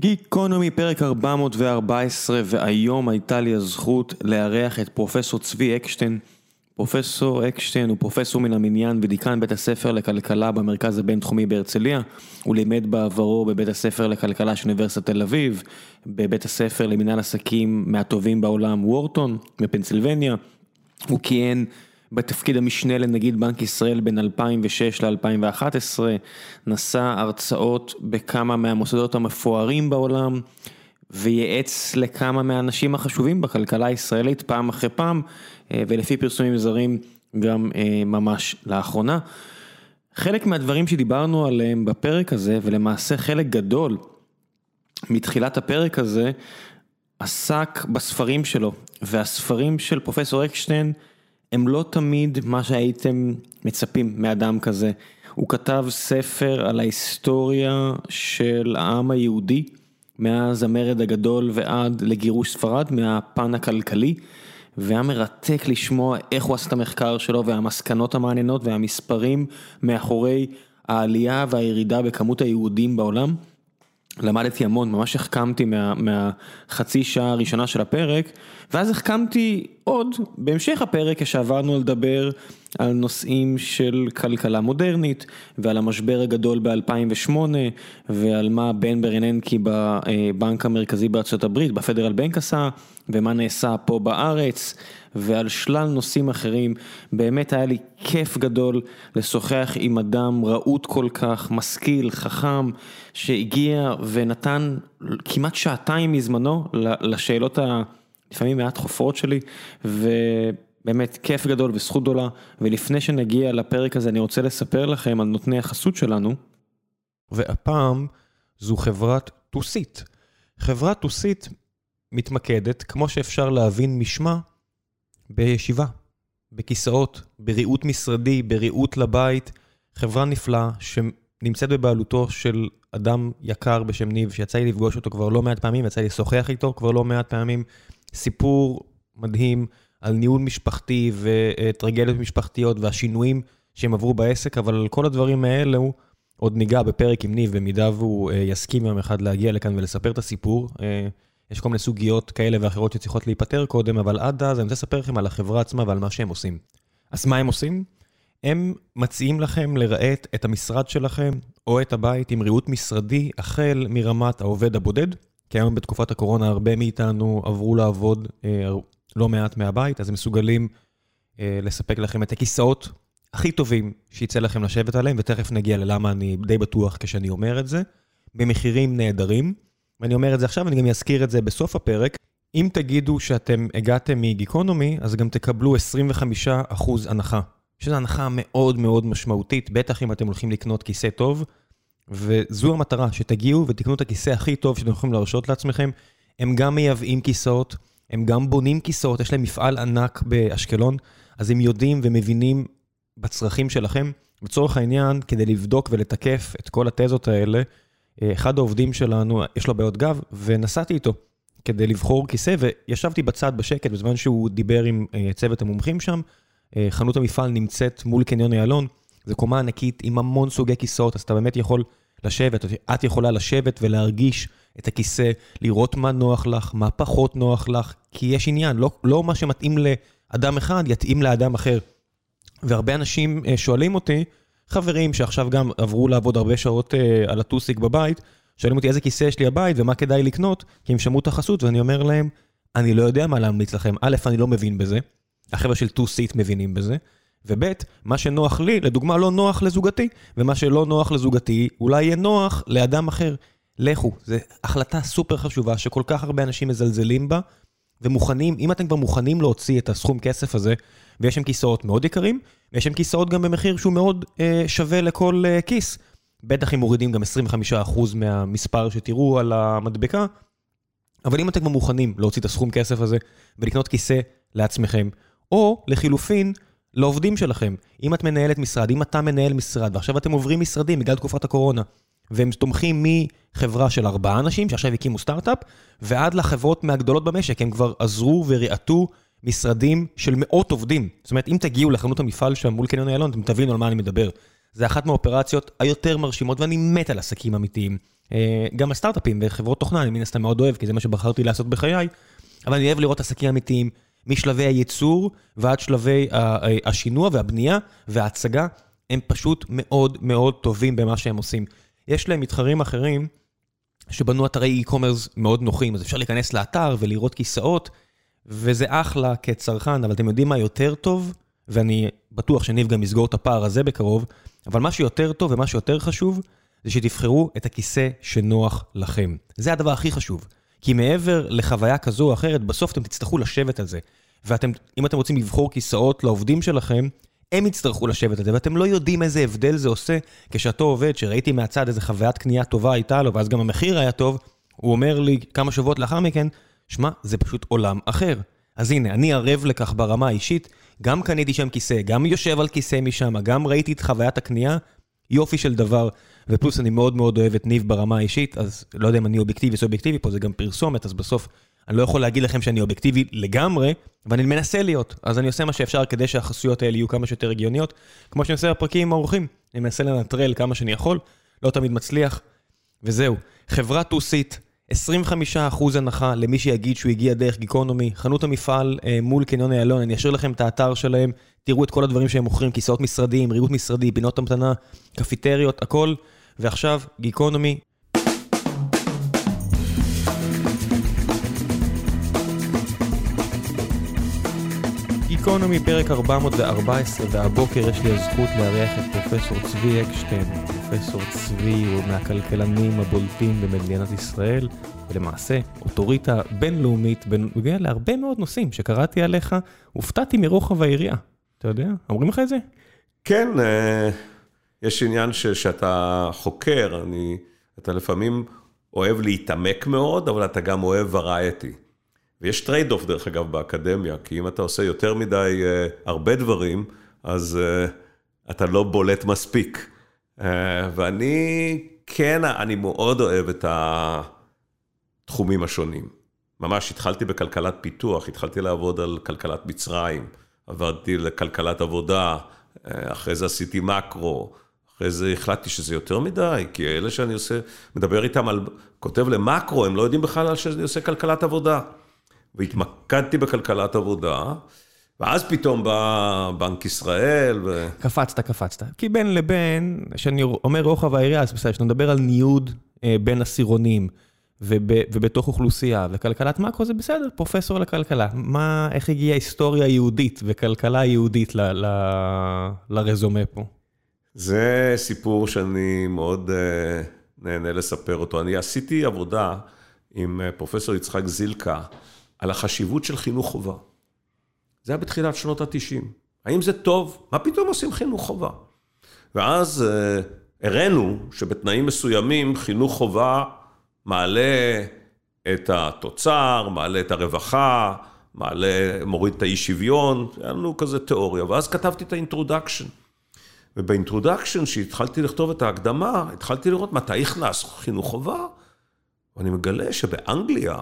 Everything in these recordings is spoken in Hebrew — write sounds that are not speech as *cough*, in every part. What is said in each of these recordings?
גיקונומי פרק 414 והיום הייתה לי הזכות לארח את פרופסור צבי אקשטיין. פרופסור אקשטיין הוא פרופסור מן המניין ודיקן בית הספר לכלכלה במרכז הבינתחומי בהרצליה. הוא לימד בעברו בבית הספר לכלכלה של אוניברסיטת תל אביב, בבית הספר למנהל עסקים מהטובים בעולם וורטון בפנסילבניה. הוא כיהן בתפקיד המשנה לנגיד בנק ישראל בין 2006 ל-2011, נשא הרצאות בכמה מהמוסדות המפוארים בעולם וייעץ לכמה מהאנשים החשובים בכלכלה הישראלית פעם אחרי פעם ולפי פרסומים זרים גם ממש לאחרונה. חלק מהדברים שדיברנו עליהם בפרק הזה ולמעשה חלק גדול מתחילת הפרק הזה עסק בספרים שלו והספרים של פרופסור אקשטיין הם לא תמיד מה שהייתם מצפים מאדם כזה. הוא כתב ספר על ההיסטוריה של העם היהודי, מאז המרד הגדול ועד לגירוש ספרד מהפן הכלכלי, והיה מרתק לשמוע איך הוא עשה את המחקר שלו והמסקנות המעניינות והמספרים מאחורי העלייה והירידה בכמות היהודים בעולם. למדתי המון, ממש החכמתי מהחצי שעה הראשונה של הפרק, ואז החכמתי עוד בהמשך הפרק כשעברנו לדבר על נושאים של כלכלה מודרנית ועל המשבר הגדול ב-2008 ועל מה בן ברננקי בבנק המרכזי בארצות הברית, בפדרל בנק עשה ומה נעשה פה בארץ ועל שלל נושאים אחרים, באמת היה לי כיף גדול לשוחח עם אדם רהוט כל כך, משכיל, חכם, שהגיע ונתן כמעט שעתיים מזמנו לשאלות הלפעמים מעט חופרות שלי ובאמת כיף גדול וזכות גדולה ולפני שנגיע לפרק הזה אני רוצה לספר לכם על נותני החסות שלנו. והפעם זו חברת טוסית. חברת טוסית מתמקדת, כמו שאפשר להבין משמה, בישיבה, בכיסאות, בריהוט משרדי, בריהוט לבית, חברה נפלאה שנמצאת בבעלותו של אדם יקר בשם ניב, שיצא לי לפגוש אותו כבר לא מעט פעמים, יצא לי לשוחח איתו כבר לא מעט פעמים, סיפור מדהים על ניהול משפחתי וטרגדיות משפחתיות והשינויים שהם עברו בעסק, אבל על כל הדברים האלו עוד ניגע בפרק עם ניב, במידה והוא יסכים יום אחד להגיע לכאן ולספר את הסיפור. יש כל מיני סוגיות כאלה ואחרות שצריכות להיפטר קודם, אבל עד אז אני רוצה לספר לכם על החברה עצמה ועל מה שהם עושים. אז מה הם עושים? הם מציעים לכם לרהט את המשרד שלכם או את הבית עם ריהוט משרדי החל מרמת העובד הבודד, כי היום בתקופת הקורונה הרבה מאיתנו עברו לעבוד אה, לא מעט מהבית, אז הם מסוגלים אה, לספק לכם את הכיסאות הכי טובים שיצא לכם לשבת עליהם, ותכף נגיע ללמה אני די בטוח כשאני אומר את זה, במחירים נהדרים. ואני אומר את זה עכשיו, אני גם אזכיר את זה בסוף הפרק. אם תגידו שאתם הגעתם מגיקונומי, אז גם תקבלו 25% הנחה. שזו הנחה מאוד מאוד משמעותית, בטח אם אתם הולכים לקנות כיסא טוב. וזו המטרה, שתגיעו ותקנו את הכיסא הכי טוב שאתם יכולים להרשות לעצמכם. הם גם מייבאים כיסאות, הם גם בונים כיסאות, יש להם מפעל ענק באשקלון, אז הם יודעים ומבינים בצרכים שלכם. לצורך העניין, כדי לבדוק ולתקף את כל התזות האלה, אחד העובדים שלנו, יש לו בעיות גב, ונסעתי איתו כדי לבחור כיסא, וישבתי בצד בשקט בזמן שהוא דיבר עם צוות המומחים שם. חנות המפעל נמצאת מול קניון איילון, זו קומה ענקית עם המון סוגי כיסאות, אז אתה באמת יכול לשבת, את יכולה לשבת ולהרגיש את הכיסא, לראות מה נוח לך, מה פחות נוח לך, כי יש עניין, לא, לא מה שמתאים לאדם אחד יתאים לאדם אחר. והרבה אנשים שואלים אותי, חברים שעכשיו גם עברו לעבוד הרבה שעות uh, על הטוסיק בבית, שואלים אותי איזה כיסא יש לי הבית ומה כדאי לקנות, כי הם שמעו את החסות ואני אומר להם, אני לא יודע מה להמליץ לכם, א', אני לא מבין בזה, החבר'ה של טו-סיט מבינים בזה, וב', מה שנוח לי, לדוגמה לא נוח לזוגתי, ומה שלא נוח לזוגתי, אולי יהיה נוח לאדם אחר. לכו, זו החלטה סופר חשובה שכל כך הרבה אנשים מזלזלים בה, ומוכנים, אם אתם כבר מוכנים להוציא את הסכום כסף הזה, ויש שם כיסאות מאוד יקרים, ויש שם כיסאות גם במחיר שהוא מאוד אה, שווה לכל אה, כיס. בטח אם מורידים גם 25% מהמספר שתראו על המדבקה, אבל אם אתם כבר מוכנים להוציא את הסכום כסף הזה ולקנות כיסא לעצמכם, או לחילופין, לעובדים שלכם. אם את מנהלת משרד, אם אתה מנהל משרד, ועכשיו אתם עוברים משרדים בגלל תקופת הקורונה, והם תומכים מחברה של ארבעה אנשים שעכשיו הקימו סטארט-אפ, ועד לחברות מהגדולות במשק, הם כבר עזרו וריאטו משרדים של מאות עובדים. זאת אומרת, אם תגיעו לחנות המפעל שם מול קניון איילון, אתם תבינו על מה אני מדבר. זה אחת מהאופרציות היותר מרשימות, ואני מת על עסקים אמיתיים. גם הסטארט-אפים וחברות תוכנה, אני מן הסתם מאוד אוהב, כי זה מה שבחרתי לעשות בחיי, אבל אני אוהב לראות עסקים אמיתיים, משלבי הייצור ועד שלבי השינוע והבנייה וההצגה, הם פשוט מאוד מאוד טובים במה שהם עושים. יש להם מתחרים אחרים שבנו אתרי e-commerce מאוד נוחים, אז אפשר להיכנס לאתר ולראות כיסאות, וזה אחלה כצרכן, אבל אתם יודעים מה יותר טוב? ואני בטוח שניב גם יסגור את הפער הזה בקרוב, אבל מה שיותר טוב ומה שיותר חשוב, זה שתבחרו את הכיסא שנוח לכם. זה הדבר הכי חשוב. כי מעבר לחוויה כזו או אחרת, בסוף אתם תצטרכו לשבת על זה. ואם אתם רוצים לבחור כיסאות לעובדים שלכם, הם יצטרכו לשבת על זה, ואתם לא יודעים איזה הבדל זה עושה כשאותו עובד, שראיתי מהצד איזה חוויית קנייה טובה הייתה לו, ואז גם המחיר היה טוב, הוא אומר לי כמה שבועות לאחר מכן, שמע, זה פשוט עולם אחר. אז הנה, אני ערב לכך ברמה האישית, גם קניתי שם כיסא, גם יושב על כיסא משם, גם ראיתי את חוויית הקנייה, יופי של דבר. ופלוס אני מאוד מאוד אוהב את ניב ברמה האישית, אז לא יודע אם אני אובייקטיבי או אובייקטיבי פה, זה גם פרסומת, אז בסוף אני לא יכול להגיד לכם שאני אובייקטיבי לגמרי, ואני מנסה להיות. אז אני עושה מה שאפשר כדי שהחסויות האלה יהיו כמה שיותר הגיוניות. כמו שאני עושה בפרקים עם האורחים, אני מנסה לנטרל כמה שאני יכול, לא תמיד מצליח, וזהו. חברה טוסית, 25% הנחה למי שיגיד שהוא הגיע דרך גיקונומי, חנות המפעל אה, מול קניון איילון, אני אשאיר לכם את האתר שלהם, תראו את כל הדברים שהם מוכרים, כיסאות משרדיים, ריהוט משרדי, פינות המתנה, קפיטריות, הכל. ועכשיו, גיקונומי. גיקונומי פרק 414, והבוקר יש לי הזכות לארח את פרופסור צבי אקשטיין. פרופסור צבי הוא מהכלכלנים הבולטים במדינת ישראל, ולמעשה אוטוריטה בינלאומית בנוגע להרבה מאוד נושאים שקראתי עליך, הופתעתי מרוחב היריעה. אתה יודע? אומרים לך את זה? כן, אה, יש עניין שאתה חוקר, אני, אתה לפעמים אוהב להתעמק מאוד, אבל אתה גם אוהב variety. ויש trade off, דרך אגב, באקדמיה, כי אם אתה עושה יותר מדי uh, הרבה דברים, אז uh, אתה לא בולט מספיק. ואני, כן, אני מאוד אוהב את התחומים השונים. ממש התחלתי בכלכלת פיתוח, התחלתי לעבוד על כלכלת מצרים, עברתי לכלכלת עבודה, אחרי זה עשיתי מקרו, אחרי זה החלטתי שזה יותר מדי, כי אלה שאני עושה, מדבר איתם על, כותב למקרו, הם לא יודעים בכלל שאני עושה כלכלת עבודה. והתמקדתי בכלכלת עבודה, ואז פתאום בא בנק ישראל ו... קפצת, קפצת. כי בין לבין, כשאני אומר רוחב העירייה, אז בסדר, כשאתה מדבר על ניוד אה, בין עשירונים, ובתוך אוכלוסייה, וכלכלת מאקרו זה בסדר, פרופסור לכלכלה. מה, איך הגיעה היסטוריה יהודית וכלכלה יהודית ל, ל, לרזומה פה? זה סיפור שאני מאוד uh, נהנה לספר אותו. אני עשיתי עבודה עם uh, פרופסור יצחק זילקה על החשיבות של חינוך חובה. זה היה בתחילת שנות ה-90. האם זה טוב? מה פתאום עושים חינוך חובה? ואז uh, הראינו שבתנאים מסוימים חינוך חובה מעלה את התוצר, מעלה את הרווחה, מעלה, מוריד את האי שוויון, היה לנו כזה תיאוריה. ואז כתבתי את ה introduction. וב introduction, כשהתחלתי לכתוב את ההקדמה, התחלתי לראות מתי הכנס חינוך חובה, ואני מגלה שבאנגליה,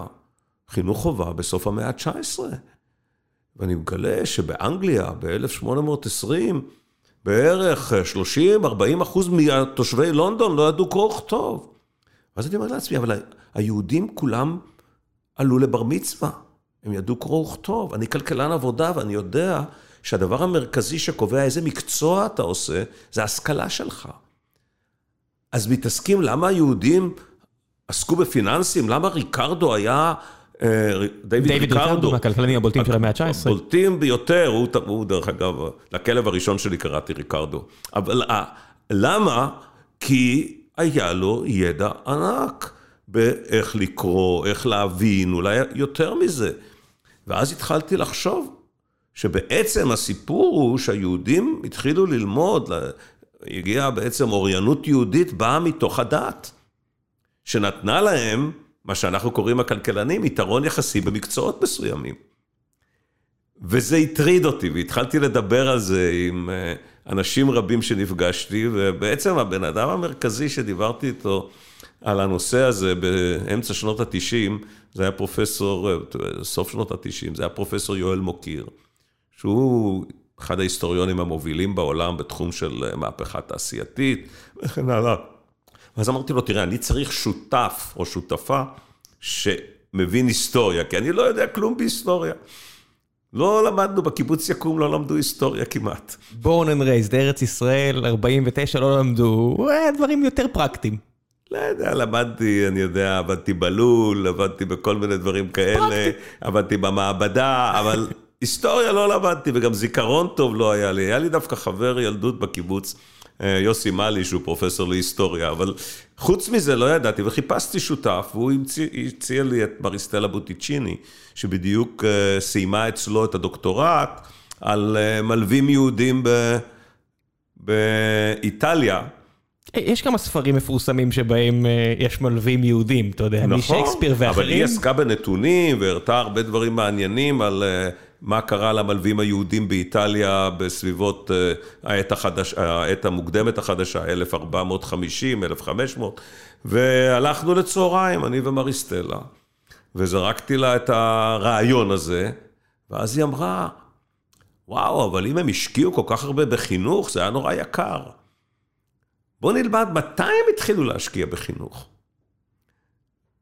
חינוך חובה בסוף המאה ה-19. ואני מגלה שבאנגליה, ב-1820, בערך 30-40 אחוז מתושבי לונדון לא ידעו קרוא וכתוב. ואז אני אומר לעצמי, אבל היהודים כולם עלו לבר מצווה, הם ידעו קרוא וכתוב. אני כלכלן עבודה ואני יודע שהדבר המרכזי שקובע איזה מקצוע אתה עושה, זה ההשכלה שלך. אז מתעסקים, למה היהודים עסקו בפיננסים? למה ריקרדו היה... אה, דיוויד ריקרדו, מהכלכלנים הבולטים של המאה ה-19. הבולטים ביותר, הוא, הוא דרך אגב, לכלב הראשון שלי קראתי ריקרדו. אבל אה, למה? כי היה לו ידע ענק באיך לקרוא, איך להבין, אולי יותר מזה. ואז התחלתי לחשוב, שבעצם הסיפור הוא שהיהודים התחילו ללמוד, הגיעה בעצם אוריינות יהודית באה מתוך הדת, שנתנה להם, מה שאנחנו קוראים הכלכלנים, יתרון יחסי במקצועות מסוימים. וזה הטריד אותי, והתחלתי לדבר על זה עם אה, אנשים רבים שנפגשתי, ובעצם הבן אדם המרכזי שדיברתי איתו על הנושא הזה באמצע שנות ה-90, זה היה פרופסור, סוף שנות ה-90, זה היה פרופסור יואל מוקיר. שהוא אחד ההיסטוריונים המובילים בעולם בתחום של מהפכה תעשייתית וכן הלאה. ואז אמרתי לו, תראה, אני צריך שותף או שותפה שמבין היסטוריה, כי אני לא יודע כלום בהיסטוריה. לא למדנו, בקיבוץ יקום לא למדו היסטוריה כמעט. born and raised, ארץ ישראל, 49 לא למדו, אה, דברים יותר פרקטיים. לא יודע, למדתי, אני יודע, עבדתי בלול, עבדתי בכל מיני דברים כאלה, עבדתי במעבדה, אבל *laughs* היסטוריה לא למדתי, וגם זיכרון טוב לא היה לי. היה לי דווקא חבר ילדות בקיבוץ, יוסי מאלי, שהוא פרופסור להיסטוריה, אבל חוץ מזה לא ידעתי, וחיפשתי שותף, והוא הציע, הציע לי את מריסטלה בוטיצ'יני, שבדיוק אה, סיימה אצלו את הדוקטורט על אה, מלווים יהודים ב... באיטליה. יש כמה ספרים מפורסמים שבהם אה, יש מלווים יהודים, אתה יודע, נכון, משייקספיר ואחרים. אבל היא עסקה בנתונים והראתה הרבה דברים מעניינים על אה, מה קרה למלווים היהודים באיטליה בסביבות אה, העת, החדש, העת המוקדמת החדשה, 1450, 1500, והלכנו לצהריים, אני ומריסטלה, וזרקתי לה את הרעיון הזה, ואז היא אמרה, וואו, אבל אם הם השקיעו כל כך הרבה בחינוך, זה היה נורא יקר. בואו נלמד מתי הם התחילו להשקיע בחינוך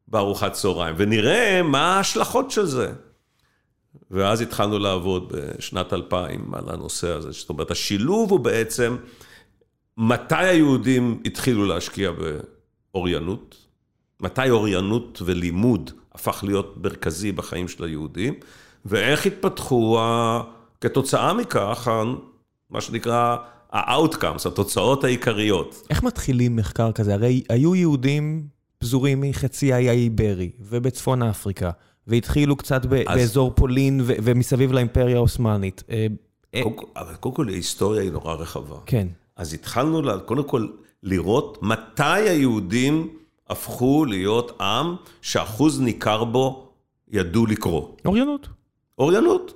בארוחת צהריים, ונראה מה ההשלכות של זה. ואז התחלנו לעבוד בשנת 2000 על הנושא הזה. זאת אומרת, השילוב הוא בעצם מתי היהודים התחילו להשקיע באוריינות, מתי אוריינות ולימוד הפך להיות מרכזי בחיים של היהודים, ואיך התפתחו כתוצאה מכך, מה שנקרא ה-outcomes, התוצאות העיקריות. איך מתחילים מחקר כזה? הרי היו יהודים פזורים מחצי האי האיברי ובצפון אפריקה, והתחילו קצת ב- אז... באזור פולין ו- ומסביב לאימפריה העות'מאנית. אה, אבל קודם כל ההיסטוריה היא נורא רחבה. כן. אז התחלנו קודם כל לראות מתי היהודים הפכו להיות עם שאחוז ניכר בו ידעו לקרוא. אוריינות. אוריינות.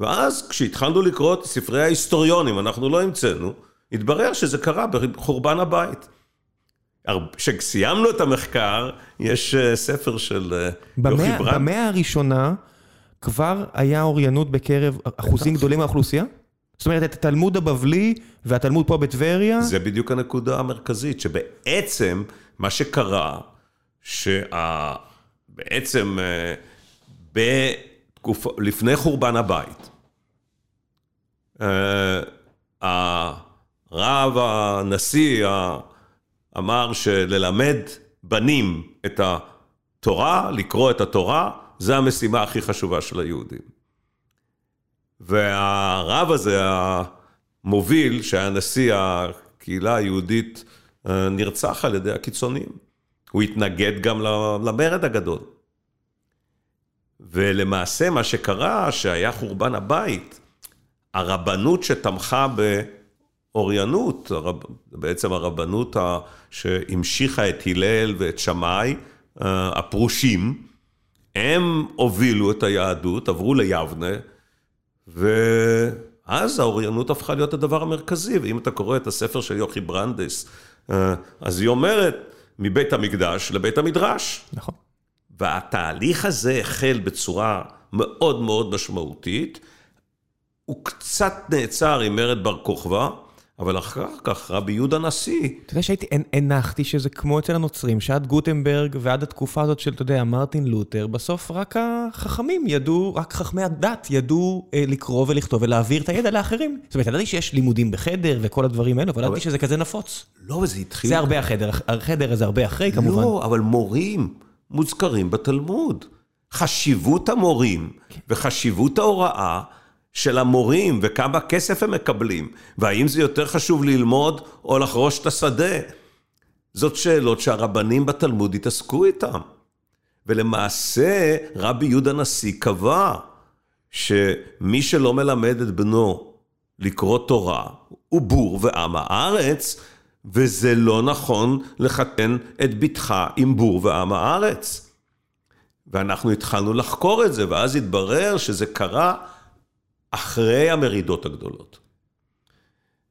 ואז כשהתחלנו לקרוא את ספרי ההיסטוריונים, אנחנו לא המצאנו, התברר שזה קרה בחורבן הבית. כשסיימנו את המחקר, יש אה, ספר של אה, יוכי ברנד. במאה הראשונה כבר היה אוריינות בקרב אחוזים גדולים מהאוכלוסייה? זאת אומרת, את התלמוד הבבלי והתלמוד פה בטבריה? זה בדיוק הנקודה המרכזית, שבעצם מה שקרה, שבעצם אה, בתקופה, לפני חורבן הבית, הרב הנשיא אמר שללמד בנים את התורה, לקרוא את התורה, זה המשימה הכי חשובה של היהודים. והרב הזה, המוביל, שהיה נשיא הקהילה היהודית, נרצח על ידי הקיצונים. הוא התנגד גם למרד הגדול. ולמעשה מה שקרה, שהיה חורבן הבית, הרבנות שתמכה באוריינות, הרב, בעצם הרבנות שהמשיכה את הלל ואת שמאי, אה, הפרושים, הם הובילו את היהדות, עברו ליבנה, ואז האוריינות הפכה להיות הדבר המרכזי, ואם אתה קורא את הספר של יוכי ברנדס, אה, אז היא אומרת, מבית המקדש לבית המדרש. נכון. והתהליך הזה החל בצורה מאוד מאוד משמעותית. הוא קצת נעצר עם מרד בר כוכבא, אבל אחר כך רבי יהודה נשיא. אתה יודע שהייתי, הנחתי שזה כמו אצל הנוצרים, שעד גוטנברג ועד התקופה הזאת של, אתה יודע, מרטין לותר, בסוף רק החכמים ידעו, רק חכמי הדת ידעו אה, לקרוא ולכתוב ולהעביר את הידע לאחרים. זאת אומרת, ידעתי שיש לימודים בחדר וכל הדברים האלו, אבל ידעתי שזה כזה נפוץ. לא, זה התחיל... זה הרבה החדר, החדר הזה הרבה אחרי כמובן. לא, אבל מורים מוזכרים בתלמוד. חשיבות המורים וחשיבות ההוראה של המורים וכמה כסף הם מקבלים, והאם זה יותר חשוב ללמוד או לחרוש את השדה. זאת שאלות שהרבנים בתלמוד התעסקו איתם. ולמעשה רבי יהודה נשיא קבע שמי שלא מלמד את בנו לקרוא תורה הוא בור ועם הארץ, וזה לא נכון לחתן את בתך עם בור ועם הארץ. ואנחנו התחלנו לחקור את זה, ואז התברר שזה קרה אחרי המרידות הגדולות.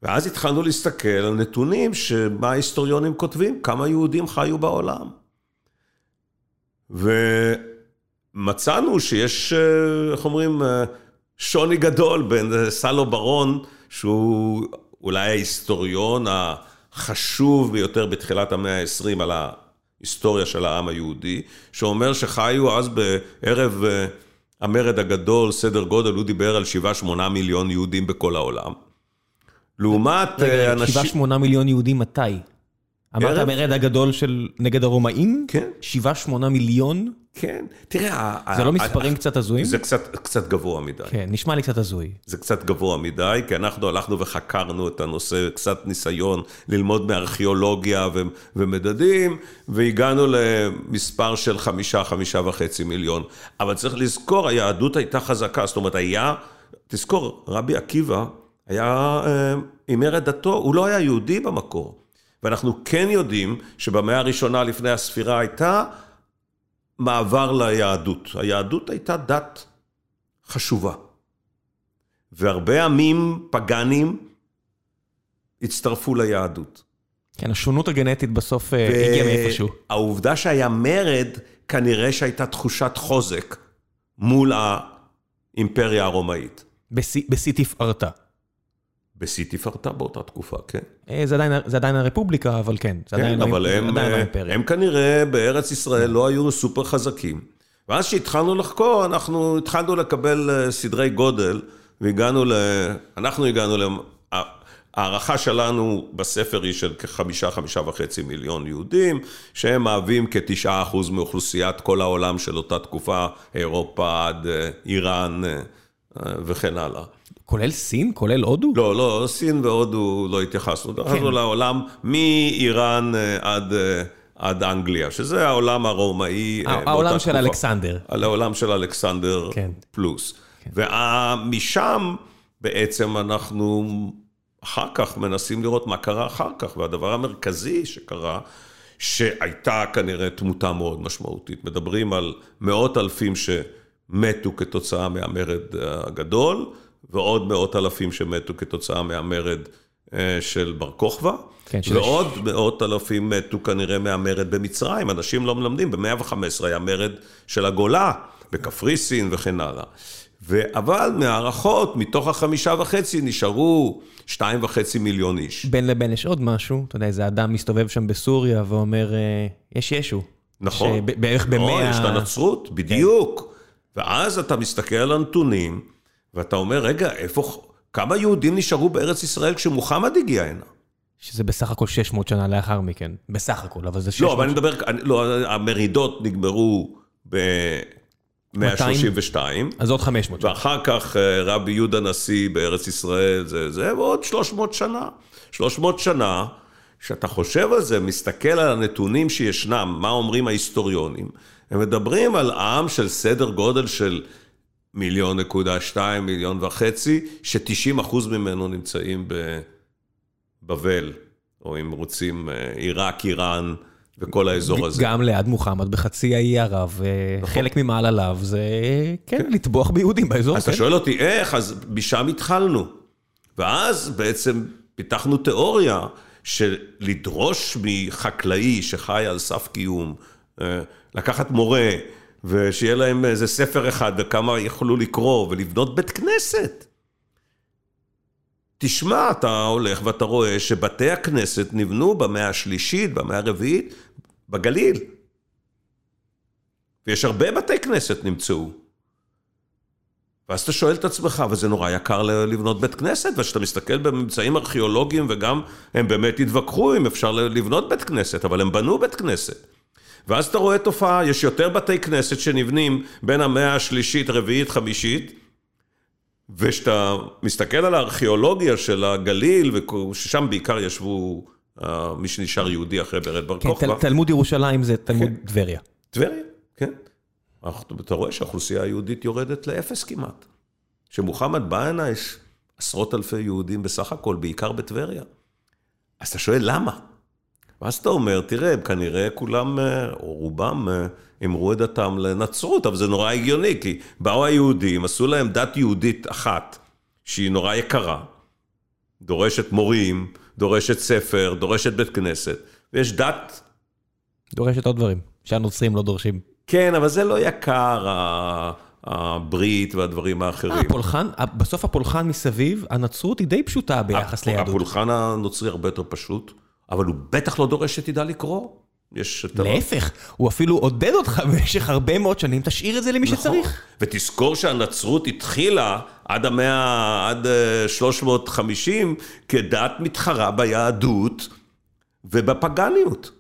ואז התחלנו להסתכל על נתונים שמה ההיסטוריונים כותבים, כמה יהודים חיו בעולם. ומצאנו שיש, איך אומרים, שוני גדול בין סלו ברון, שהוא אולי ההיסטוריון החשוב ביותר בתחילת המאה ה-20 על ההיסטוריה של העם היהודי, שאומר שחיו אז בערב אה, המרד הגדול, סדר גודל, הוא דיבר על 7-8 מיליון יהודים בכל העולם. לעומת רגע, אנשים... שבעה שמונה מיליון יהודים מתי? אמרת המרד הגדול של נגד הרומאים? כן. שבעה שמונה מיליון? כן, תראה... זה לא מספרים קצת הזויים? זה קצת, גבוה מדי. כן, נשמע לי קצת הזוי. זה קצת גבוה מדי, כי אנחנו הלכנו וחקרנו את הנושא, קצת ניסיון ללמוד מארכיאולוגיה ומדדים, והגענו למספר של חמישה, חמישה וחצי מיליון. אבל צריך לזכור, היהדות הייתה חזקה, זאת אומרת, היה, תזכור, רבי עקיבא היה אה, הימר את דתו, הוא לא היה יהודי במקור. ואנחנו כן יודעים שבמאה הראשונה לפני הספירה הייתה מעבר ליהדות. היהדות הייתה דת חשובה. והרבה עמים פגאנים הצטרפו ליהדות. כן, השונות הגנטית בסוף אה, הגיעה מאיפשהו. העובדה שהיה מרד, כנראה שהייתה תחושת חוזק מול האימפריה הרומאית. בשיא תפארתה. בשיא תפארתה באותה תקופה, כן. אה, זה עדיין- זה עדיין הרפובליקה, אבל כן. זה עדיין כן, לא- אבל הם, עדיין לא אה, האימפריה. הם כנראה בארץ ישראל לא היו סופר חזקים. ואז כשהתחלנו לחקור, אנחנו התחלנו לקבל אה, סדרי גודל, והגענו ל... אנחנו הגענו ל... ההערכה שלנו בספר היא של כחמישה, חמישה וחצי מיליון יהודים, שהם מהווים כתשעה אחוז מאוכלוסיית כל העולם של אותה תקופה, אירופה עד אה, איראן אה, אה, וכן הלאה. כולל סין? כולל הודו? לא, לא, סין והודו לא התייחסנו. דרכנו לעולם מאיראן אה, עד, אה, עד אנגליה, שזה העולם הרומאי. אה, העולם של. אלכסנדר. העולם של אלכסנדר כן. פלוס. ומשם בעצם אנחנו אחר כך מנסים לראות מה קרה אחר כך, והדבר המרכזי שקרה, שהייתה כנראה תמותה מאוד משמעותית. מדברים על מאות אלפים שמתו כתוצאה מהמרד הגדול, ועוד מאות אלפים שמתו כתוצאה מהמרד אה, של בר כוכבא. כן, ועוד מאות אלפים מתו כנראה מהמרד במצרים, אנשים לא מלמדים, ב-115 היה מרד של הגולה, בקפריסין וכן הלאה. ו- אבל מהערכות, מתוך החמישה וחצי נשארו שתיים וחצי מיליון איש. בין לבין יש עוד משהו, אתה יודע, איזה אדם מסתובב שם בסוריה ואומר, אה, יש ישו. נכון. שב- בערך נכון, במאה... יש את הנצרות, בדיוק. ואז אתה מסתכל על הנתונים, ואתה אומר, רגע, איפה, כמה יהודים נשארו בארץ ישראל כשמוחמד הגיע הנה? שזה בסך הכל 600 שנה לאחר מכן. בסך הכל, אבל זה 600... לא, אבל אני מדבר, אני- לא, המרידות נגמרו ב-132, אז עוד 500 שנה. ואחר כך אה, רבי יהודה נשיא בארץ ישראל, זה, זה ועוד 300 שנה. 300 שנה, כשאתה חושב על זה, מסתכל על הנתונים שישנם, מה אומרים ההיסטוריונים, הם מדברים על עם של סדר גודל של מיליון נקודה שתיים, מיליון וחצי, ש-90 אחוז ממנו נמצאים בבבל, או אם רוצים, אה, עיראק, איראן וכל האזור הזה. גם ליד מוחמד בחצי האי ערב, נכון. חלק ממעלליו זה, כן, לטבוח ביהודים באזור. אז אתה כן. שואל אותי איך, אז משם התחלנו. ואז בעצם פיתחנו תיאוריה של לדרוש מחקלאי שחי על סף קיום, אה, לקחת מורה, ושיהיה להם איזה ספר אחד וכמה יכלו לקרוא, ולבנות בית כנסת. תשמע, אתה הולך ואתה רואה שבתי הכנסת נבנו במאה השלישית, במאה הרביעית, בגליל. ויש הרבה בתי כנסת נמצאו. ואז אתה שואל את עצמך, וזה נורא יקר לבנות בית כנסת, וכשאתה מסתכל בממצאים ארכיאולוגיים, וגם הם באמת התווכחו אם אפשר לבנות בית כנסת, אבל הם בנו בית כנסת. ואז אתה רואה תופעה, יש יותר בתי כנסת שנבנים בין המאה השלישית, רביעית, חמישית, וכשאתה מסתכל על הארכיאולוגיה של הגליל, ששם בעיקר ישבו אה, מי שנשאר יהודי אחרי ברד בר כן, כוכבא. תל- תלמוד ירושלים זה תלמוד טבריה. טבריה, כן. אתה רואה שהאוכלוסייה היהודית יורדת לאפס כמעט. כשמוחמד בא הנה, יש עשרות אלפי יהודים בסך הכל, בעיקר בטבריה. אז אתה שואל למה? ואז אתה אומר, תראה, הם כנראה כולם, אה, או רובם, אה, אמרו את דתם לנצרות, אבל זה נורא הגיוני, כי באו היהודים, עשו להם דת יהודית אחת, שהיא נורא יקרה, דורשת מורים, דורשת ספר, דורשת בית כנסת, ויש דת דורשת עוד דברים, שהנוצרים לא דורשים. כן, אבל זה לא יקר, הברית והדברים האחרים. הפולחן, בסוף הפולחן מסביב, הנצרות היא די פשוטה ביחס ליהדות. הפולחן הנוצרי הרבה יותר פשוט, אבל הוא בטח לא דורש שתדע לקרוא. יש את... להפך, הוא אפילו עודד אותך *laughs* במשך הרבה מאוד שנים, תשאיר את זה למי נכון. שצריך. ותזכור שהנצרות התחילה עד המאה, עד 350, אה, כדת מתחרה ביהדות ובפגניות.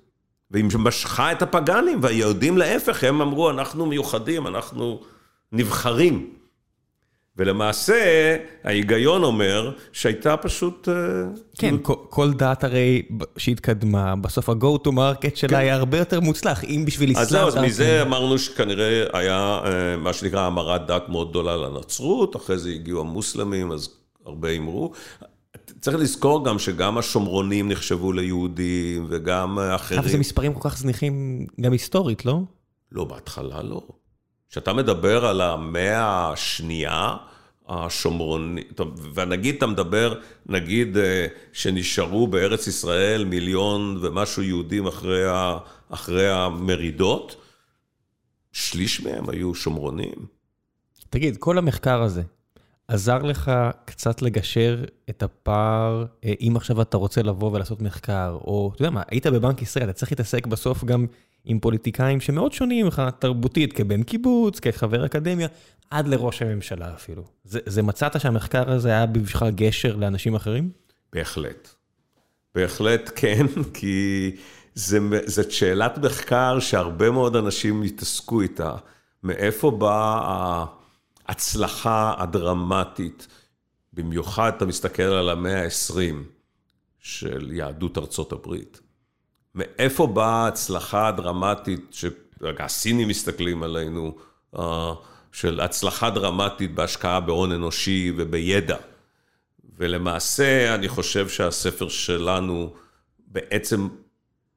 והיא משכה את הפגנים, והיהודים להפך, הם אמרו, אנחנו מיוחדים, אנחנו נבחרים. ולמעשה, ההיגיון אומר שהייתה פשוט... אה, כן, כל, כל דת הרי שהתקדמה, בסוף ה-go to market שלה כן. היה הרבה יותר מוצלח, אם בשביל אסלאם... אז זהו, אז מזה כן. אמרנו שכנראה היה אה, מה שנקרא המרת דת מאוד גדולה לנצרות, אחרי זה הגיעו המוסלמים, אז הרבה אמרו. צריך לזכור גם שגם השומרונים נחשבו ליהודים, וגם אחרים. אבל זה מספרים כל כך זניחים גם היסטורית, לא? לא, בהתחלה לא. כשאתה מדבר על המאה השנייה, השומרוני, ונגיד אתה מדבר, נגיד אה, שנשארו בארץ ישראל מיליון ומשהו יהודים אחרי, ה, אחרי המרידות, שליש מהם היו שומרונים. תגיד, כל המחקר הזה עזר לך קצת לגשר את הפער, אה, אם עכשיו אתה רוצה לבוא ולעשות מחקר, או אתה יודע מה, היית בבנק ישראל, אתה צריך להתעסק בסוף גם עם פוליטיקאים שמאוד שונים ממך תרבותית, כבן קיבוץ, כחבר אקדמיה, עד לראש הממשלה אפילו. זה, זה מצאת שהמחקר הזה היה בשבילך גשר לאנשים אחרים? בהחלט. בהחלט כן, *laughs* כי זאת שאלת מחקר שהרבה מאוד אנשים התעסקו איתה. מאיפה באה ההצלחה הדרמטית? במיוחד אתה מסתכל על המאה ה-20 של יהדות ארצות הברית. מאיפה באה ההצלחה הדרמטית, שהסינים מסתכלים עלינו, אה, של הצלחה דרמטית בהשקעה בהון אנושי ובידע. ולמעשה, אני חושב שהספר שלנו בעצם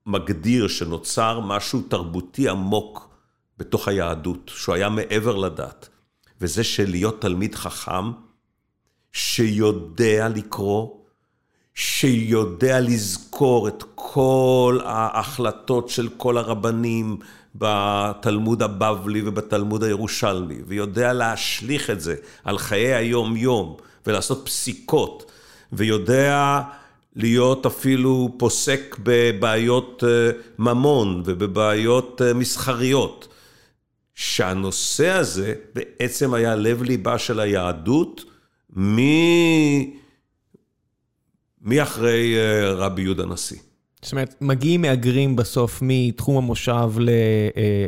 מגדיר שנוצר משהו תרבותי עמוק בתוך היהדות, שהוא היה מעבר לדת. וזה של להיות תלמיד חכם, שיודע לקרוא, שיודע לזכור את כל ההחלטות של כל הרבנים בתלמוד הבבלי ובתלמוד הירושלמי, ויודע להשליך את זה על חיי היום-יום ולעשות פסיקות, ויודע להיות אפילו פוסק בבעיות אה, ממון ובבעיות אה, מסחריות. שהנושא הזה בעצם היה לב ליבה של היהדות מ... מי אחרי אה, רבי יהודה הנשיא. זאת אומרת, מגיעים מהגרים בסוף מתחום המושב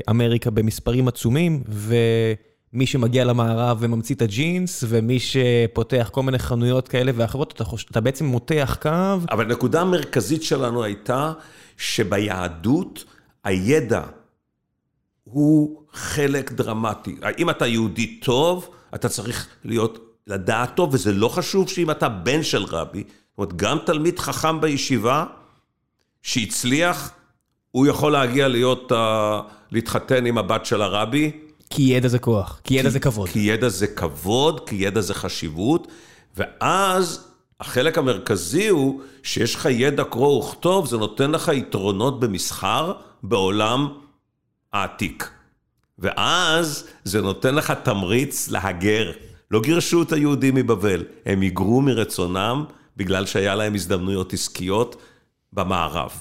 לאמריקה במספרים עצומים, ומי שמגיע למערב וממציא את הג'ינס, ומי שפותח כל מיני חנויות כאלה ואחרות, אתה, חוש... אתה בעצם מותח קו. אבל הנקודה המרכזית שלנו הייתה שביהדות הידע הוא חלק דרמטי. אם אתה יהודי טוב, אתה צריך להיות, לדעת טוב, וזה לא חשוב שאם אתה בן של רבי, אומרת, גם תלמיד חכם בישיבה שהצליח, הוא יכול להגיע להיות, uh, להתחתן עם הבת של הרבי. כי ידע זה כוח, כי ידע כי, זה כבוד. כי ידע זה כבוד, כי ידע זה חשיבות, ואז החלק המרכזי הוא שיש לך ידע קרוא וכתוב, זה נותן לך יתרונות במסחר בעולם העתיק. ואז זה נותן לך תמריץ להגר. לא גירשו את היהודים מבבל, הם היגרו מרצונם בגלל שהיה להם הזדמנויות עסקיות במערב.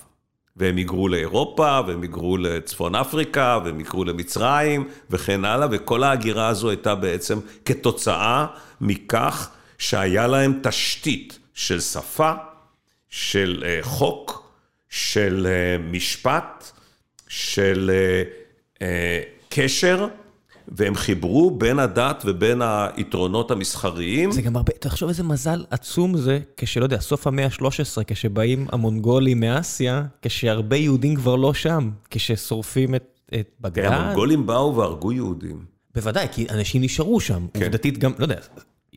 והם היגרו לאירופה, והם היגרו לצפון אפריקה, והם היגרו למצרים, וכן הלאה, וכל ההגירה הזו הייתה בעצם כתוצאה מכך שהיה להם תשתית של שפה, של אה, חוק, של אה, משפט, של אה, קשר, והם חיברו בין הדת ובין היתרונות המסחריים. זה גם הרבה, תחשוב איזה מזל עצום זה, כשלא יודע, סוף המאה ה-13, כשבאים המונגולים מאסיה, כשהרבה יהודים כבר לא שם, כששורפים את, את בגדד. המונגולים באו והרגו יהודים. בוודאי, כי אנשים נשארו שם. כן. עובדתית גם, לא יודע,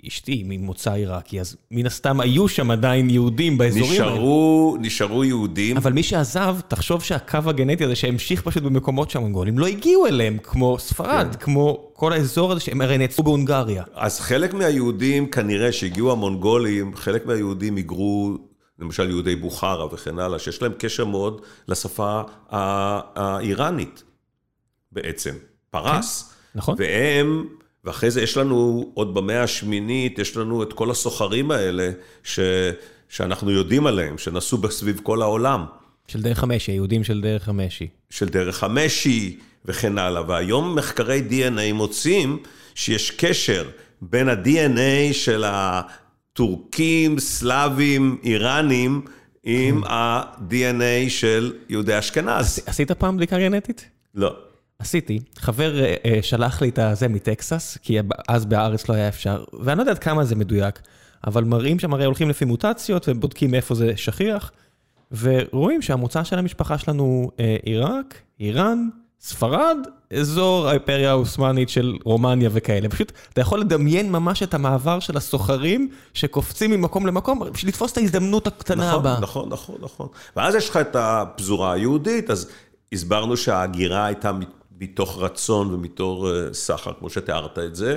אשתי ממוצא עיראקי, אז מן הסתם היו שם עדיין יהודים באזורים נשארו, האלה. נשארו יהודים. אבל מי שעזב, תחשוב שהקו הגנטי הזה שהמשיך פשוט במקומות שהמונגולים לא הגיעו אליהם, כמו ספרד, כן. כמו כל האזור הזה שהם הרי נעצרו בהונגריה. אז חלק מהיהודים, כנראה שהגיעו המונגולים, חלק מהיהודים היגרו, למשל יהודי בוכרה וכן הלאה, שיש להם קשר מאוד לשפה האיראנית בעצם, פרס. כן, נכון. והם... ואחרי זה יש לנו, עוד במאה השמינית, יש לנו את כל הסוחרים האלה, ש, שאנחנו יודעים עליהם, שנסעו סביב כל העולם. של דרך המשי, היהודים של דרך המשי. של דרך המשי וכן הלאה. והיום מחקרי DNA מוצאים שיש קשר בין ה-DNA של הטורקים, סלאבים, איראנים, עם ה-DNA של יהודי אשכנז. עשית פעם בדיקה גנטית? לא. עשיתי. חבר אה, אה, שלח לי את הזה מטקסס, כי אז בארץ לא היה אפשר, ואני לא יודע עד כמה זה מדויק, אבל מראים שם, הרי הולכים לפי מוטציות ובודקים איפה זה שכיח, ורואים שהמוצא של המשפחה שלנו אה, עיראק, איראן, ספרד, אזור האימפריה העות'מאנית של רומניה וכאלה. פשוט, אתה יכול לדמיין ממש את המעבר של הסוחרים שקופצים ממקום למקום, בשביל לתפוס את ההזדמנות הקטנה נכון, הבאה. נכון, נכון, נכון. ואז יש לך את הפזורה היהודית, אז הסברנו שההגירה הייתה מתוך רצון ומתוך אה, סחר, כמו שתיארת את זה,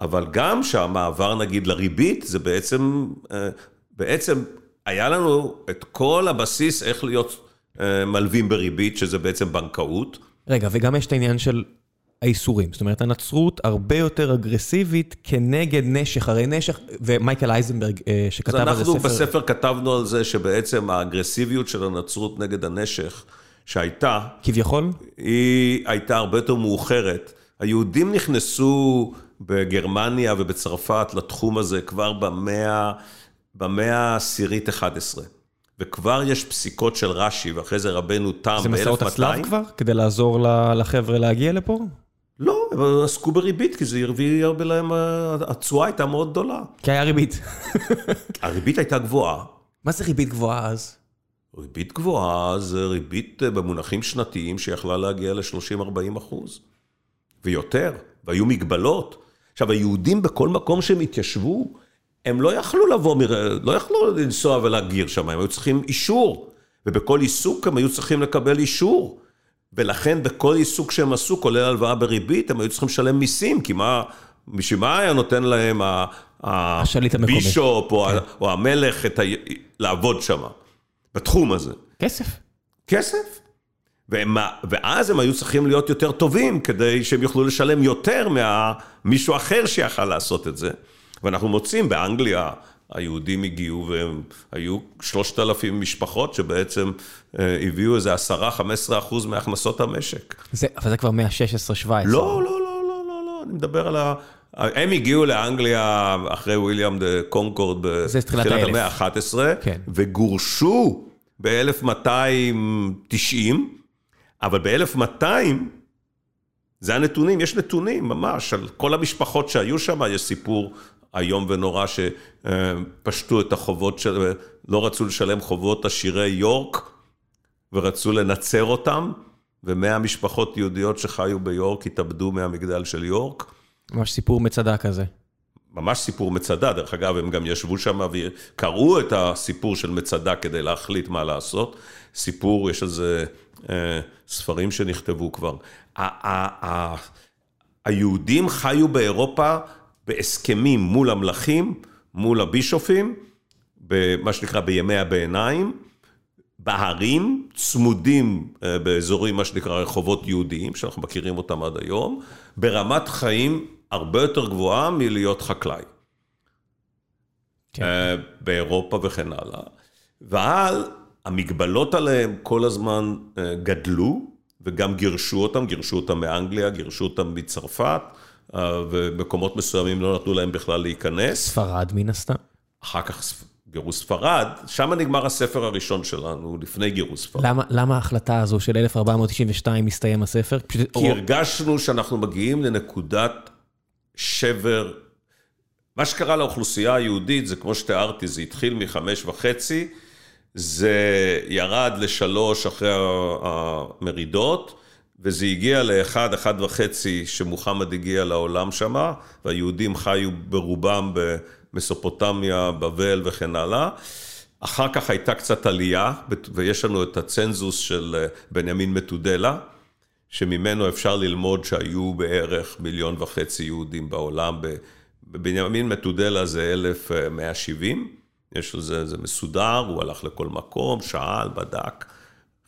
אבל גם שהמעבר נגיד לריבית, זה בעצם, אה, בעצם היה לנו את כל הבסיס איך להיות אה, מלווים בריבית, שזה בעצם בנקאות. רגע, וגם יש את העניין של האיסורים. זאת אומרת, הנצרות הרבה יותר אגרסיבית כנגד נשך. הרי נשך, ומייקל אייזנברג שכתב על זה ספר... אז אנחנו בספר כתבנו על זה שבעצם האגרסיביות של הנצרות נגד הנשך, שהייתה... כביכול? היא הייתה הרבה יותר מאוחרת. היהודים נכנסו בגרמניה ובצרפת לתחום הזה כבר במאה, במאה העשירית 11. וכבר יש פסיקות של רש"י, ואחרי זה רבנו תם ב-1200. זה מסעות הצלב כבר? כדי לעזור לחבר'ה להגיע לפה? לא, הם עסקו בריבית, כי זה הרביא הרבה להם, התשואה הייתה מאוד גדולה. כי היה ריבית. הריבית הייתה גבוהה. מה זה ריבית גבוהה אז? ריבית גבוהה זה ריבית במונחים שנתיים שיכלה להגיע ל-30-40 אחוז. ויותר, והיו מגבלות. עכשיו, היהודים בכל מקום שהם התיישבו, הם לא יכלו לבוא, לא יכלו לנסוע ולהגיר שם, הם היו צריכים אישור. ובכל עיסוק הם היו צריכים לקבל אישור. ולכן בכל עיסוק שהם עשו, כולל הלוואה בריבית, הם היו צריכים לשלם מיסים, כי מה, בשביל מה היה נותן להם הבישופ או, כן. או המלך ה... לעבוד שם, בתחום הזה? כסף. כסף. ומה, ואז הם היו צריכים להיות יותר טובים, כדי שהם יוכלו לשלם יותר ממישהו אחר שיכל לעשות את זה. ואנחנו מוצאים באנגליה, היהודים הגיעו והם היו שלושת אלפים משפחות שבעצם אה, הביאו איזה עשרה, חמש עשרה אחוז מהכנסות המשק. זה, אבל זה כבר מאה ה-16-17. לא, לא, לא, לא, אני מדבר על ה... הם הגיעו לאנגליה אחרי וויליאם דה קונקורד בתחילת המאה ה-11, כן. וגורשו ב-1290, אבל ב-1200, זה הנתונים, יש נתונים ממש על כל המשפחות שהיו שם, יש סיפור איום ונורא שפשטו את החובות, של, לא רצו לשלם חובות עשירי יורק ורצו לנצר אותם, ומאה משפחות יהודיות שחיו ביורק התאבדו מהמגדל של יורק. ממש סיפור מצדה כזה. ממש סיפור מצדה, דרך אגב, הם גם ישבו שם וקראו את הסיפור של מצדה כדי להחליט מה לעשות. סיפור, יש על זה אה, ספרים שנכתבו כבר. היהודים חיו באירופה בהסכמים מול המלכים, מול הבישופים, במה שנקרא בימי הביניים, בהרים, צמודים אה, באזורים, מה שנקרא רחובות יהודיים, שאנחנו מכירים אותם עד היום, ברמת חיים הרבה יותר גבוהה מלהיות חקלאי. כן. אה, באירופה וכן הלאה. אבל המגבלות עליהם כל הזמן אה, גדלו, וגם גירשו אותם, גירשו אותם מאנגליה, גירשו אותם מצרפת. ומקומות מסוימים לא נתנו להם בכלל להיכנס. ספרד מן הסתם. אחר כך גירוש ספרד, שם נגמר הספר הראשון שלנו, לפני גירוש ספרד. למה, למה ההחלטה הזו של 1492 מסתיים הספר? כי או... הרגשנו שאנחנו מגיעים לנקודת שבר. מה שקרה לאוכלוסייה היהודית, זה כמו שתיארתי, זה התחיל מחמש וחצי, זה ירד לשלוש אחרי המרידות, וזה הגיע לאחד, אחד וחצי שמוחמד הגיע לעולם שמה, והיהודים חיו ברובם במסופוטמיה, בבל וכן הלאה. אחר כך הייתה קצת עלייה, ויש לנו את הצנזוס של אה, בנימין מתודלה, שממנו אפשר ללמוד שהיו בערך מיליון וחצי יהודים בעולם. בבנימין מתודלה זה 1170, יש לזה, זה מסודר, הוא הלך לכל מקום, שאל, בדק.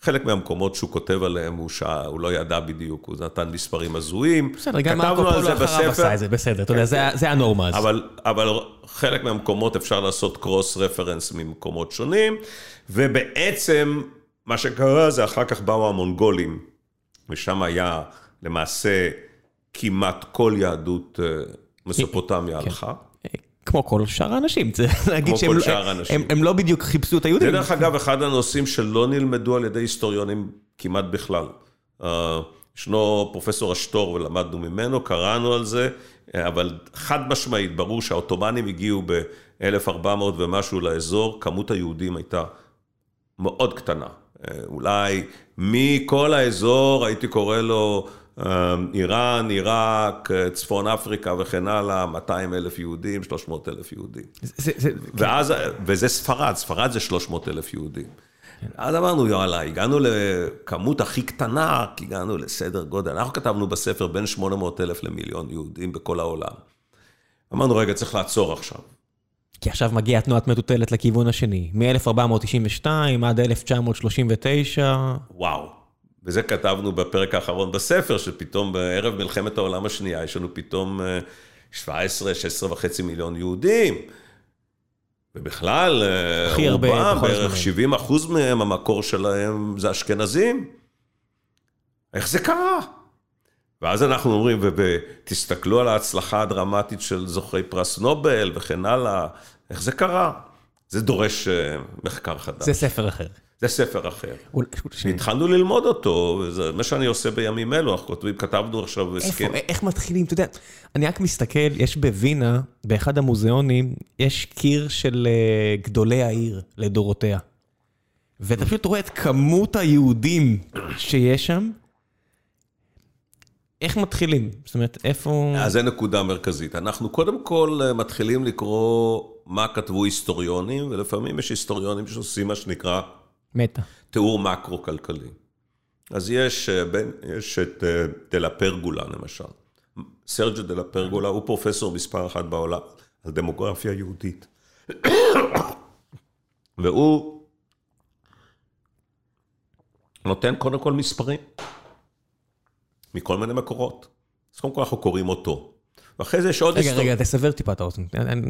חלק מהמקומות שהוא כותב עליהם, הוא, שע, הוא לא ידע בדיוק, הוא נתן מספרים הזויים. בסדר, גם מרקו פולו אחריו עשה את זה, בסדר, אתה יודע, זה, זה הנורמה אז. אבל, אבל חלק מהמקומות אפשר לעשות קרוס רפרנס ממקומות שונים, ובעצם מה שקרה זה אחר כך באו המונגולים, ושם היה למעשה כמעט כל יהדות אה, מסופוטמיה כן. הלכה. כמו כל שאר האנשים, צריך להגיד שהם לא- לא בדיוק חיפשו את היהודים. זה דרך אגב אחד הנושאים שלא נלמדו על ידי היסטוריונים כמעט בכלל. אה, ישנו פרופסור אשטור ולמדנו ממנו, קראנו על זה, אה, אבל חד משמעית, ברור שהעות'מאנים הגיעו ב-1400 ומשהו לאזור, כמות היהודים הייתה מאוד קטנה. אה, אולי מכל האזור, הייתי קורא לו איראן, עיראק, אה, צפון אפריקה וכן הלאה, 200 אלף יהודים, 300 אלף יהודים. זה- זה- ואז, וזה ספרד, ספרד זה 300 אלף יהודים. אז אמרנו, יאללה, הגענו לכמות הכי קטנה, כי הגענו לסדר גודל. אנחנו כתבנו בספר בין 800 אלף למיליון יהודים בכל העולם. אמרנו, רגע, צריך לעצור עכשיו. כי עכשיו מגיעה תנועת מטוטלת לכיוון השני, מ-1492 עד 1939. וואו. וזה כתבנו בפרק האחרון בספר, שפתאום בערב מלחמת העולם השנייה, יש לנו פתאום אה, 17, 16 וחצי מיליון יהודים. ובכלל, אה, רובם, בערך הזמנים. 70 אחוז מהם, המקור שלהם זה אשכנזים. איך זה קרה? ואז אנחנו אומרים, ותסתכלו על ההצלחה הדרמטית של זוכי פרס נובל וכן הלאה, איך זה קרה? זה דורש אה, מחקר חדש. זה ספר אחר. זה ספר אחר. התחלנו ללמוד אותו, וזה מה שאני עושה בימים אלו, אנחנו כותבים, כתבנו עכשיו הסכם. איפה, איך מתחילים, אתה יודע, אני רק מסתכל, יש בווינה, באחד המוזיאונים, יש קיר של אה, גדולי העיר לדורותיה. ואתה פשוט רואה את כמות היהודים שיש שם. איך מתחילים? זאת אומרת, איפה... אז זה נקודה מרכזית. אנחנו קודם כל אה, מתחילים לקרוא מה כתבו היסטוריונים, ולפעמים יש היסטוריונים שעושים מה שנקרא מתה. תיאור מקרו-כלכלי. אז יש, אה, בין, יש את אה, דלה פרגולה למשל. סרג'ו דלה פרגולה הוא פרופסור מספר אחת בעולם על דמוגרפיה יהודית. והוא נותן קודם כל מספרים, מכל מיני מקורות. אז קודם כל אנחנו קוראים אותו. ואחרי זה יש עוד רגע, היסטוריה. רגע, תסבר טיפה את האוזן.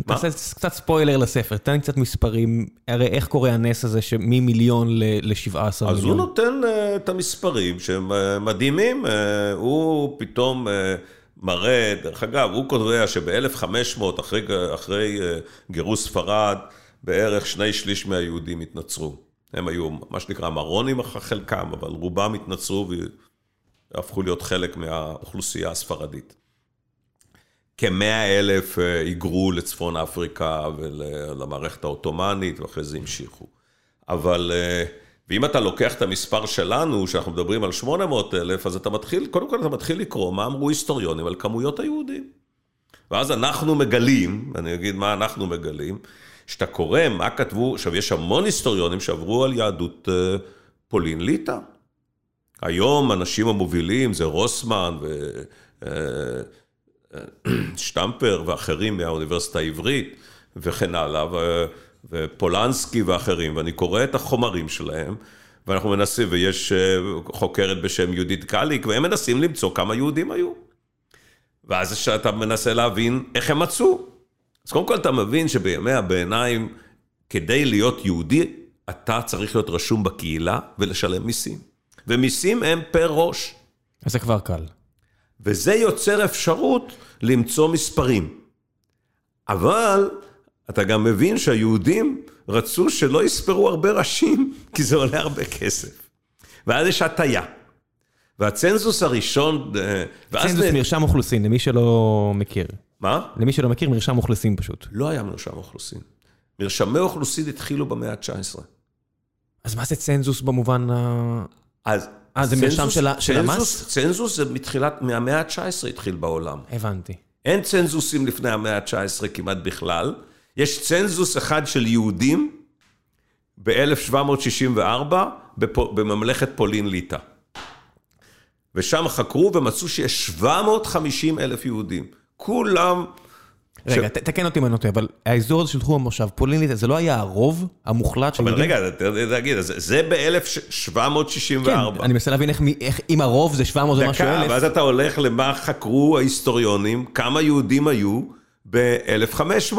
תעשה קצת ספוילר לספר, תן קצת מספרים. הרי איך קורה הנס הזה שממיליון ל-17 אז הוא מיליון? נותן אה, את המספרים שהם אה, מדהימים, אה, הוא פתאום אה, מראה, דרך אגב, הוא קובע שב-1500, אחרי, גירוש ספרד, בערך שני שליש מהיהודים התנצרו. הם היו מה שנקרא מרונים חלקם, אבל רובם התנצרו והפכו להיות חלק מהאוכלוסייה הספרדית. כמאה אלף אה, היגרו לצפון אפריקה ולמערכת העות'מאנית, ואחרי זה המשיכו. אבל, אה, ואם אתה לוקח את המספר שלנו, שאנחנו מדברים על 800 אלף, אז אתה מתחיל, קודם כל אתה מתחיל לקרוא מה אמרו היסטוריונים על כמויות היהודים. ואז אנחנו מגלים, אני אגיד מה אנחנו מגלים, שאתה קורא מה כתבו, עכשיו יש המון היסטוריונים שעברו על יהדות אה, פולין ליטא. היום האנשים המובילים זה רוסמן ושטמפר ואחרים מהאוניברסיטה העברית וכן הלאה, ו- ופולנסקי ואחרים, ואני קורא את החומרים שלהם, ואנחנו מנסים, ויש אה, חוקרת בשם יהודית קליק, והם מנסים למצוא כמה יהודים היו. ואז שאתה מנסה להבין איך הם מצאו. אז קודם כל אתה מבין שבימי הביניים, כדי להיות יהודי, אתה צריך להיות רשום בקהילה ולשלם מיסים. ומיסים הם פר ראש. אז זה כבר קל. וזה יוצר אפשרות למצוא מספרים. אבל אתה גם מבין שהיהודים רצו שלא יספרו הרבה ראשים, *laughs* כי זה עולה הרבה כסף. ואז יש הטיה. והצנזוס הראשון... אה, ואז צנזוס נ- מרשם אוכלוסין, למי שלא מכיר. מה? למי שלא מכיר, מרשם אוכלוסין פשוט. לא היה מרשם אוכלוסין. מרשמי אוכלוסין התחילו במאה ה-19. אז מה זה צנזוס במובן ה... אז... אה, זה מרשם של המס? צנזוס- זה מתחילת, מהמאה ה-19 התחיל בעולם. הבנתי. אין צנזוסים לפני המאה ה-19 כמעט בכלל. יש צנזוס אחד של יהודים ב-1764 בממלכת פולין ליטא. ושם חקרו ומצאו שיש 750 אלף יהודים. כולם רגע, ת- תקן אותי אם אני לא טועה, אבל האזור הזה של תחום המושב, פולין זה לא היה הרוב המוחלט של אבל יהודים? רגע, אתה יודע להגיד, זה- זה ב-1764. כן, אני מנסה להבין איך אם הרוב זה 700 ומשהו דקה, אלף, ואז אתה הולך למה חקרו ההיסטוריונים, כמה יהודים היו ב-1500.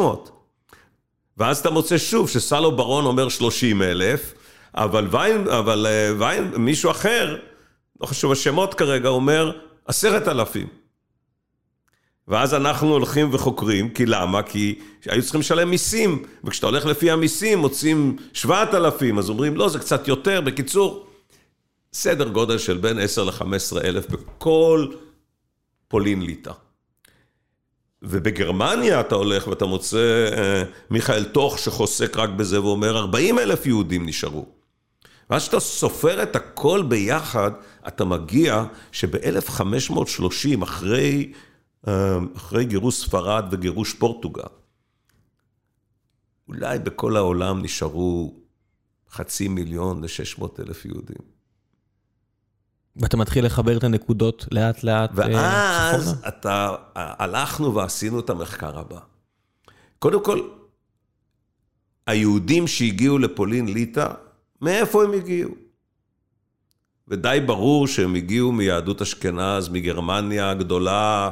ואז אתה מוצא שוב שסלו ברון אומר 30 אלף, אבל ויין, אבל אה, ויין, מישהו אחר, לא חשוב השמות כרגע, אומר עשרת אלפים. ואז אנחנו הולכים וחוקרים, כי למה? כי היו צריכים לשלם מיסים, וכשאתה הולך לפי המיסים מוצאים שבעת אלפים, אז אומרים לא, זה קצת יותר, בקיצור, סדר גודל של בין 10 ל-15 אלף בכל פולין ליטא. ובגרמניה אתה הולך ואתה מוצא אה, מיכאל טוך שחוסק רק בזה ואומר 40 אלף יהודים נשארו. ואז כשאתה סופר את הכל ביחד, אתה מגיע שב-1530, אחרי, אחרי גירוש ספרד וגירוש פורטוגל, אולי בכל העולם נשארו חצי מיליון ל-600 אלף יהודים. ואתה מתחיל לחבר את הנקודות לאט לאט אה, ואז צפונה? אתה, הלכנו ועשינו את המחקר הבא. קודם כל, היהודים שהגיעו לפולין ליטא, מאיפה הם הגיעו? ודי ברור שהם הגיעו מיהדות אשכנז, מגרמניה הגדולה,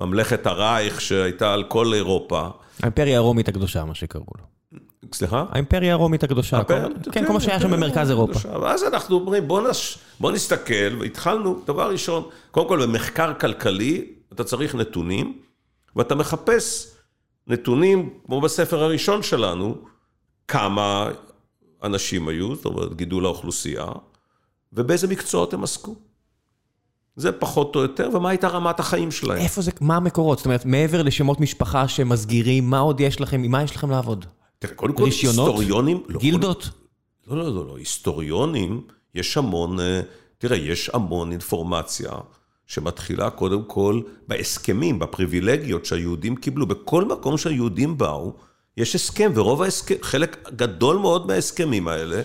ממלכת הרייך שהייתה על כל אירופה. האימפריה הרומית הקדושה, מה שקראו לו. סליחה? האימפריה הרומית הקדושה, כל- כן, כל מה שהיה שם במרכז אירופה. ואז אנחנו אומרים, בוא, נש... בוא נסתכל, והתחלנו, דבר ראשון, קודם כל במחקר כלכלי, אתה צריך נתונים, ואתה מחפש נתונים, כמו בספר הראשון שלנו, כמה אנשים היו, זאת אומרת, גידול האוכלוסייה, ובאיזה מקצועות הם עסקו. זה פחות או יותר, ומה הייתה רמת החיים שלהם. איפה זה, מה המקורות? זאת אומרת, מעבר לשמות משפחה שמסגירים, מה עוד יש לכם, עם מה יש לכם לעבוד? תראה, קודם כל, רישיונות? היסטוריונים... לא, גילדות? לא, לא, לא, לא, היסטוריונים, יש המון, אה, תראה, יש המון אינפורמציה שמתחילה קודם כל בהסכמים, בפריבילגיות שהיהודים קיבלו. בכל מקום שהיהודים באו, יש הסכם, ורוב ההסכם, חלק גדול מאוד מההסכמים האלה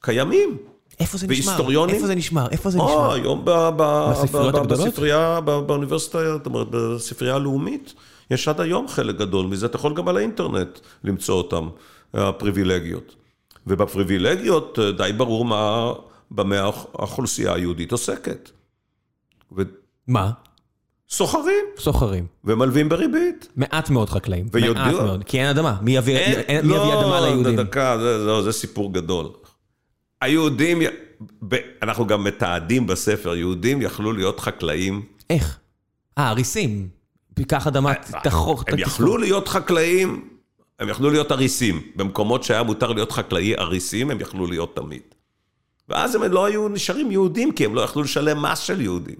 קיימים. איפה זה נשמר? והיסטוריונים? איפה זה נשמר? איפה זה או, נשמר? היום ב- הגדולות? בספרייה, באוניברסיטה, זאת אומרת, בספרייה הלאומית, יש עד היום חלק גדול מזה, אתה יכול גם על האינטרנט למצוא אותם, הפריבילגיות. ובפריבילגיות אה, די ברור מה, במה האוכ- האוכלוסייה היהודית עוסקת. מה? וסוחרים, סוחרים. ומלווים בריבית. מעט מאוד חקלאים. ויודע- מעט מאוד. כי אין אדמה. מי יביא אין- מי יביא אדמה ליהודים? לא, דקה, זה, זה, זה סיפור גדול. היהודים, אנחנו גם מתעדים בספר, יהודים יכלו להיות חקלאים. איך? אה, אריסים. קח אדמה, תחוך, הם יכלו להיות חקלאים, הם יכלו להיות אריסים. במקומות שהיה מותר להיות חקלאי אריסים, הם יכלו להיות תמיד. ואז הם לא היו נשארים יהודים, כי הם לא יכלו לשלם מס של יהודים.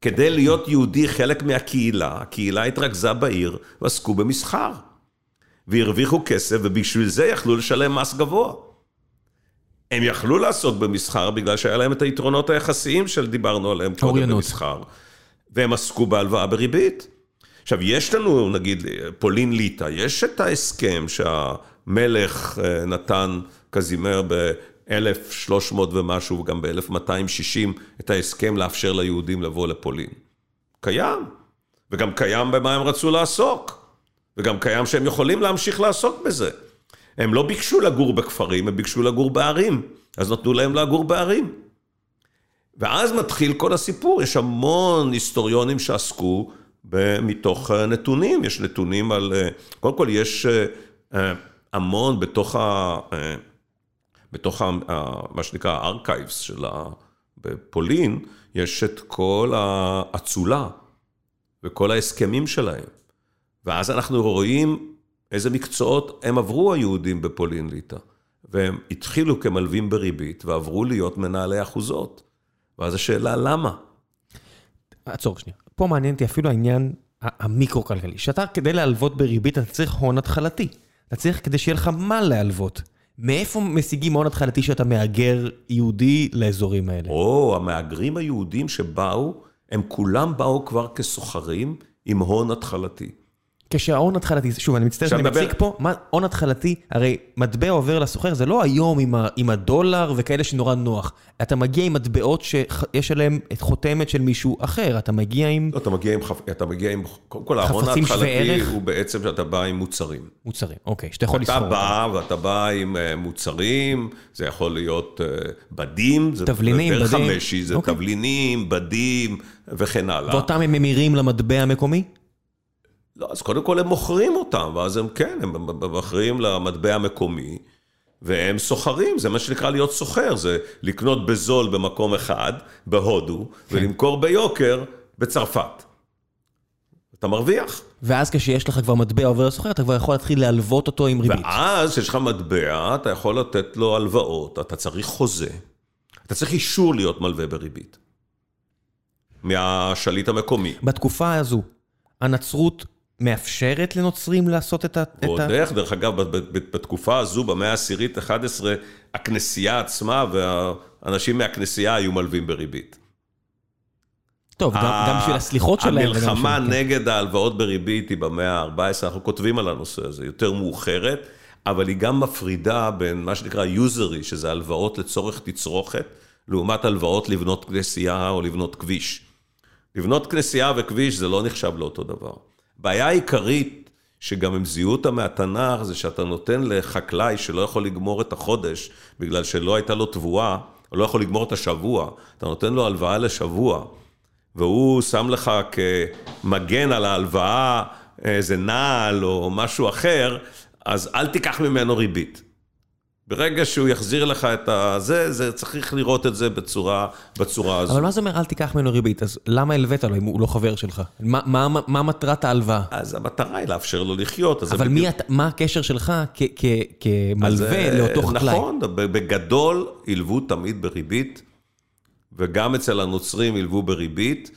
כדי להיות יהודי חלק מהקהילה, הקהילה התרכזה בעיר ועסקו במסחר. והרוויחו כסף, ובשביל זה יכלו לשלם מס גבוה. הם יכלו לעסוק במסחר בגלל שהיה להם את היתרונות היחסיים שדיברנו עליהם קודם. במסחר. והם עסקו בהלוואה בריבית. עכשיו, יש לנו, נגיד, פולין ליטא, יש את ההסכם שהמלך אה, נתן, קזימר, ב-1300 ומשהו, וגם ב-1260, את ההסכם לאפשר ליהודים לבוא לפולין. קיים. וגם קיים במה הם רצו לעסוק. וגם קיים שהם יכולים להמשיך לעסוק בזה. הם לא ביקשו לגור בכפרים, הם ביקשו לגור בערים. אז נתנו להם לגור בערים. ואז מתחיל כל הסיפור, יש המון היסטוריונים שעסקו מתוך אה, נתונים, יש נתונים על, אה, קודם כל יש אה, המון בתוך, ה, בתוך ה- מה שנקרא הארכייבס של ה... בפולין, יש את כל האצולה וכל ההסכמים שלהם. ואז אנחנו רואים איזה מקצועות הם עברו היהודים בפולין ליטא. והם התחילו כמלווים בריבית ועברו להיות מנהלי אחוזות. ואז השאלה למה? עצור שנייה. פה מעניין אותי אפילו העניין המיקרו-כלכלי. שאתה כדי להלוות בריבית, אתה צריך הון התחלתי. אתה צריך כדי שיהיה לך מה להלוות. מאיפה משיגים הון התחלתי שאתה מהגר יהודי לאזורים האלה? או, המהגרים היהודים שבאו, הם כולם באו כבר כסוחרים עם הון התחלתי. כשההון התחלתי, שוב, אני מצטער שאני מציג פה, מה, הון התחלתי, הרי מטבע עובר לסוחר, זה לא היום עם, הדולר וכאלה שנורא נוח. אתה מגיע עם מטבעות שיש עליהן את חותמת של מישהו אחר, אתה מגיע עם לא, אתה מגיע עם, אתה קודם כל ההון ההתחלתי? הוא בעצם שאתה בא עם מוצרים. מוצרים, אוקיי, שאתה יכול אתה לסחור. אותם. בא ואתה בא עם אה, מוצרים, זה יכול להיות אה, בדים, זה תבלינים, בדים. זה אוקיי. תבלינים, בדים וכן הלאה. ואותם הם ממירים למטבע המקומי? לא, אז קודם כל הם מוכרים אותם, ואז הם כן, הם מוכרים למטבע המקומי, והם סוחרים, זה מה שנקרא להיות סוחר, זה לקנות בזול במקום אחד, בהודו, כן. ולמכור ביוקר בצרפת. אתה מרוויח. ואז כשיש לך כבר מטבע עובר לסוחר, אתה כבר יכול להתחיל להלוות אותו עם ריבית. ואז כשיש לך מטבע, אתה יכול לתת לו הלוואות, אתה צריך חוזה, אתה צריך אישור להיות מלווה בריבית. מהשליט המקומי. בתקופה הזו, הנצרות מאפשרת לנוצרים לעשות את ה... ועוד. איך, דרך אגב, בתקופה הזו, במאה העשירית, 11, הכנסייה עצמה והאנשים מהכנסייה היו מלווים בריבית. טוב, גם, בשביל הסליחות שלהם. המלחמה כן. נגד ההלוואות בריבית היא במאה ה-14, אנחנו כותבים על הנושא הזה, יותר מאוחרת, אבל היא גם מפרידה בין מה שנקרא יוזרי, שזה הלוואות לצורך תצרוכת, לעומת הלוואות לבנות כנסייה או לבנות כביש. לבנות כנסייה וכביש זה לא נחשב לאותו דבר. בעיה העיקרית, שגם הם זיהו אותה מהתנ"ך, זה שאתה נותן לחקלאי שלא יכול לגמור את החודש, בגלל שלא הייתה לו תבואה, או לא יכול לגמור את השבוע, אתה נותן לו הלוואה לשבוע, והוא שם לך כמגן על ההלוואה איזה נעל או משהו אחר, אז אל תיקח ממנו ריבית. ברגע שהוא יחזיר לך את הזה, זה צריך לראות את זה בצורה, בצורה הזו. אבל מה זה אומר אל תיקח ממנו ריבית? אז למה הלווית לו אם הוא לא חבר שלך? מה, מה, מה מטרת ההלוואה? אז המטרה היא לאפשר לו לחיות. אבל בדיוק- מי, אתה- מה הקשר שלך כ- כ- אז, כמלווה אה, לאותו חקלאי? נכון, בגדול הלוו תמיד בריבית, וגם אצל הנוצרים הלוו בריבית,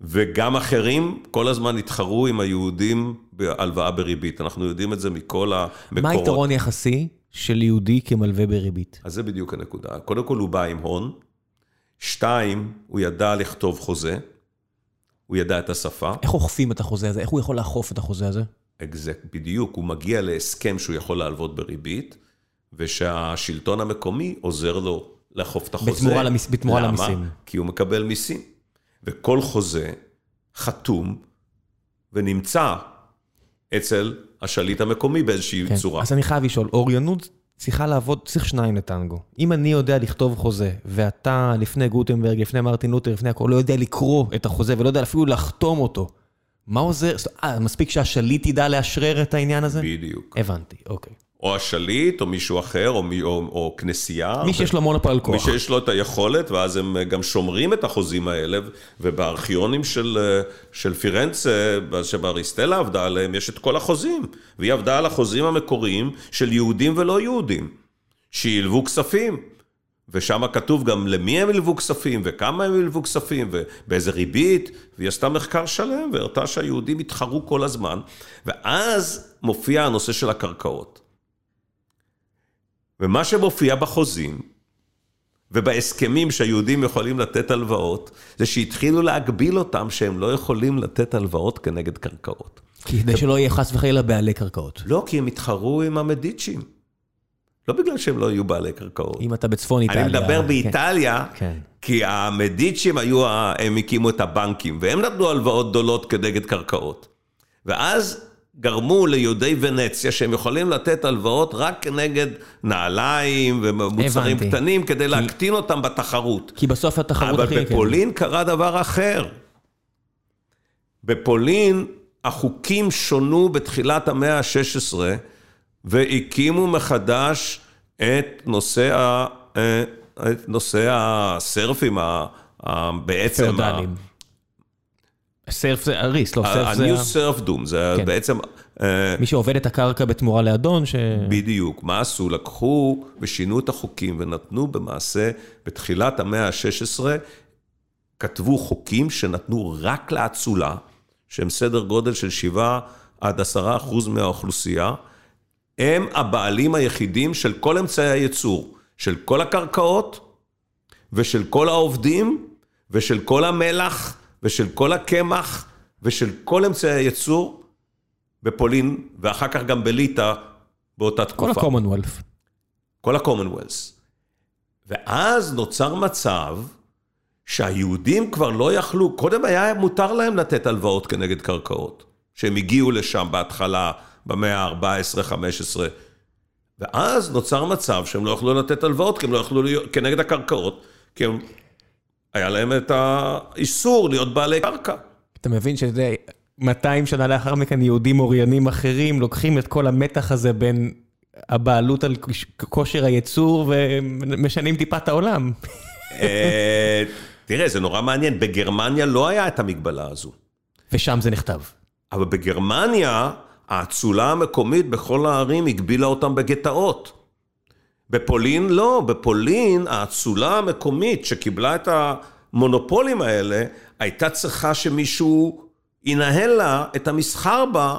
וגם אחרים כל הזמן התחרו עם היהודים בהלוואה בריבית. אנחנו יודעים את זה מכל המקורות. מה היתרון יחסי של יהודי כמלווה בריבית? אז זה בדיוק הנקודה. קודם כל הוא בא עם הון, שתיים, הוא ידע לכתוב חוזה, הוא ידע את השפה. איך אוכפים את החוזה הזה? איך הוא יכול לאכוף את החוזה הזה? אקזק, בדיוק, הוא מגיע להסכם שהוא יכול להלוות בריבית, ושהשלטון המקומי עוזר לו לאכוף את החוזה. בתמורה למס- בתמורה למה? למיסים. כי הוא מקבל מיסים. וכל חוזה חתום ונמצא אצל השליט המקומי באיזושהי כן. צורה. אז אני חייב לשאול, אוריינות צריכה לעבוד, צריך שניים לטנגו. אם אני יודע לכתוב חוזה, ואתה לפני גוטנברג, לפני מרטין לותר, לפני הכל, לא יודע לקרוא את החוזה ולא יודע אפילו לחתום אותו, מה עוזר? אה, מספיק שהשליט ידע לאשרר את העניין הזה? בדיוק. הבנתי, אוקיי. או השליט, או מישהו אחר, או, מי, או, או כנסייה. מי שיש לו מונופול על מי כוח. שיש לו את היכולת, ואז הם גם שומרים את החוזים האלה, ובארכיונים של, של פירנצה, שבאריסטלה עבדה עליהם, יש את כל החוזים. והיא עבדה על החוזים המקוריים של יהודים ולא יהודים, שילבו כספים. ושם כתוב גם למי הם ילבו כספים, וכמה הם ילבו כספים, ובאיזה ריבית, והיא עשתה מחקר שלם, והראתה שהיהודים התחרו כל הזמן. ואז מופיע הנושא של הקרקעות. ומה שמופיע בחוזים, ובהסכמים שהיהודים יכולים לתת הלוואות, זה שהתחילו להגביל אותם שהם לא יכולים לתת הלוואות כנגד קרקעות. כדי שלא יהיה חס וחלילה בעלי קרקעות. לא, כי הם התחרו עם המדיצ'ים. לא בגלל שהם לא יהיו בעלי קרקעות. אם אתה בצפון איטליה. אני מדבר כן. באיטליה, כן. כי המדיצ'ים היו, הם הקימו את הבנקים, והם נתנו הלוואות גדולות כנגד קרקעות. ואז גרמו ליהודי ונציה שהם יכולים לתת הלוואות רק כנגד נעליים ומוצרים הבנתי. קטנים, כדי להקטין אותם בתחרות. כי בסוף התחרות אבל הכי... כן. בפולין קרה דבר אחר. בפולין החוקים שונו בתחילת המאה ה-16 והקימו מחדש את נושא, ה, אה, את נושא הסרפים, ה, בעצם... פאודלים. סרף זה אריס, לא, סרף זה... ה-new ה- serfdom, זה כן. בעצם... אה, מי שעובד את הקרקע בתמורה לאדון, ש... בדיוק. מה עשו? לקחו ושינו את החוקים ונתנו במעשה, בתחילת המאה ה-16, כתבו חוקים שנתנו רק לאצולה, שהם סדר גודל של 7 עד 10 אחוז מהאוכלוסייה, הם הבעלים היחידים של כל אמצעי הייצור, של כל הקרקעות ושל כל העובדים ושל כל המלח ושל כל הקמח ושל כל אמצעי הייצור, בפולין, ואחר כך גם בליטא באותה כל תקופה. ה-commonwealth. כל ה-commonwealth. ואז נוצר מצב שהיהודים כבר לא יכלו, קודם היה מותר להם לתת הלוואות כנגד קרקעות, שהם הגיעו לשם בהתחלה, במאה ה-14-15, ואז נוצר מצב שהם לא יכלו לתת הלוואות, כי הם לא יכלו להיות כנגד הקרקעות, כי הם, היה להם את האיסור להיות בעלי קרקע. אתה מבין שזה 200 שנה לאחר מכן יהודים אוריינים אחרים לוקחים את כל המתח הזה בין הבעלות על כוש- כושר הייצור ומשנים טיפה את העולם. אה, תראה, זה נורא מעניין, בגרמניה לא היה את המגבלה הזו. ושם זה נכתב. אבל בגרמניה, האצולה המקומית בכל הערים הגבילה אותם בגטאות. בפולין לא, בפולין האצולה המקומית שקיבלה את המונופולים האלה, הייתה צריכה שמישהו ינהל לה את המסחר בה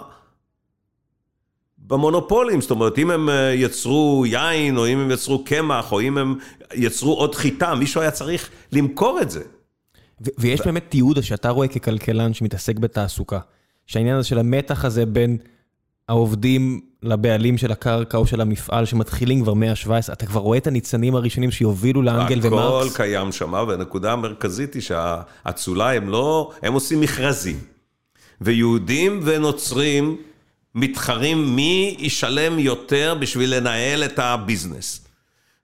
במונופולים. זאת אומרת, אם הם אה, יצרו יין, או אם הם יצרו קמח, או אם הם יצרו עוד חיטה, מישהו היה צריך למכור את זה. ו- ויש באמת תיעוד שאתה רואה ככלכלן שמתעסק בתעסוקה, שהעניין הזה של המתח הזה בין העובדים לבעלים של הקרקע או של המפעל שמתחילים כבר מאה ה-17, אתה כבר רואה את הניצנים הראשונים שיובילו לאנגל הכל ומרקס? קיים שם, והנקודה המרכזית היא שהאצולה הם לא, הם עושים מכרזים. ויהודים ונוצרים מתחרים מי ישלם יותר בשביל לנהל את הביזנס.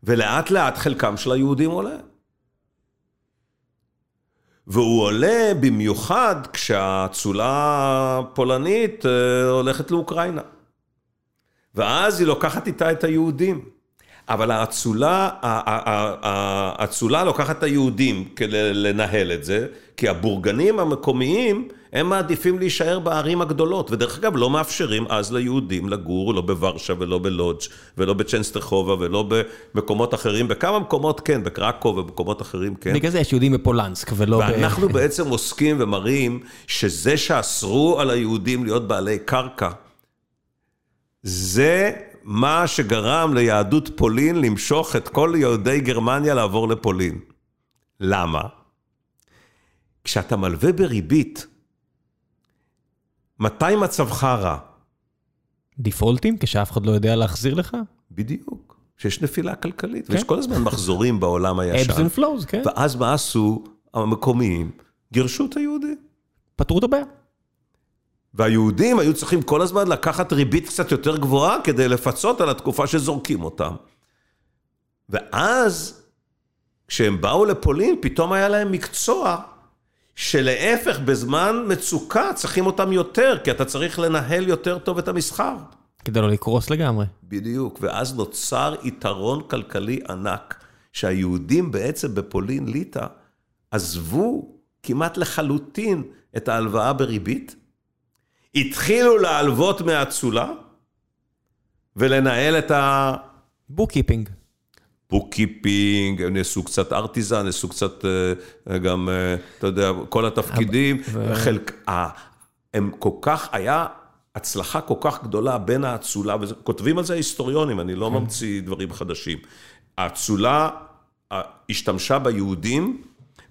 ולאט לאט חלקם של היהודים עולה. והוא עולה במיוחד כשהאצולה הפולנית אה, הולכת לאוקראינה. ואז היא לוקחת איתה את היהודים. אבל האצולה, האצולה לוקחת את היהודים כדי לנהל את זה, כי הבורגנים המקומיים, הם מעדיפים להישאר בערים הגדולות, ודרך אגב לא מאפשרים אז ליהודים לגור, לא בוורשה ולא בלודג' ולא בצ'נסטרחובה ולא במקומות אחרים, בכמה מקומות כן, בקרקו ובמקומות אחרים כן. בגלל זה יש יהודים בפולנסק ולא ב... ואנחנו בעצם עוסקים ומראים שזה שאסרו על היהודים להיות בעלי קרקע, זה מה שגרם ליהדות פולין למשוך את כל יהודי גרמניה לעבור לפולין. למה? כשאתה מלווה בריבית, מתי מצבך רע? דיפולטים, כשאף אחד לא יודע להחזיר לך? בדיוק. שיש נפילה כלכלית, כן. ויש כל הזמן מחזורים בעולם *laughs* הישן. Ebbs and flows, כן. ואז מה עשו המקומיים? גירשו את היהודים. פתרו את הבעיה. והיהודים היו צריכים כל הזמן לקחת ריבית קצת יותר גבוהה כדי לפצות על התקופה שזורקים אותם. ואז, כשהם באו לפולין, פתאום היה להם מקצוע שלהפך, בזמן מצוקה צריכים אותם יותר, כי אתה צריך לנהל יותר טוב את המסחר. כדי לא לקרוס לגמרי. בדיוק, ואז נוצר יתרון כלכלי ענק, שהיהודים בעצם בפולין ליטא עזבו כמעט לחלוטין את ההלוואה בריבית, התחילו להלוות מהאצולה ולנהל את ה... בוק-קיפינג. בוק-קיפינג, הם נעשו קצת artisan, נעשו קצת אה, גם, אה, אתה יודע, כל התפקידים. ו- חלק, הם כל כך, היה הצלחה כל כך גדולה בין האצולה, וכותבים על זה היסטוריונים, אני לא ממציא דברים חדשים. האצולה אה, השתמשה ביהודים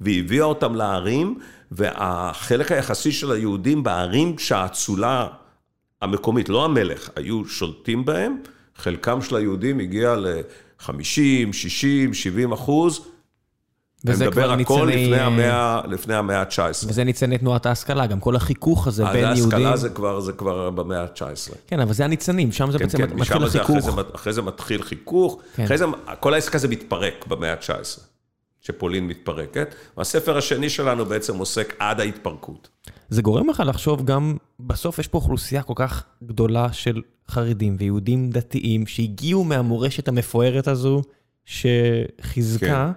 והביאה אותם לערים, והחלק היחסי של היהודים בערים שהאצולה המקומית, לא המלך, היו שולטים בהם, חלקם של היהודים הגיע ל-50, 60, 70 אחוז. אני וזה מדבר כבר הכל ניצני... לפני המאה, לפני המאה ה-19. וזה ניצני תנועת ההשכלה, גם כל החיכוך הזה בין יהודים. ההשכלה זה כבר, זה כבר במאה ה-19. כן, אבל זה הניצנים, שם זה כן, בעצם כן, מתחיל משם זה אחרי החיכוך. זה, אחרי זה מתחיל חיכוך, כן. אחרי זה, כל העסק הזה מתפרק במאה ה-19, שפולין מתפרקת, והספר השני שלנו בעצם עוסק עד ההתפרקות. זה גורם לך לחשוב גם, בסוף יש פה אוכלוסייה כל כך גדולה של חרדים ויהודים דתיים שהגיעו מהמורשת המפוארת הזו, שחיזקה,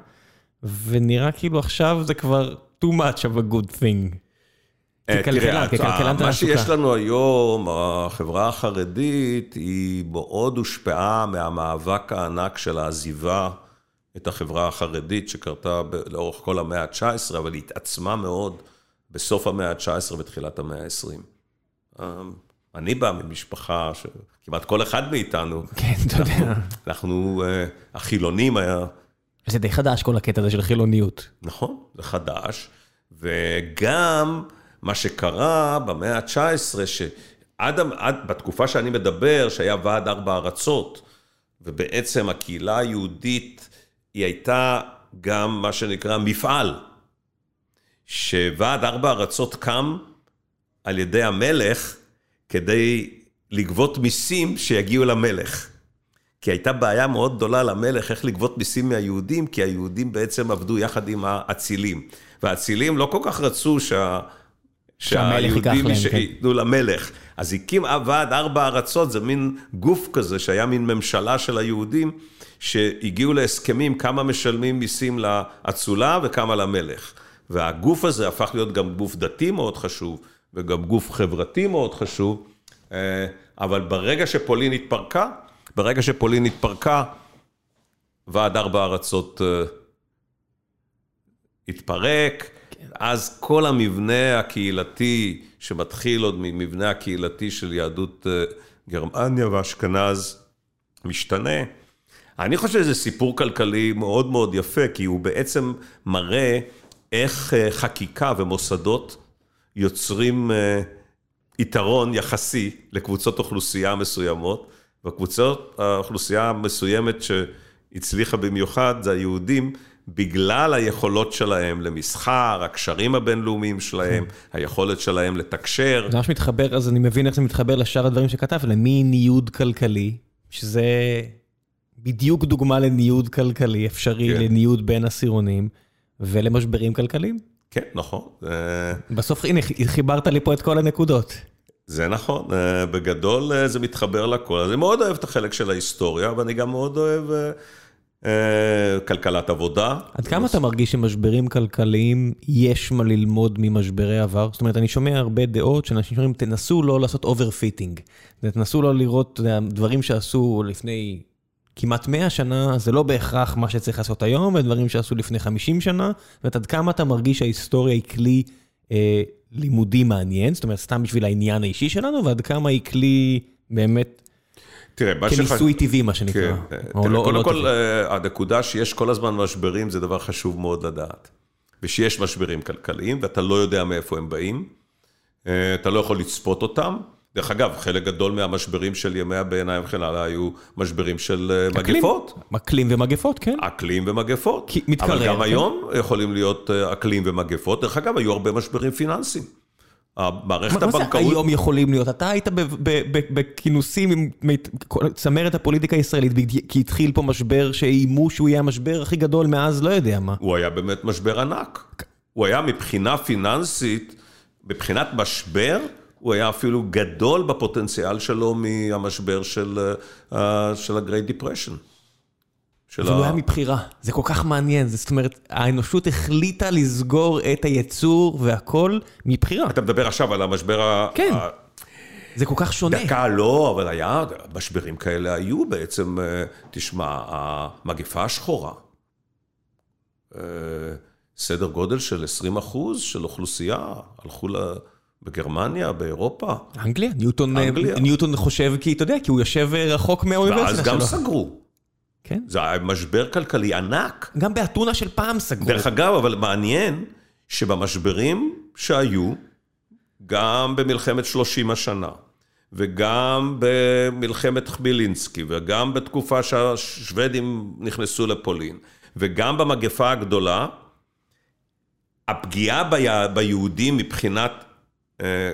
ונראה כאילו עכשיו זה כבר too much of a good thing. אה, ככלכלן, מה. שיש לנו היום, החברה החרדית, היא מאוד הושפעה מהמאבק הענק של העזיבה את החברה החרדית, שקרתה לאורך כל המאה ה-19, אבל היא התעצמה מאוד בסוף המאה ה-19 ותחילת המאה ה-20. אני בא ממשפחה שכמעט כל אחד מאיתנו, כן, אתה יודע. אנחנו, אה, החילונים היה... זה די חדש כל הקטע הזה של חילוניות. נכון, זה חדש, וגם מה שקרה במאה ה-19, עד, עד, בתקופה שאני מדבר, שהיה ועד ארבע ארצות, ובעצם הקהילה היהודית, היא הייתה גם מה שנקרא מפעל, שוועד ארבע ארצות קם על ידי המלך כדי לגבות מיסים שיגיעו למלך. כי הייתה בעיה מאוד גדולה למלך איך לגבות מיסים מהיהודים, כי היהודים בעצם עבדו יחד עם האצילים. והאצילים לא כל כך רצו שה... להם, כן. ייתנו למלך. אז הקים ועד ארבע ארצות, זה מין גוף כזה, שהיה מין ממשלה של היהודים, שהגיעו להסכמים כמה משלמים מיסים לאצולה וכמה למלך. והגוף הזה הפך להיות גם גוף דתי מאוד חשוב, וגם גוף חברתי מאוד חשוב, אה, אבל ברגע שפולין התפרקה, ברגע שפולין התפרקה, ועד ארבע ארצות אה, התפרק, כן. אז כל המבנה הקהילתי, שמתחיל עוד ממבנה הקהילתי של יהדות אה, גרמניה ואשכנז, משתנה. אני חושב שזה סיפור כלכלי מאוד מאוד יפה, כי הוא בעצם מראה איך אה, חקיקה ומוסדות יוצרים יתרון יחסי לקבוצות אוכלוסייה מסוימות, והקבוצות האוכלוסייה המסוימת שהצליחה במיוחד זה היהודים, בגלל היכולות שלהם למסחר, הקשרים הבינלאומיים שלהם. היכולת שלהם לתקשר. זה ממש מתחבר, אז אני מבין איך זה מתחבר לשאר הדברים שכתב, למי ניוד כלכלי, שזה בדיוק דוגמה לניוד כלכלי, אפשרי כן. לניוד בין עשירונים, ולמשברים כלכליים. כן, נכון. בסוף, הנה, חיברת לי פה את כל הנקודות. זה נכון, אה, בגדול אה, זה מתחבר לכל. אני מאוד אוהב את החלק של ההיסטוריה, ואני גם מאוד אוהב אה, כלכלת עבודה. עד כמה אתה מרגיש שמשברים כלכליים, יש מה ללמוד ממשברי עבר? זאת אומרת, אני שומע הרבה דעות שאנשים אומרים, תנסו לא לעשות overfitting. תנסו לא לראות דברים שעשו לפני כמעט 100 שנה, זה לא בהכרח מה שצריך לעשות היום, ודברים שעשו לפני 50 שנה. זאת עד כמה אתה מרגיש שההיסטוריה היא כלי... לימודי מעניין, זאת אומרת, סתם בשביל העניין האישי שלנו, ועד כמה היא כלי באמת, תראה, מה כניסוי טבעי, מה שנקרא. כן. תראה, לא, קודם לא כל, אה, הנקודה שיש כל הזמן משברים, זה דבר חשוב מאוד לדעת. ושיש משברים כלכליים, ואתה לא יודע מאיפה הם באים, אה, אתה לא יכול לצפות אותם. דרך אגב, חלק גדול מהמשברים של ימי הביניים וכן הלאה היו משברים של אה, אקלים, מגפות. אקלים ומגפות, כן. אקלים ומגפות. כי מתקרב. אבל גם כן. היום יכולים להיות אה, אקלים ומגפות. דרך אגב, היו הרבה משברים פיננסיים. המערכת הבנקאות... מה זה היום יכולים להיות? אתה היית בכינוסים עם צמרת הפוליטיקה הישראלית, כי התחיל פה משבר שאיימו שהוא יהיה המשבר הכי גדול מאז לא יודע מה. הוא היה באמת משבר ענק. הוא היה מבחינה פיננסית, מבחינת משבר, הוא היה אפילו גדול בפוטנציאל שלו מהמשבר של אה, ה-Great Depression. אבל הוא היה מבחירה, זה כל כך מעניין, זאת אומרת, האנושות החליטה לסגור את הייצור והכל מבחירה. אתה מדבר עכשיו על המשבר ה... כן, זה כל כך שונה. דקה לא, אבל היה, משברים כאלה היו בעצם, אה, תשמע, המגפה השחורה, אה, סדר גודל של 20 אחוז של אוכלוסייה, הלכו ל... בגרמניה, באירופה. אנגליה? ניוטון, אנגליה. ניוטון חושב כי, אתה יודע, כי הוא יושב רחוק מהאוניברסיטה שלו. ואז גם סגרו. כן. זה היה משבר כלכלי ענק. גם באתונה של פעם סגרו. דרך אגב, אבל מעניין שבמשברים שהיו, גם במלחמת 30 השנה, וגם במלחמת חבילינסקי, וגם בתקופה שהשוודים נכנסו לפולין, וגם במגפה הגדולה, הפגיעה ביהודים מבחינת אה,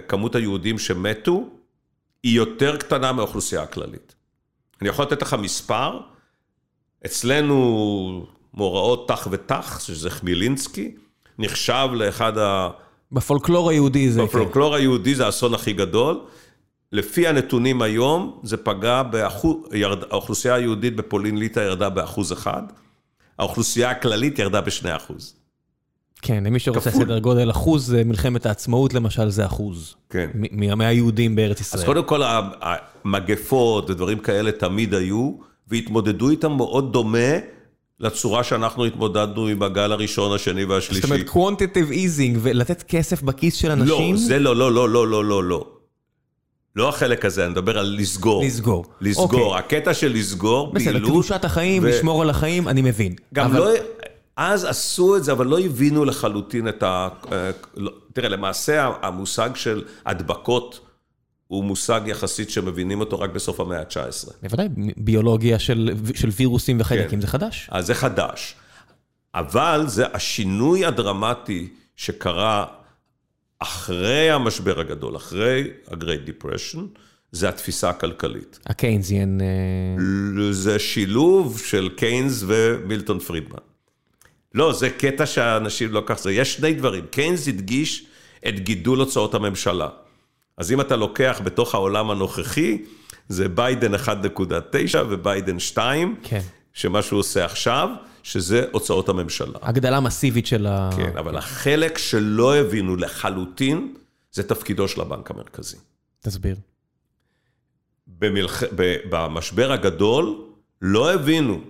כמות היהודים שמתו היא יותר קטנה מהאוכלוסייה הכללית. אני יכול לתת לך מספר, אצלנו מאורעות תח ותח, שזה חמילינסקי, נחשב לאחד ה... בפולקלור היהודי זה... בפולקלור כן. היהודי זה האסון הכי גדול. לפי הנתונים היום, זה פגע באחוז, ירד, האוכלוסייה היהודית בפולין ליטא ירדה באחוז אחד, האוכלוסייה הכללית ירדה בשני אחוז. כן, למי שרוצה סדר גודל אחוז, מלחמת העצמאות למשל זה אחוז. כן. מהיהודים בארץ ישראל. אז קודם כל המגפות ודברים כאלה תמיד היו, והתמודדו איתם מאוד דומה לצורה שאנחנו התמודדנו עם הגל הראשון, השני והשלישי. זאת אומרת, quantitative easing ולתת כסף בכיס של אנשים? לא, זה לא, לא, לא, לא, לא, לא, לא. לא החלק הזה, אני מדבר על לסגור. לסגור. לסגור, okay. הקטע של לסגור, בסדר, פעילות. בסדר, קדושת החיים, ו... לשמור על החיים, אני מבין. גם אבל... לא... אז עשו את זה, אבל לא הבינו לחלוטין את ה... אה, לא, תראה, למעשה המושג של הדבקות הוא מושג יחסית שמבינים אותו רק בסוף המאה ה-19. בוודאי, ביולוגיה של, של וירוסים וחיידקים כן. זה חדש. אז זה חדש. אבל זה השינוי הדרמטי שקרה אחרי המשבר הגדול, אחרי ה-Great Depression, זה התפיסה הכלכלית. הקיינזיאן... אה, זה שילוב של קיינס ומילטון פרידמן. לא, זה קטע שהאנשים לא כך זה. יש שני דברים. קיינס הדגיש את גידול הוצאות הממשלה. אז אם אתה לוקח בתוך העולם הנוכחי, זה ביידן 1.9 וביידן 2, כן. שמה שהוא עושה עכשיו, שזה הוצאות הממשלה. הגדלה מסיבית של ה... כן, אבל החלק שלא הבינו לחלוטין, זה תפקידו של הבנק המרכזי. תסביר. במלח... במשבר הגדול לא הבינו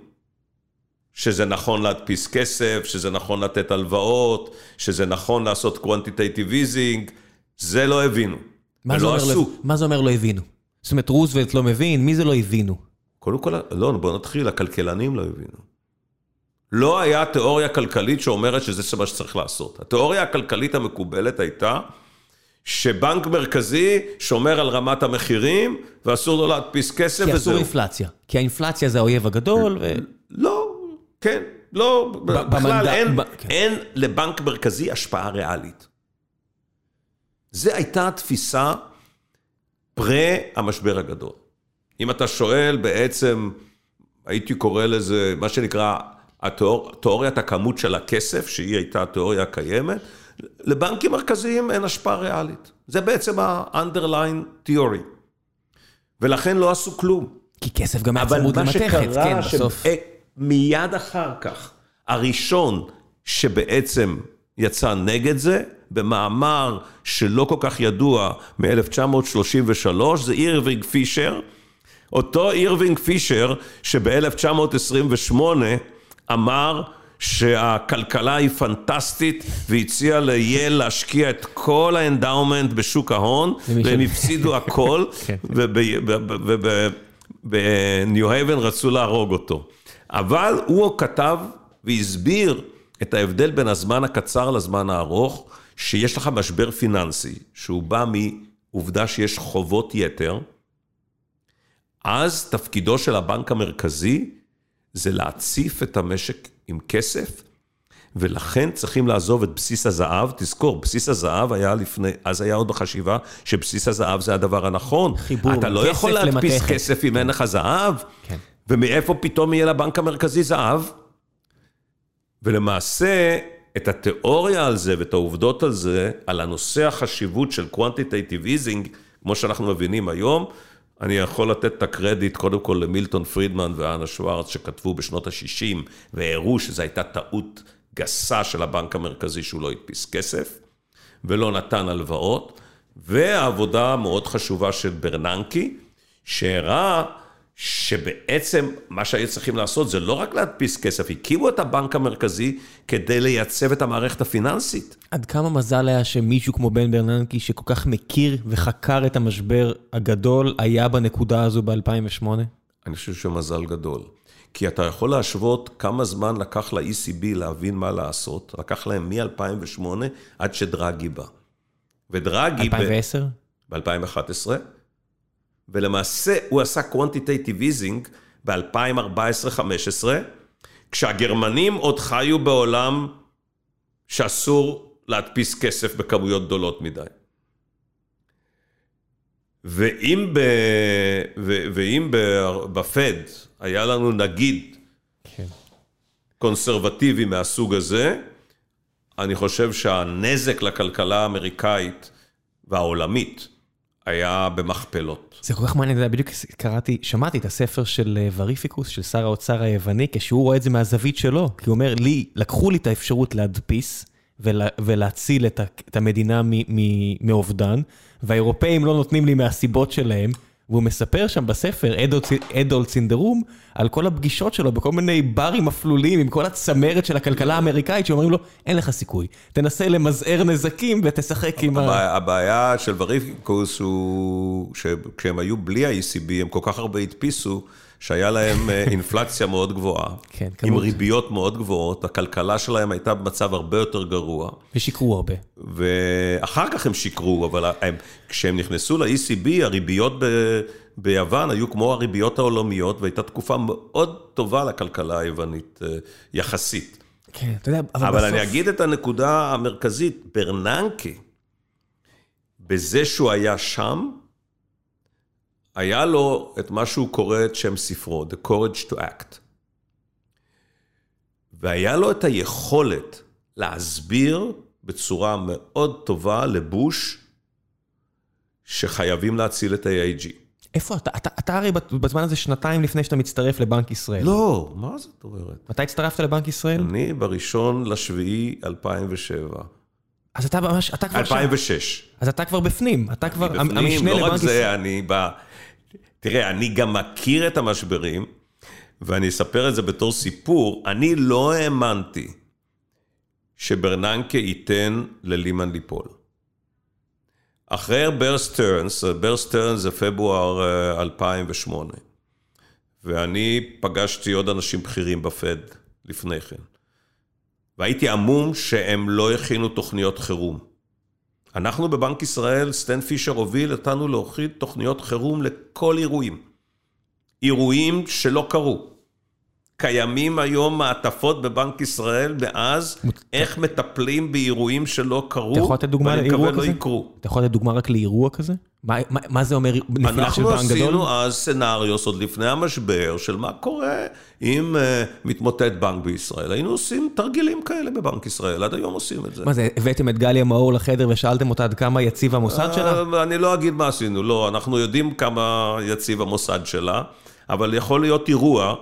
שזה נכון להדפיס כסף, שזה נכון לתת הלוואות, שזה נכון לעשות quantitative easing, זה לא הבינו. מה זה, אומר עשו. לא, מה זה אומר לא הבינו? זאת אומרת, רוזוולט לא מבין, מי זה לא הבינו? קודם כל, לא, בוא נתחיל, הכלכלנים לא הבינו. לא היה תיאוריה כלכלית שאומרת שזה מה שצריך לעשות. התיאוריה הכלכלית המקובלת הייתה שבנק מרכזי שומר על רמת המחירים ואסור לו להדפיס כסף כי אסור וזהו. אינפלציה. כי האינפלציה זה האויב הגדול, ו... לא, כן, לא, בכלל אין, כן. אין לבנק מרכזי השפעה ריאלית. זה הייתה התפיסה פרה המשבר הגדול. אם אתה שואל בעצם, הייתי קורא לזה, מה שנקרא, התיאור, תיאוריית הכמות של הכסף, שהיא הייתה התיאוריה הקיימת, לבנקים מרכזיים אין השפעה ריאלית. זה בעצם ה- underlying theory. ולכן לא עשו כלום. כי כסף גם היה אבל צמוד מה למתכת, שקרה, כן, בסוף. שמיד אחר כך, הראשון שבעצם יצא נגד זה, במאמר שלא כל כך ידוע מ-1933, זה אירווינג פישר. אותו אירווינג פישר שב-1928 אמר שהכלכלה היא פנטסטית והציע ל Yale להשקיע את כל ה endowment בשוק ההון והם הפסידו הכל. ובניו הייבן רצו להרוג אותו. אבל הוא כתב והסביר את ההבדל בין הזמן הקצר לזמן הארוך, שיש לך משבר פיננסי, שהוא בא מעובדה שיש חובות יתר, אז תפקידו של הבנק המרכזי זה להציף את המשק עם כסף, ולכן צריכים לעזוב את בסיס הזהב. תזכור, בסיס הזהב היה לפני, אז היה עוד בחשיבה שבסיס הזהב זה הדבר הנכון. חיבור, אתה לא כסף יכול להדפיס למתכת. כסף אם אין לך זהב, כן. ומאיפה פתאום יהיה לבנק המרכזי זהב? ולמעשה, את התיאוריה על זה ואת העובדות על זה, על הנושא החשיבות של quantitative easing, כמו שאנחנו מבינים היום, אני יכול לתת את הקרדיט קודם כל למילטון פרידמן ואנה שוורץ שכתבו בשנות ה-60 והראו שזו הייתה טעות גסה של הבנק המרכזי שהוא לא הדפיס כסף ולא נתן הלוואות, והעבודה המאוד חשובה של ברננקי, שהראה שבעצם מה שהיו צריכים לעשות זה לא רק להדפיס כסף, הקימו את הבנק המרכזי כדי לייצב את המערכת הפיננסית. עד כמה מזל היה שמישהו כמו בן ברננקי, שכל כך מכיר וחקר את המשבר הגדול, היה בנקודה הזו ב-2008? אני חושב שמזל גדול. כי אתה יכול להשוות כמה זמן לקח ל-ECB להבין מה לעשות, לקח להם מ-2008 עד שדרגי בא. ודרגי... ב- 2010? ב-2011, ולמעשה הוא עשה quantitative easing ב-2014-2015, כשהגרמנים עוד חיו בעולם שאסור להדפיס כסף בכמויות גדולות מדי. ואם, ב... ו... ואם ב... בפד היה לנו נגיד כן. קונסרבטיבי מהסוג הזה, אני חושב שהנזק לכלכלה האמריקאית והעולמית היה במכפלות. זה כל כך מעניין, בדיוק קראתי, שמעתי את הספר של אה, וריפיקוס, של שר האוצר היווני, כשהוא רואה את זה מהזווית שלו, כי הוא אומר, לי, לקחו לי את האפשרות להדפיס ולה, ולהציל את, את המדינה מאובדן, והאירופאים לא נותנים לי מהסיבות שלהם, והוא מספר שם בספר, אדולטס אין דה רום, על כל הפגישות שלו בכל מיני ברים אפלוליים, עם כל הצמרת של הכלכלה האמריקאית, שאומרים לו, אין לך סיכוי, תנסה למזער נזקים ותשחק עם ה... הבעיה, של וריפיקוס הוא שכשהם היו בלי ה-ECB, הם כל כך הרבה הדפיסו, שהיה להם אה, *laughs* אינפלציה מאוד גבוהה, כן, עם כמות. ריביות מאוד גבוהות, הכלכלה שלהם הייתה במצב הרבה יותר גרוע. ושיקרו הרבה. ואחר כך הם שיקרו, אבל הם, כשהם נכנסו ל-ECB, הריביות ב, ביוון היו כמו הריביות העולמיות, והייתה תקופה מאוד טובה לכלכלה היוונית, אה, יחסית. כן, אתה יודע, אבל, אבל בסוף... אני אגיד את הנקודה המרכזית, ברננקי, בזה שהוא היה שם, היה לו את מה שהוא קורא את שם ספרו, The Courage to Act. והיה לו את היכולת להסביר בצורה מאוד טובה לבוש שחייבים להציל את ה-AIG. איפה אתה? אתה, אתה הרי בזמן הזה שנתיים לפני שאתה מצטרף לבנק ישראל. לא, מה זאת אומרת? מתי הצטרפת לבנק ישראל? אני בראשון לשביעי 2007. אז אתה ממש, אתה כבר שם. 2006. אז אתה כבר בפנים, אתה כבר בפנים, המשנה לא רק לבנק ישראל. זה, אני בא... תראה, אני גם מכיר את המשברים, ואני אספר את זה בתור סיפור. אני לא האמנתי שברננקה ייתן ללימן ליפול. אחרי בר סטרנס, בר סטרנס זה פברואר אה, 2008, ואני פגשתי עוד אנשים בכירים בפד לפני כן, והייתי עמום שהם לא הכינו תוכניות חירום. אנחנו בבנק ישראל, סטן פישר הוביל אותנו להוכיד תוכניות חירום לכל אירועים. אירועים שלא קרו. קיימים היום מעטפות בבנק ישראל מאז איך מטפלים באירועים שלא קרו, אתה יכול לתת דוגמה לאירוע מקווה כזה? לא יקרו. אתה יכול לתת דוגמה רק לאירוע כזה? מה, מה, מה זה אומר נפילה של אנחנו בנק גדול? עשינו אז סצנריוס עוד לפני המשבר של מה קורה אם uh, מתמוטט בנק בישראל. היינו עושים תרגילים כאלה בבנק ישראל, עד היום עושים את זה. מה זה, הבאתם את גליה מאור לחדר ושאלתם אותה עד כמה יציב המוסד שלה? אה, אני לא אגיד מה עשינו, לא, אנחנו יודעים כמה יציב המוסד שלה, אבל יכול להיות אירוע,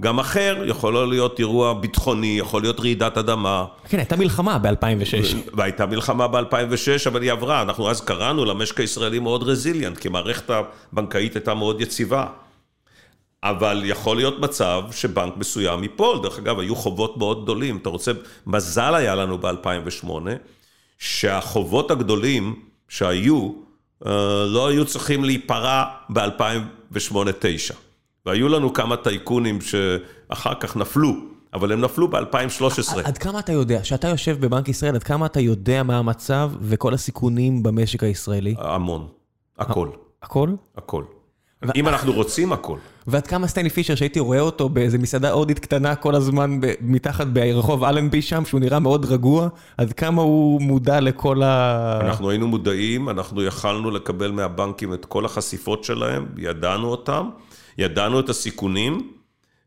גם אחר, יכול להיות אירוע ביטחוני, יכול להיות רעידת אדמה, כן, הייתה מלחמה ב-2006. והייתה מלחמה ב-2006, אבל היא עברה. אנחנו אז קראנו למשק הישראלי מאוד רזיליאנט, כי המערכת הבנקאית הייתה מאוד יציבה. אבל יכול להיות מצב שבנק מסוים ייפול. דרך אגב, היו חובות מאוד גדולים. אתה רוצה, מזל היה לנו ב-2008, שהחובות הגדולים שהיו, אה, לא היו צריכים להיפרע ב-2008-2009. והיו לנו כמה טייקונים שאחר כך נפלו, אבל הם נפלו ב-2013. עד כמה אתה יודע, כשאתה יושב בבנק ישראל, עד כמה אתה יודע מה המצב וכל הסיכונים במשק הישראלי? המון. הכל. הכל? הכל. אם אנחנו רוצים, הכל. ועד כמה סטנלי פישר, שהייתי רואה אותו באיזה מסעדה הודית קטנה כל הזמן מתחת ברחוב אלנבי שם, שהוא נראה מאוד רגוע, עד כמה הוא מודע לכל ה... אנחנו היינו מודעים, אנחנו יכלנו לקבל מהבנקים את כל החשיפות שלהם, ידענו אותם, ידענו את הסיכונים,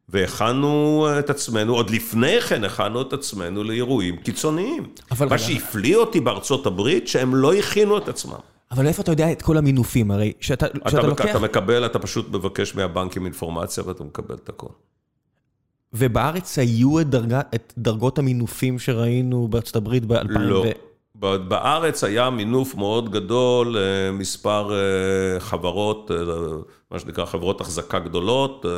והכנו את עצמנו, עוד לפני כן הכנו את עצמנו לאירועים קיצוניים. אבל מה רגע. שהפליא אותי בארצות הברית, שהם לא הכינו את עצמם. אבל איפה אתה יודע את כל המינופים? הרי שאתה אתה, שאתה לוקח... אתה מקבל, אתה פשוט מבקש מהבנקים אינפורמציה ואתה מקבל את הכל. ובארץ היו את, דרגה, את דרגות המינופים שראינו בארצות הברית ב-2000 לא. ו... בארץ היה מינוף מאוד גדול, אה, מספר אה, חברות, אה, מה שנקרא חברות החזקה גדולות, אה,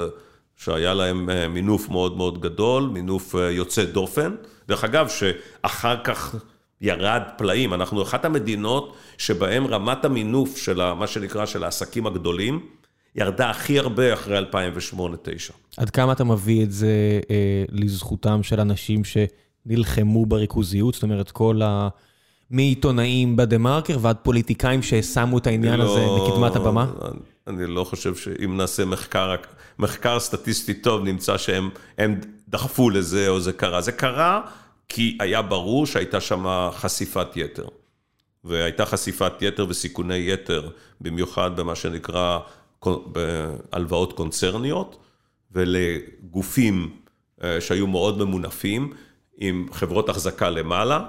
שהיה להם אה, מינוף מאוד מאוד גדול, מינוף אה, יוצא דופן. דרך אגב, שאחר כך ירד פלאים. אנחנו אחת המדינות שבהן רמת המינוף של ה- מה שנקרא של העסקים הגדולים, ירדה הכי הרבה אחרי 2008-2009. עד כמה אתה מביא את זה אה, לזכותם של אנשים שנלחמו בריכוזיות? זאת אומרת, כל ה... מעיתונאים בדה מרקר ועד פוליטיקאים ששמו את העניין לא- הזה בקדמת הבמה? אני לא חושב שאם נעשה מחקר, מחקר סטטיסטי טוב, נמצא שהם הם דחפו לזה או זה קרה. זה קרה כי היה ברור שהייתה שם חשיפת יתר. והייתה חשיפת יתר וסיכוני יתר, במיוחד במה שנקרא בהלוואות קונצרניות, ולגופים אה, שהיו מאוד ממונפים, עם חברות החזקה למעלה,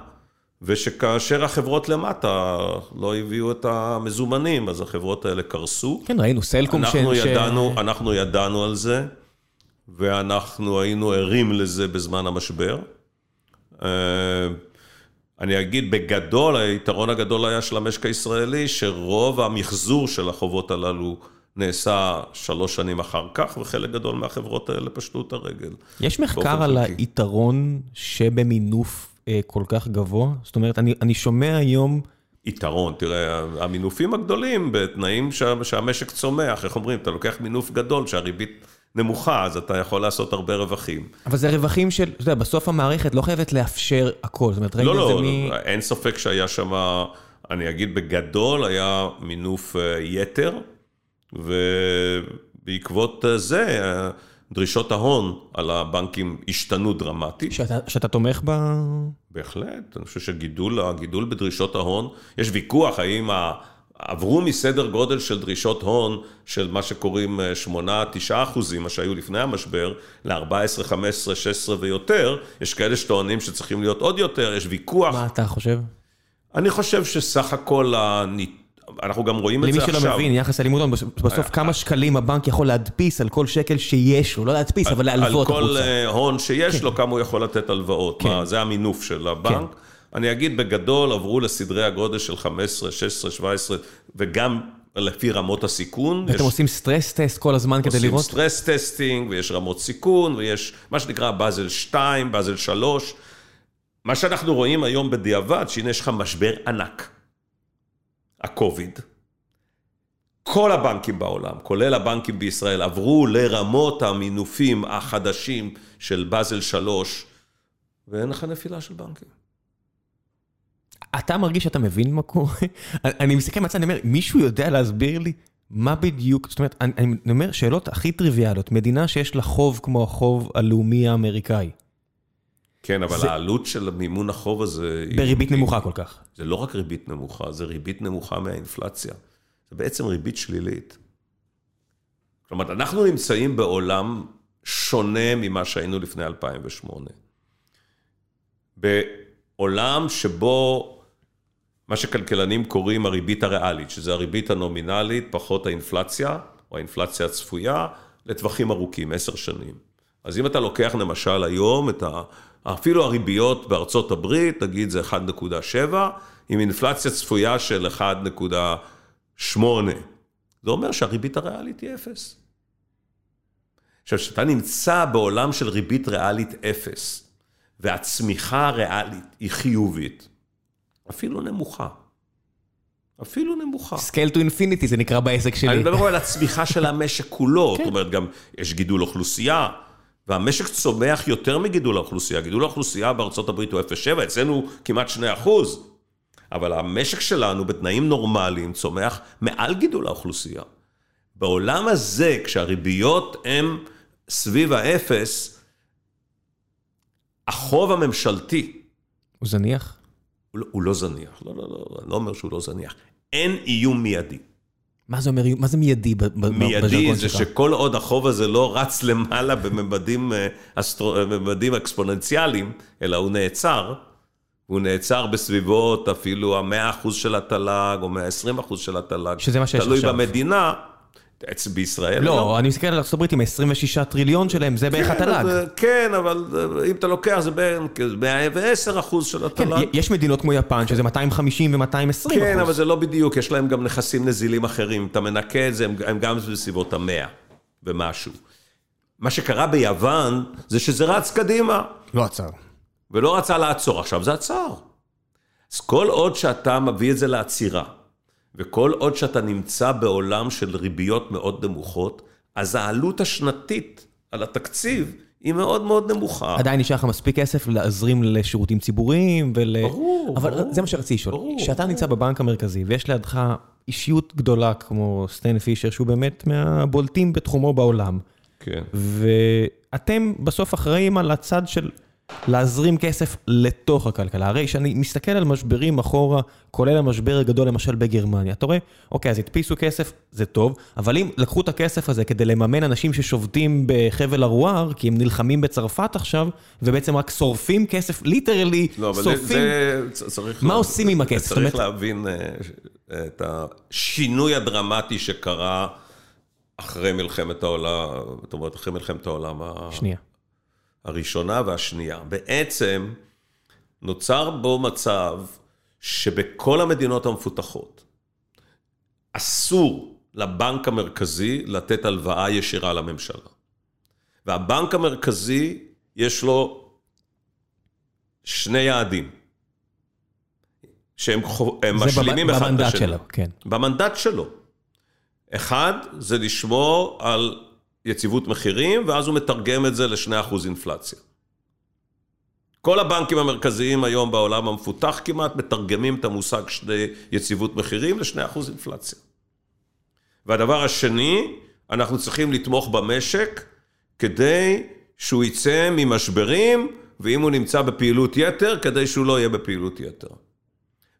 ושכאשר החברות למטה לא הביאו את המזומנים, אז החברות האלה קרסו. כן, ראינו סלקום ש... אנחנו ש- ידענו, אנחנו ידענו על זה, ואנחנו היינו ערים לזה בזמן המשבר. אה, אני אגיד, בגדול, היתרון הגדול היה של המשק הישראלי, שרוב המחזור של החובות הללו נעשה שלוש שנים אחר כך, וחלק גדול מהחברות האלה פשטו את הרגל. יש מחקר על חלקי. היתרון שבמינוף כל כך גבוה? זאת אומרת, אני, אני שומע היום... יתרון, תראה, המינופים הגדולים בתנאים שה, שהמשק צומח, איך אומרים, אתה לוקח מינוף גדול שהריבית נמוכה, אז אתה יכול לעשות הרבה רווחים. אבל זה רווחים של, אתה יודע, בסוף המערכת לא חייבת לאפשר הכל, זאת אומרת, ראינו לא, את זה לא, מ... אין ספק שהיה שם, אני אגיד בגדול, היה מינוף אה, יתר, ובעקבות אה, זה, אה, דרישות ההון על הבנקים השתנו דרמטית. שאתה, שאתה תומך ב... בהחלט, אני חושב שגידול הגידול בדרישות ההון, יש ויכוח האם ה... עברו מסדר גודל של דרישות הון של מה שקוראים 8-9 אחוזים, מה שהיו לפני המשבר, ל-14, 15, 16 ויותר, יש כאלה שטוענים שצריכים להיות עוד יותר, יש ויכוח. מה אתה חושב? אני חושב שסך הכל, הניט... אנחנו גם רואים את למי זה עכשיו. שלא מבין, יחס הלימות, בסוף כמה שקלים הבנק יכול להדפיס על כל שקל שיש לו, לא להדפיס, אבל להלוות על כל החוצה. אה, הון שיש לו, כמה הוא יכול לתת הלוואות. כן. זה המינוף של הבנק. אני אגיד, בגדול עברו לסדרי הגודל של 15, 16, 17, וגם לפי רמות הסיכון. ואתם עושים stress test כל הזמן כדי לראות? עושים stress testing, ויש רמות סיכון, ויש מה שנקרא באזל 2, באזל 3. מה שאנחנו רואים היום בדיעבד, שהנה יש לך משבר ענק. הקוביד. כל הבנקים בעולם, כולל הבנקים בישראל, עברו לרמות המינופים החדשים של באזל 3, ואין לך נפילה של בנקים. אתה מרגיש שאתה מבין מה קורה? אני מסתכל מהצד, אני אומר, מישהו יודע להסביר לי מה בדיוק, זאת אומרת, אני, אני אומר שאלות הכי טריוויאליות, מדינה שיש לה חוב כמו החוב הלאומי האמריקאי, כן, אבל זה- העלות של מימון החוב הזה... בריבית היא- נמוכה כל כך. זה לא רק ריבית נמוכה, זה ריבית נמוכה מהאינפלציה. זה בעצם ריבית שלילית. כלומר, אנחנו נמצאים בעולם שונה ממה שהיינו לפני 2008. בעולם שבו מה שכלכלנים קוראים הריבית הריאלית, שזה הריבית הנומינלית פחות האינפלציה, או האינפלציה הצפויה, לטווחים ארוכים, עשר שנים. אז אם אתה לוקח למשל היום את ה... אפילו הריביות בארצות הברית, נגיד זה 1.7, עם אינפלציה צפויה של 1.8. זה אומר שהריבית הריאלית היא אפס. עכשיו, כשאתה נמצא בעולם של ריבית ריאלית אפס, והצמיחה הריאלית היא חיובית, אפילו נמוכה. אפילו נמוכה. scale to infinity זה נקרא בעסק שלי. אני מדבר על הצמיחה של המשק כולו, *laughs* זאת אומרת, גם יש גידול אוכלוסייה, והמשק צומח יותר מגידול האוכלוסייה. גידול האוכלוסייה בארצות הברית הוא 0.7, אצלנו כמעט 2 אחוז. אבל המשק שלנו בתנאים נורמליים צומח מעל גידול האוכלוסייה. בעולם הזה, כשהריביות הן סביב האפס, החוב הממשלתי הוא זניח? הוא לא, הוא לא זניח. לא, לא, לא, אני לא אומר שהוא לא זניח. אין איום מיידי. מה זה אומר, מה זה מיידי ב- ב- מיידי בז'רגון זה שלך? שכל עוד החוב הזה לא רץ למעלה בממדים, אה, אסטרו, בממדים אקספוננציאליים, אלא הוא נעצר, הוא נעצר בסביבות אפילו ה-100% של התל"ג, או 120% של התל"ג. שזה מה שיש תלוי עכשיו. אצל בישראל. לא, אני מסתכל על ארה"ב עם ה-26 טריליון שלהם, זה בערך כן, התל"ג. אז, כן, אבל אה, אם אתה לוקח, זה בין 110% של כן, התל"ג. יש מדינות כמו יפן שזה 250 ו-220 כן, אבל אחוז. זה לא בדיוק, יש להם גם נכסים נזילים אחרים. אתה מנקה את זה, הם, הם גם בסביבות המאה ומשהו. מה שקרה ביוון, זה שזה רץ קדימה, לא עצר. ולא רצה לעצור. עכשיו זה עצר. אז כל עוד שאתה מביא את זה לעצירה, וכל עוד שאתה נמצא בעולם של ריביות מאוד נמוכות, אז העלות השנתית על התקציב היא מאוד מאוד נמוכה. עדיין נשאר לך מספיק כסף להזרים לשירותים ציבוריים ול... ברור, אבל ברור. זה מה שרציתי לשאול. ברור, כשאתה. נמצא בבנק המרכזי ויש לידך אישיות גדולה כמו סטן פישר, שהוא באמת מהבולטים בתחומו בעולם, כן. ואתם בסוף אחראים על הצד של להזרים כסף לתוך הכלכלה. הרי כשאני מסתכל על משברים אחורה, כולל המשבר הגדול למשל בגרמניה, אתה רואה, אוקיי, אז הדפיסו כסף, זה טוב, אבל אם לקחו את הכסף הזה כדי לממן אנשים ששובתים בחבל ארואר, כי הם נלחמים בצרפת עכשיו, ובעצם רק שורפים כסף, ליטרלי לא, אבל זה, שורפים, זה צ- צריך... מה לה- עושים עם הכסף? צריך אומרת- להבין אה, את השינוי הדרמטי שקרה אחרי מלחמת העולם, זאת אומרת, אחרי מלחמת העולם ה- שנייה. הראשונה והשנייה. בעצם נוצר בו מצב שבכל המדינות המפותחות אסור לבנק המרכזי לתת הלוואה ישירה לממשלה. והבנק המרכזי יש לו שני יעדים, שהם חו- הם זה משלימים בב- אחד במנדט. שלו, כן. במנדט שלו. אחד, זה לשמור על יציבות מחירים, ואז הוא מתרגם את זה ל-2% אינפלציה. כל הבנקים המרכזיים היום בעולם המפותח כמעט מתרגמים את המושג שני יציבות מחירים ל-2% אינפלציה. והדבר השני, אנחנו צריכים לתמוך במשק כדי שהוא יצא ממשברים, ואם הוא נמצא בפעילות יתר, כדי שהוא לא יהיה בפעילות יתר.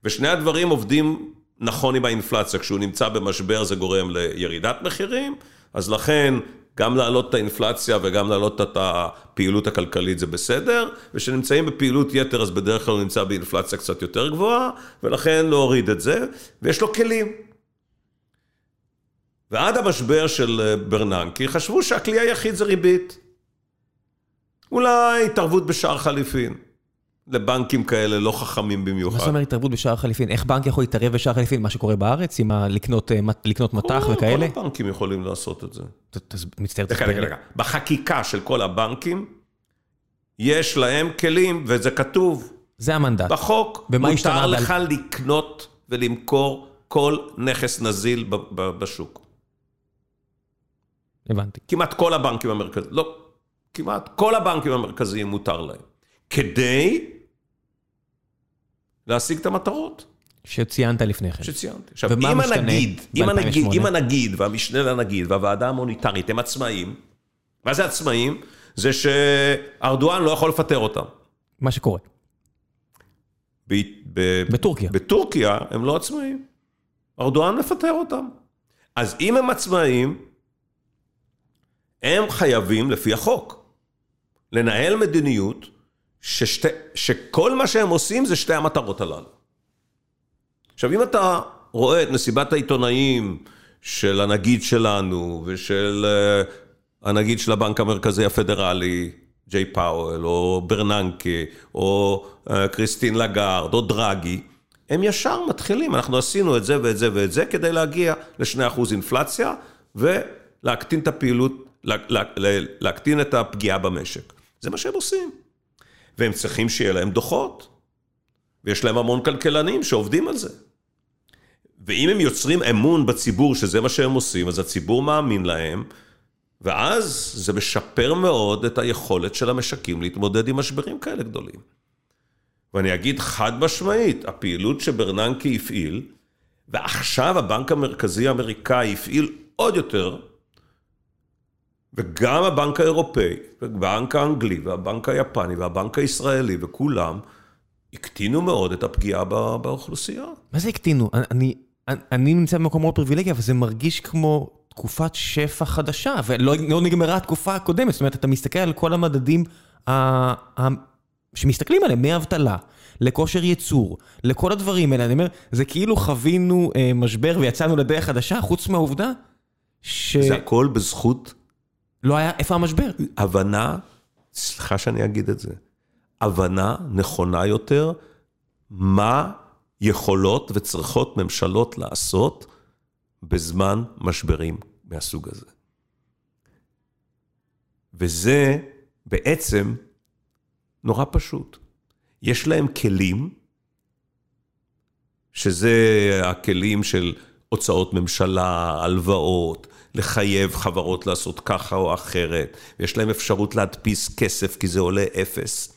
ושני הדברים עובדים נכון עם האינפלציה, כשהוא נמצא במשבר זה גורם לירידת מחירים, אז לכן גם להעלות את האינפלציה וגם להעלות את הפעילות הכלכלית זה בסדר, וכשנמצאים בפעילות יתר אז בדרך כלל נמצא באינפלציה קצת יותר גבוהה, ולכן להוריד את זה, ויש לו כלים. ועד המשבר של ברננקי חשבו שהכלי היחיד זה ריבית. אולי התערבות בשער חליפין. לבנקים כאלה לא חכמים במיוחד. מה זאת אומרת התערבות בשער חליפין? איך בנק יכול להתערב בשער חליפין? מה שקורה בארץ, עם לקנות מטח וכאלה? כל הבנקים יכולים לעשות את זה. מצטער, דקה, דקה, דקה. בחקיקה של כל הבנקים, יש להם כלים, וזה כתוב. זה המנדט. בחוק, מותר לך לקנות ולמכור כל נכס נזיל בשוק. הבנתי. כמעט כל הבנקים המרכזיים, לא, כמעט כל הבנקים המרכזיים מותר להם. כדי להשיג את המטרות. שציינת לפני כן. שציינתי. עכשיו, אם הנגיד, אם הנגיד, אם הנגיד והמשנה לנגיד והוועדה המוניטרית הם עצמאים, מה זה עצמאים? זה שארדואן לא יכול לפטר אותם. מה שקורה. ב, ב, בטורקיה. בטורקיה הם לא עצמאים. ארדואן מפטר אותם. אז אם הם עצמאים, הם חייבים, לפי החוק, לנהל מדיניות ששתי, שכל מה שהם עושים זה שתי המטרות הללו. עכשיו, אם אתה רואה את מסיבת העיתונאים של הנגיד שלנו ושל uh, הנגיד של הבנק המרכזי הפדרלי, ג'יי פאוול, או ברננקי, או uh, קריסטין לגארד, או דרגי, הם ישר מתחילים, אנחנו עשינו את זה ואת זה ואת זה כדי להגיע ל-2% אינפלציה ולהקטין את הפעילות, לה, לה, להקטין את הפגיעה במשק. זה מה שהם עושים. והם צריכים שיהיה להם דוחות. ויש להם המון כלכלנים שעובדים על זה. ואם הם יוצרים אמון בציבור שזה מה שהם עושים, אז הציבור מאמין להם, ואז זה משפר מאוד את היכולת של המשקים להתמודד עם משברים כאלה גדולים. ואני אגיד חד משמעית, הפעילות שברננקי הפעיל, ועכשיו הבנק המרכזי האמריקאי הפעיל עוד יותר, וגם הבנק האירופאי, והבנק האנגלי, והבנק היפני, והבנק הישראלי, וכולם, הקטינו מאוד את הפגיעה באוכלוסייה. מה זה הקטינו? אני, אני נמצא במקום מאוד פריבילגי, אבל זה מרגיש כמו תקופת שפע חדשה, ולא לא נגמרה התקופה הקודמת. זאת אומרת, אתה מסתכל על כל המדדים ה, ה, שמסתכלים עליהם, מאבטלה, לכושר ייצור, לכל הדברים האלה. אני אומר, זה כאילו חווינו אה, משבר ויצאנו לדרך חדשה, חוץ מהעובדה ש... זה הכל בזכות לא היה, איפה המשבר? הבנה, סליחה שאני אגיד את זה, הבנה נכונה יותר, מה יכולות וצריכות ממשלות לעשות בזמן משברים מהסוג הזה. וזה בעצם נורא פשוט. יש להם כלים, שזה הכלים של הוצאות ממשלה, הלוואות, לחייב חברות לעשות ככה או אחרת, ויש להם אפשרות להדפיס כסף כי זה עולה אפס.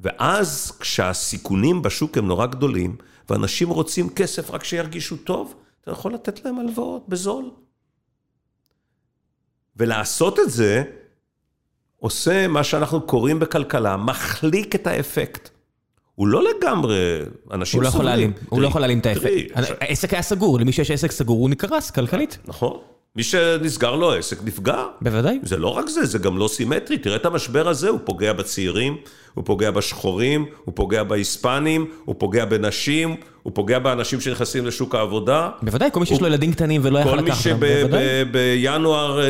ואז כשהסיכונים בשוק הם נורא גדולים, ואנשים רוצים כסף רק שירגישו טוב, אתה יכול לתת להם הלוואות בזול. ולעשות את זה עושה מה שאנחנו קוראים בכלכלה, מחליק את האפקט. הוא לא לגמרי, אנשים סובלים. הוא לא יכול להעלים, לא יכול להעלים את האפקט. העסק היה סגור, למי שיש עסק סגור הוא נקרס כלכלית. נכון. מי שנסגר לו עסק נפגע. בוודאי. זה לא רק זה, זה גם לא סימטרי. תראה את המשבר הזה, הוא פוגע בצעירים, הוא פוגע בשחורים, הוא פוגע בהיספנים, הוא פוגע בנשים, הוא פוגע באנשים שנכנסים לשוק העבודה. בוודאי, כל מי שיש לו ילדים קטנים ולא יכול לקחת אותם, בוודאי. כל מי שבינואר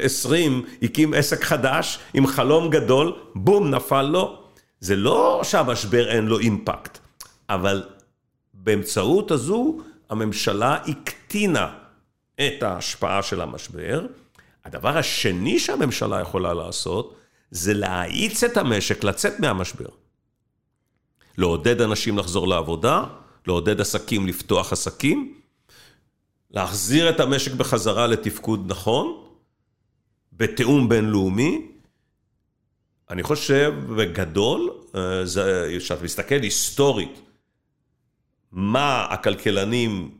20 הקים עסק חדש עם חלום גדול, בום, נפל לו. זה לא שהמשבר אין לו אימפקט, אבל באמצעות הזו הממשלה הקטינה את ההשפעה של המשבר. הדבר השני שהממשלה יכולה לעשות, זה להאיץ את המשק לצאת מהמשבר. לעודד אנשים לחזור לעבודה, לעודד עסקים לפתוח עסקים, להחזיר את המשק בחזרה לתפקוד נכון, בתיאום בינלאומי, אני חושב בגדול, כשאתה מסתכל היסטורית, מה הכלכלנים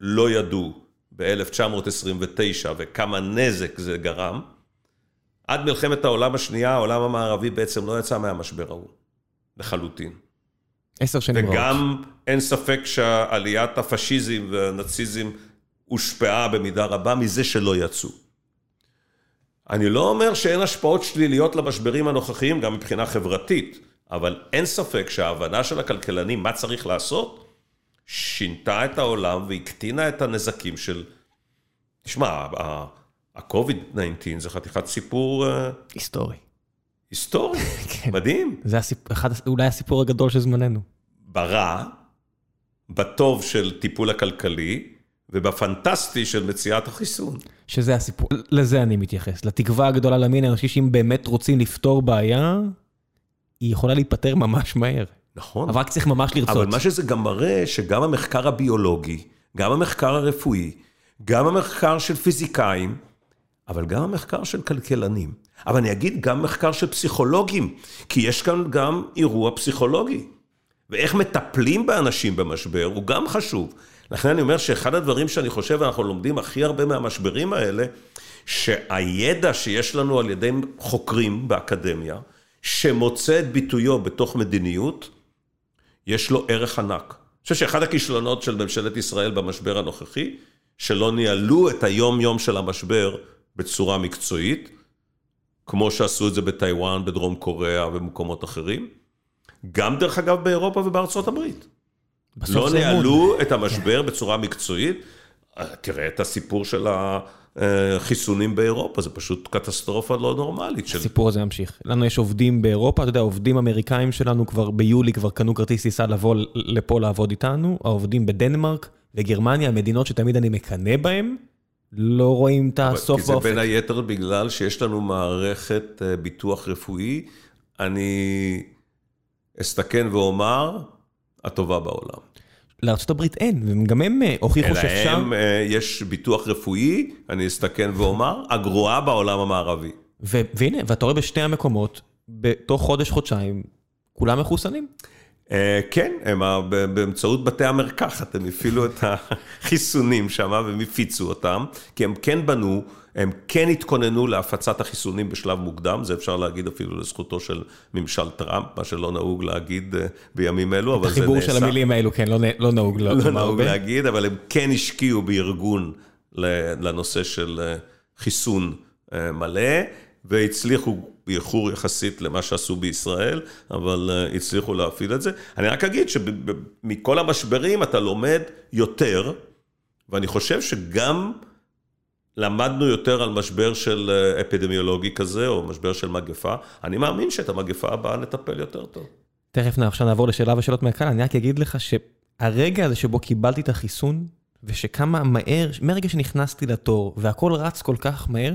לא ידעו ב-1929 וכמה נזק זה גרם, עד מלחמת העולם השנייה, העולם המערבי בעצם לא יצא מהמשבר ההוא, לחלוטין. עשר שנים רעות. וגם אין ספק שעליית הפשיזם והנאציזם הושפעה במידה רבה מזה שלא יצאו. אני לא אומר שאין השפעות שליליות למשברים הנוכחיים, גם מבחינה חברתית, אבל אין ספק שההבנה של הכלכלנים, מה צריך לעשות, שינתה את העולם והקטינה את הנזקים של... תשמע, ה-COVID-19 זה חתיכת סיפור אה, היסטורי. היסטורי, *laughs* כן. מדהים. זה הסיפ... אחד, אולי הסיפור הגדול של זמננו. ברע, בטוב של טיפול הכלכלי, ובפנטסטי של מציאת החיסון. שזה הסיפור, לזה אני מתייחס. לתקווה הגדולה למין האנושי, שאם באמת רוצים לפתור בעיה, היא יכולה להיפטר ממש מהר. נכון. אבל רק צריך ממש לרצות. אבל מה שזה גם מראה, שגם המחקר הביולוגי, גם המחקר הרפואי, גם המחקר של פיזיקאים, אבל גם המחקר של כלכלנים. אבל אני אגיד גם מחקר של פסיכולוגים, כי יש כאן גם אירוע פסיכולוגי. ואיך מטפלים באנשים במשבר הוא גם חשוב. לכן אני אומר שאחד הדברים שאני חושב, אנחנו לומדים הכי הרבה מהמשברים האלה, שהידע שיש לנו על ידי חוקרים באקדמיה, שמוצא את ביטויו בתוך מדיניות, יש לו ערך ענק. אני חושב שאחד הכישלונות של ממשלת ישראל במשבר הנוכחי, שלא ניהלו את היום-יום של המשבר בצורה מקצועית, כמו שעשו את זה בטיוואן, בדרום קוריאה ובמקומות אחרים. גם דרך אגב באירופה ובארצות הברית. לא. ניהלו את המשבר בצורה מקצועית. תראה את הסיפור של החיסונים באירופה, זה פשוט קטסטרופה לא נורמלית. של... הסיפור הזה ימשיך. לנו יש עובדים באירופה, אתה יודע, עובדים אמריקאים שלנו כבר ביולי כבר קנו כרטיס טיסה לבוא לפה לעבוד איתנו, העובדים בדנמרק וגרמניה, המדינות שתמיד אני מקנא בהן, לא רואים את הסוף כי זה. בין היתר בגלל שיש לנו מערכת אה, ביטוח רפואי, אני אסתכן ואומר, הטובה בעולם. לארה"ב אין, וגם הם אה, הוכיחו אלא שאפשר... הם, אה, יש ביטוח רפואי, אני אסתכן ואומר, הגרועה בעולם המערבי. והנה, ואתה רואה בשני המקומות, בתוך חודש-חודשיים, כולם מחוסנים. אה, כן, הם באמצעות בתי המרקחת, הם הפעילו את החיסונים שם והם הפיצו אותם, כי הם כן בנו, הם כן התכוננו להפצת החיסונים בשלב מוקדם, זה אפשר להגיד אפילו לזכותו של ממשל טראמפ, מה שלא נהוג להגיד אה, בימים אלו, אבל זה נעשה. החיבור של המילים האלו, כן, לא לא נהוג לא לומר נהוג הרבה. להגיד, אבל הם כן השקיעו בארגון לנושא של אה, חיסון אה, מלא, והצליחו באיחור יחסית למה שעשו בישראל, אבל הצליחו להפעיל את זה. אני רק אגיד שמכל המשברים אתה לומד יותר, ואני חושב שגם למדנו יותר על משבר של אה, אפידמיולוגי כזה, או משבר של מגפה. אני מאמין שאת המגפה הבאה נטפל יותר טוב. תכף עכשיו נעבור לשאלה ושאלות מהקהל, אני רק אגיד לך שהרגע הזה שבו קיבלתי את החיסון, ושכמה מהר, מהרגע שנכנסתי לתור, והכל רץ כל כך מהר,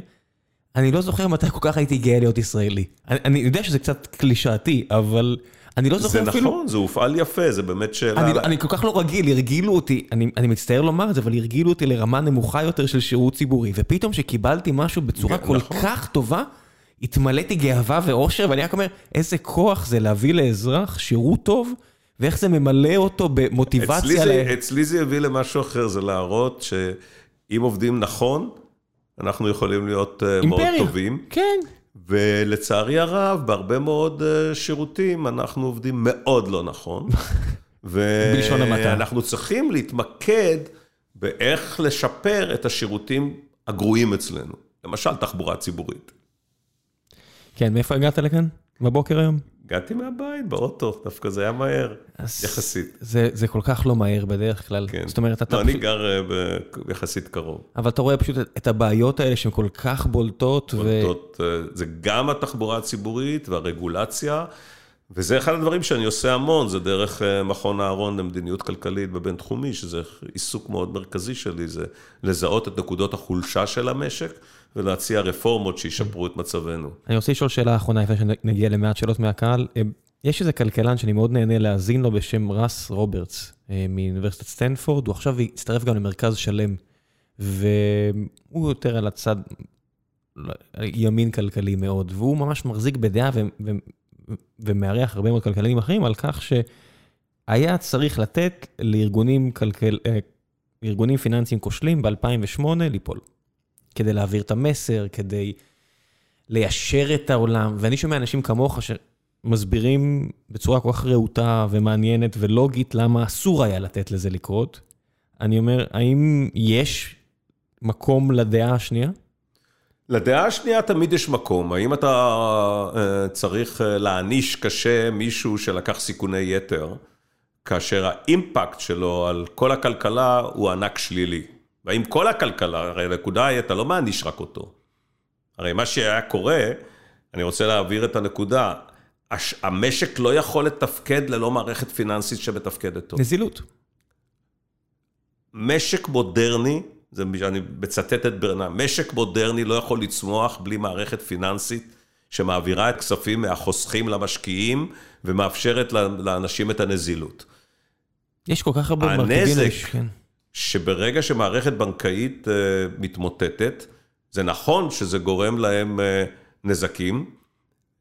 אני לא זוכר מתי כל כך הייתי גאה להיות ישראלי. אני, אני יודע שזה קצת קלישאתי, אבל אני לא זה זוכר אפילו... נכון, זה הופעל יפה, זה באמת שאלה... אני, אני כל כך לא רגיל, הרגילו אותי, אני, אני מצטער לומר את זה, אבל הרגילו אותי לרמה נמוכה יותר של שירות ציבורי, ופתאום שקיבלתי משהו בצורה כן, כל נכון. כך טובה, התמלאתי גאווה ואושר, ואני רק אומר, איזה כוח זה להביא לאזרח שירות טוב, ואיך זה ממלא אותו אצלי במוטיבציה. זה, ל... אצלי זה הביא למשהו אחר, זה להראות שאם עובדים נכון, אנחנו יכולים להיות אה, מאוד אימפריה. טובים. כן. ולצערי הרב, בהרבה מאוד אה, שירותים אנחנו עובדים מאוד לא נכון. *laughs* בלשון המעטה. ואנחנו צריכים להתמקד באיך לשפר את השירותים הגרועים אצלנו. למשל, תחבורה ציבורית. כן, מאיפה הגעת לכאן? בבוקר היום? הגעתי מהבית באוטו, דווקא זה היה מהר, יחסית. זה, זה כל כך לא מהר בדרך כלל. כן. זאת אומרת, אתה... לא, אני פשוט- גר אה, ב- יחסית קרוב. אבל אתה רואה פשוט את- הבעיות האלה שהן כל כך בולטות, ו... בולטות, אה, זה גם התחבורה הציבורית והרגולציה, וזה אחד הדברים שאני עושה המון, זה דרך אה, מכון אהרון למדיניות כלכלית בבינתחומי, שזה עיסוק מאוד מרכזי שלי, זה לזהות את נקודות החולשה של המשק ולהציע רפורמות שישפרו את מצבנו. אני רוצה לשאול שאלה אחרונה לפני שנגיע למעט שאלות מהקהל. אה, יש איזה כלכלן שאני מאוד נהנה להאזין לו בשם רס רוברטס אה, מאוניברסיטת סטנפורד, הוא עכשיו הצטרף גם למרכז שלם, והוא יותר על הצד, ימין כלכלי מאוד, והוא ממש מחזיק בדעה ו- ו- ומארח הרבה מאוד כלכלנים אחרים על כך שהיה צריך לתת לארגונים כלכל... אה, ארגונים פיננסיים כושלים ב-2008 ליפול. כדי להעביר את המסר, כדי ליישר את העולם. ואני שומע אנשים כמוך שמסבירים בצורה כל כך רהוטה ומעניינת ולוגית למה אסור היה לתת לזה לקרות. אני אומר, האם יש מקום לדעה השנייה? לדעה השנייה תמיד יש מקום. האם אתה uh, צריך uh, להעניש קשה מישהו שלקח סיכוני יתר, כאשר האימפקט שלו על כל הכלכלה הוא ענק שלילי. והאם כל הכלכלה, הרי הנקודה היא, אתה לא מעניש רק אותו. הרי מה שהיה קורה, אני רוצה להעביר את הנקודה, המשק לא יכול לתפקד ללא מערכת פיננסית שמתפקדת טוב. נזילות. משק מודרני, זה, אני מצטט את ברנה, משק מודרני לא יכול לצמוח בלי מערכת פיננסית שמעבירה את כספים מהחוסכים למשקיעים ומאפשרת לאנשים את הנזילות. יש כל כך הרבה מרכיבים. הנזק, כן. שברגע שמערכת בנקאית uh, מתמוטטת, זה נכון שזה גורם להם uh, נזקים,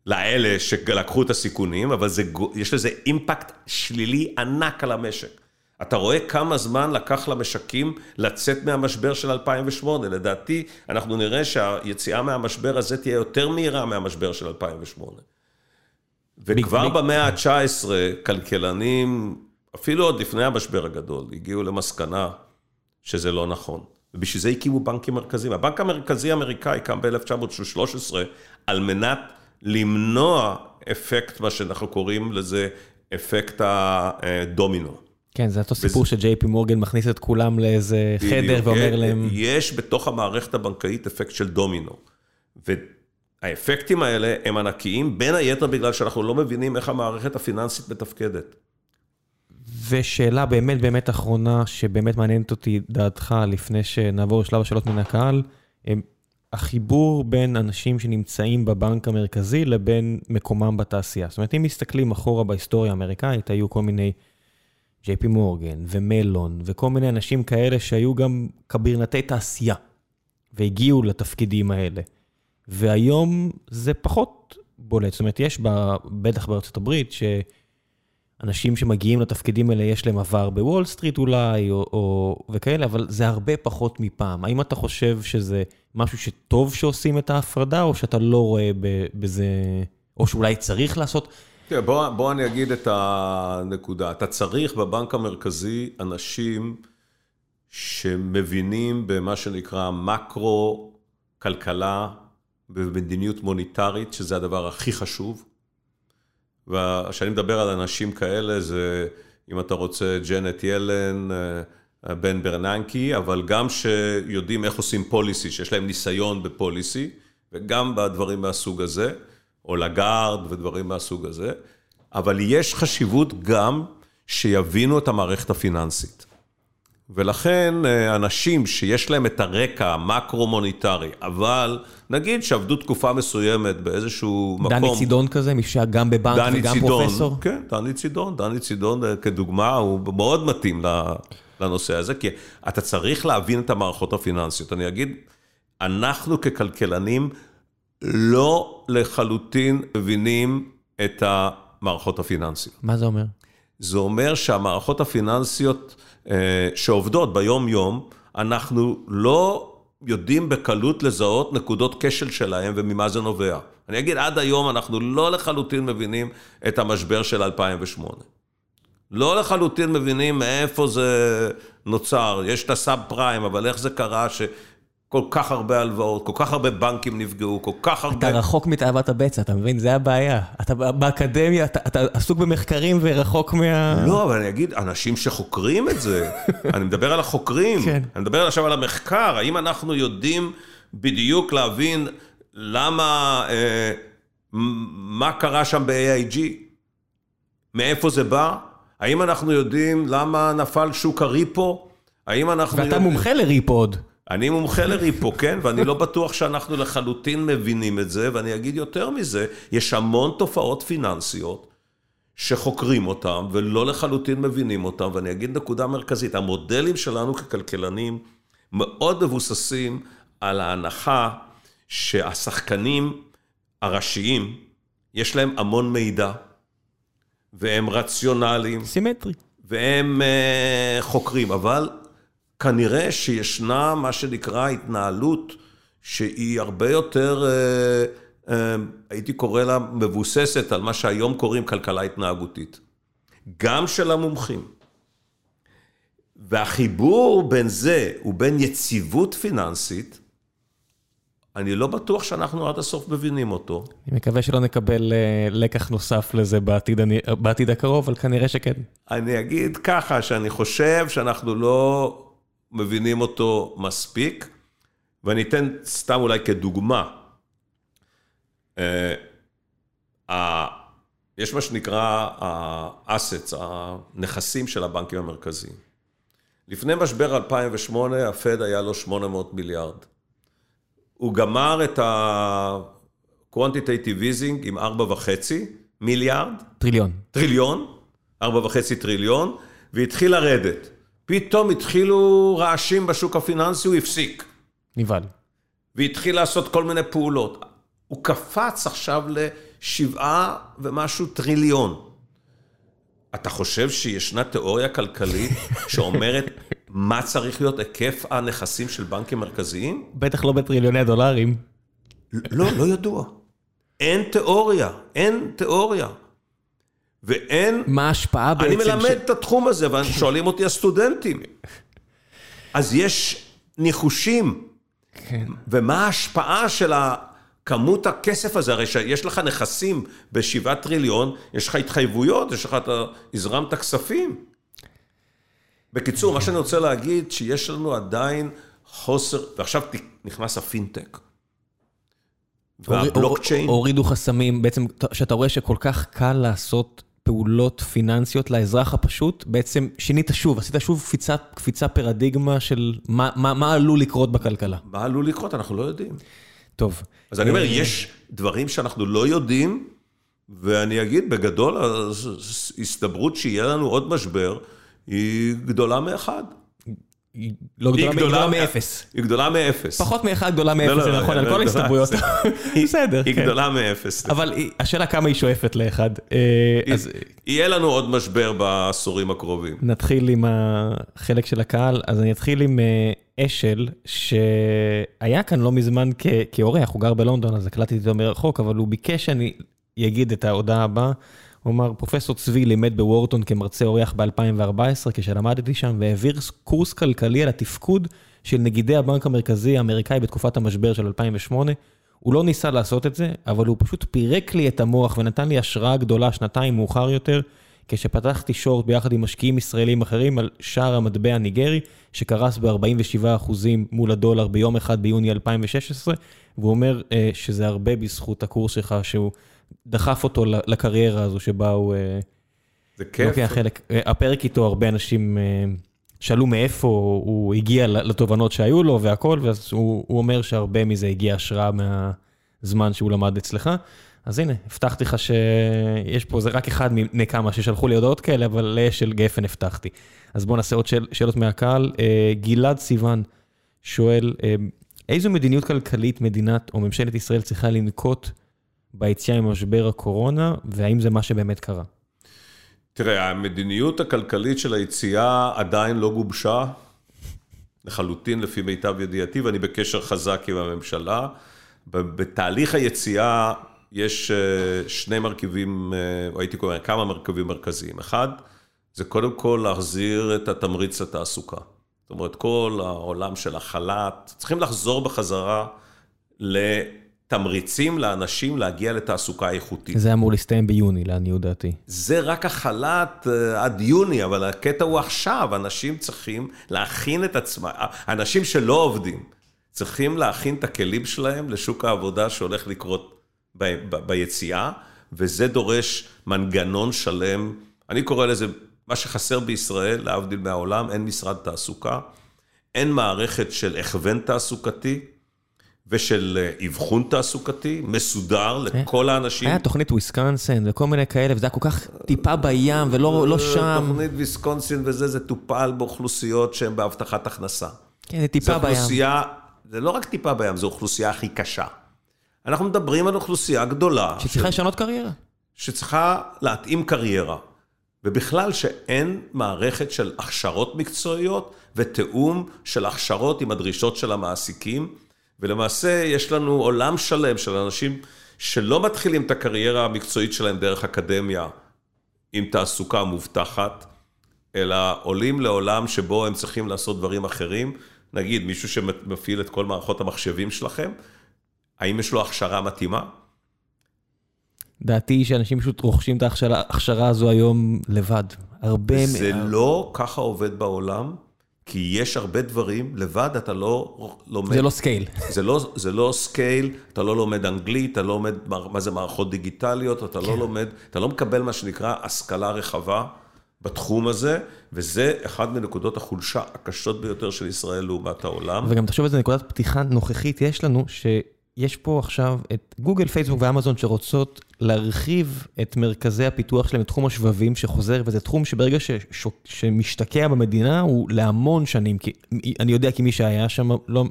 לאלה שלקחו את הסיכונים, אבל זה, יש לזה אימפקט שלילי ענק על המשק. אתה רואה כמה זמן לקח למשקים לצאת מהמשבר של 2008. לדעתי, אנחנו נראה שהיציאה מהמשבר הזה תהיה יותר מהירה מהמשבר של 2008. וכבר במאה ה-19, כלכלנים, אפילו עוד לפני המשבר הגדול, הגיעו למסקנה שזה לא נכון. ובשביל זה הקימו בנקים מרכזיים. הבנק המרכזי האמריקאי קם ב-1913 על מנת למנוע אפקט, מה שאנחנו קוראים לזה, אפקט הדומינו. כן, זה אותו סיפור שג'יי פי מורגן מכניס את כולם לאיזה חדר ואומר להם... יש בתוך המערכת הבנקאית אפקט של דומינו. והאפקטים האלה הם ענקיים, בין היתר בגלל שאנחנו לא מבינים איך המערכת הפיננסית מתפקדת. ושאלה באמת באמת אחרונה, שבאמת מעניינת אותי דעתך לפני שנעבור לשלב השאלות מן הקהל, החיבור בין אנשים שנמצאים בבנק המרכזי לבין מקומם בתעשייה. זאת אומרת, אם מסתכלים אחורה בהיסטוריה האמריקאית, היו כל מיני ג'יי פי מורגן ומלון וכל מיני אנשים כאלה שהיו גם קברנטי תעשייה והגיעו לתפקידים האלה. והיום זה פחות בולט, זאת אומרת, יש בה, בטח בארצות הברית, שאנשים שמגיעים לתפקידים האלה, יש להם עבר בוול סטריט אולי, או, או וכאלה, אבל זה הרבה פחות מפעם. האם אתה חושב שזה משהו שטוב שעושים את ההפרדה, או שאתה לא רואה בזה, או שאולי צריך לעשות? תראה, בוא, בוא אני אגיד את הנקודה. אתה צריך בבנק המרכזי אנשים שמבינים במה שנקרא מקרו-כלכלה ומדיניות מוניטרית, שזה הדבר הכי חשוב. וכשאני מדבר על אנשים כאלה, זה, אם אתה רוצה, ג'נט ילן, אה, בן ברננקי, אבל גם שיודעים איך עושים פוליסי, שיש להם ניסיון בפוליסי, וגם בדברים מהסוג הזה. או לגארד ודברים מהסוג הזה, אבל יש חשיבות גם שיבינו את המערכת הפיננסית. ולכן אה, אנשים שיש להם את הרקע המקרו-מוניטרי, אבל נגיד שעבדו תקופה מסוימת באיזשהו מקום... דני צידון כזה, מי שהיה גם בבנק וגם צידון, פרופסור? כן, דני צידון. דני צידון אה, כדוגמה הוא מאוד מתאים לנושא הזה, כי אתה צריך להבין את המערכות הפיננסיות. אני אגיד, אנחנו ככלכלנים לא לחלוטין מבינים את המערכות הפיננסיות. מה זה אומר? זה אומר שהמערכות הפיננסיות שעובדות ביום-יום, אנחנו לא יודעים בקלות לזהות נקודות כשל שלהם וממה זה נובע. אני אגיד, עד היום אנחנו לא לחלוטין מבינים את המשבר של 2008. לא לחלוטין מבינים מאיפה זה נוצר. יש את הסאב פריים, אבל איך זה קרה ש... כל כך הרבה הלוואות, כל כך הרבה בנקים נפגעו, כל כך הרבה... אתה רחוק מתאוות הבצע, אתה מבין? זה הבעיה. אתה באקדמיה, אתה, אתה עסוק במחקרים ורחוק מה... לא, אבל אני אגיד, אנשים שחוקרים את זה, *laughs* אני מדבר על החוקרים, כן. אני מדבר עכשיו על המחקר, האם אנחנו יודעים בדיוק להבין למה, אה, מה קרה שם ב-AIG? מאיפה זה בא? האם אנחנו יודעים למה נפל שוק הריפו? האם אנחנו... ואתה יודעים... מומחה לריפו עוד. אני מומחה לריפו, כן? ואני לא בטוח שאנחנו לחלוטין מבינים את זה, ואני אגיד יותר מזה, יש המון תופעות פיננסיות שחוקרים אותן ולא לחלוטין מבינים אותן, ואני אגיד נקודה מרכזית, המודלים שלנו ככלכלנים מאוד מבוססים על ההנחה שהשחקנים הראשיים, יש להם המון מידע, והם רציונליים, סימטרי. והם uh, חוקרים, אבל כנראה שישנה מה שנקרא התנהלות שהיא הרבה יותר, uh, uh, הייתי קורא לה מבוססת על מה שהיום קוראים כלכלה התנהגותית. גם של המומחים. והחיבור בין זה ובין יציבות פיננסית, אני לא בטוח שאנחנו עד הסוף מבינים אותו. אני מקווה שלא נקבל uh, לקח נוסף לזה בעתיד, אני, בעתיד הקרוב, אבל כנראה שכן. אני אגיד ככה, שאני חושב שאנחנו לא מבינים אותו מספיק, ואני אתן סתם אולי כדוגמה. Uh, יש מה שנקרא ה-assets, הנכסים של הבנקים המרכזיים. לפני משבר 2008, הפד היה לו 800 מיליארד. הוא גמר את ה-quantitative easing עם 4.5 מיליארד. טריליון. טריליון, 4.5 טריליון, והתחיל לרדת. פתאום התחילו רעשים בשוק הפיננסי, הוא הפסיק. נבהל. והתחיל לעשות כל מיני פעולות. הוא קפץ עכשיו לשבעה ומשהו טריליון. אתה חושב שישנה תיאוריה כלכלית שאומרת *laughs* מה צריך להיות היקף הנכסים של בנקים מרכזיים? בטח לא בטריליוני דולרים. לא, לא ידוע. אין תיאוריה, אין תיאוריה. ואין... מה ההשפעה בעצם? אני מלמד ש... את התחום הזה, ושואלים אותי הסטודנטים. אז יש ניחושים. כן. ומה ההשפעה של. כמות הכסף הזה, הרי שיש לך נכסים בשבעה טריליון, יש לך התחייבויות, יש לך, אתה הזרמת כספים. בקיצור, מה שאני רוצה להגיד, שיש לנו עדיין חוסר, ועכשיו נכנס הפינטק. והבלוקצ'יין. הורידו חסמים, בעצם, שאתה רואה שכל כך קל לעשות פעולות פיננסיות לאזרח הפשוט, בעצם שינית שוב, עשית שוב קפיצה, קפיצה פרדיגמה של מה, מה, מה עלול לקרות בכלכלה. מה עלול לקרות? אנחנו לא יודעים. טוב. אז אני אומר, אה, יש דברים שאנחנו לא יודעים, ואני אגיד, בגדול, ההסתברות שיהיה לנו עוד משבר, היא גדולה מאחד. היא לא גדולה, היא מאפס. היא גדולה מאפס. פחות מאחד גדולה מאפס, לא, זה לא, נכון, על כל ההסתברויות. *laughs* בסדר, היא כן. גדולה מאפס. אבל השאלה כמה היא שואפת לאחד. אה, יהיה לנו עוד משבר בעשורים הקרובים. נתחיל עם החלק של הקהל, אז אני אתחיל עם אה, אשל, שהיה כאן לא מזמן כאורח, הוא גר בלונדון, אז הקלטתי אותו מרחוק, אבל הוא ביקש שאני אגיד את ההודעה הבאה. הוא אמר, פרופסור צבי לימד בוורטון כמרצה אורח ב-2014, כשלמדתי שם, והעביר קורס כלכלי על התפקוד של נגידי הבנק המרכזי האמריקאי בתקופת המשבר של 2008. הוא לא ניסה לעשות את זה, אבל הוא פשוט פירק לי את המוח ונתן לי השראה גדולה שנתיים מאוחר יותר, כשפתחתי שורט ביחד עם משקיעים ישראלים אחרים על שער המטבע הניגרי, שקרס ב-47% מול הדולר ביום אחד ביוני 2016, והוא אומר אה, שזה הרבה בזכות הקורס שלך, שהוא דחף אותו לקריירה הזו שבה הוא... אה, זה כיף. לוקח חלק. אה, הפרק איתו, הרבה אנשים אה, שאלו מאיפה הוא הגיע לתובנות שהיו לו והכל, ואז הוא, הוא אומר שהרבה מזה הגיע השראה מהזמן שהוא למד אצלך. אז הנה, הבטחתי לך שיש פה, זה רק אחד מני כמה ששלחו לי הודעות כאלה, אבל לאשל גפן הבטחתי. אז בואו נעשה עוד שאל, שאלות מהקהל. גלעד סיוון שואל, איזו מדיניות כלכלית מדינת או ממשלת ישראל צריכה לנקוט ביציאה ממשבר הקורונה, והאם זה מה שבאמת קרה? תראה, המדיניות הכלכלית של היציאה עדיין לא גובשה, לחלוטין לפי מיטב ידיעתי, ואני בקשר חזק עם הממשלה. בתהליך היציאה יש אה, שני מרכיבים, אה, או הייתי קורא כמה מרכיבים מרכזיים. אחד, זה קודם כל להחזיר את התמריץ לתעסוקה. זאת אומרת, כל העולם של החל"ת, צריכים לחזור בחזרה ל... תמריצים לאנשים להגיע לתעסוקה איכותית. זה אמור להסתיים ביוני, לעניות דעתי. זה רק החל"ת אה, עד יוני, אבל הקטע הוא עכשיו, אנשים צריכים להכין את עצמם, אנשים שלא עובדים, צריכים להכין את הכלים שלהם לשוק העבודה שהולך לקרות ב, ב, ביציאה, וזה דורש מנגנון שלם. אני קורא לזה, מה שחסר בישראל, להבדיל מהעולם, אין משרד תעסוקה, אין מערכת של הכוון תעסוקתי. ושל אה, אבחון תעסוקתי, מסודר כן. לכל האנשים. היה תוכנית וויסקונסין וכל מיני כאלה, וזה היה כל כך טיפה בים ולא לא שם. תוכנית וויסקונסין וזה, זה טופל באוכלוסיות שהן בהבטחת הכנסה. כן, זה טיפה בים. זה אוכלוסייה, זה לא רק טיפה בים, זו אוכלוסייה הכי קשה. אנחנו מדברים על אוכלוסייה גדולה. שצריכה לשנות קריירה. שצריכה להתאים קריירה. ובכלל שאין מערכת של הכשרות מקצועיות ותיאום של הכשרות עם הדרישות של המעסיקים. ולמעשה יש לנו עולם שלם של אנשים שלא מתחילים את הקריירה המקצועית שלהם דרך אקדמיה עם תעסוקה מובטחת, אלא עולים לעולם שבו הם צריכים לעשות דברים אחרים. נגיד, מישהו שמפעיל את כל מערכות המחשבים שלכם, האם יש לו הכשרה מתאימה? דעתי היא שאנשים פשוט רוכשים את ההכשרה הזו היום לבד. הרבה... זה לא ככה עובד בעולם, כי יש הרבה דברים, לבד אתה לא לומד... זה לא scale. זה לא, זה לא scale, אתה לא לומד אנגלית, אתה לא לומד מה זה מערכות דיגיטליות, אתה לא כן. לא לומד, אתה לא מקבל מה שנקרא השכלה רחבה בתחום הזה, וזה אחד מנקודות החולשה הקשות ביותר של ישראל לעומת העולם. וגם תחשוב איזה נקודת פתיחה נוכחית יש לנו, ש... יש פה עכשיו את גוגל, פייסבוק ואמזון שרוצות להרחיב את מרכזי הפיתוח שלהם לתחום השבבים שחוזר, וזה תחום שברגע ששוק, שמשתקע במדינה הוא להמון שנים, כי אני יודע כי מי שהיה שם לא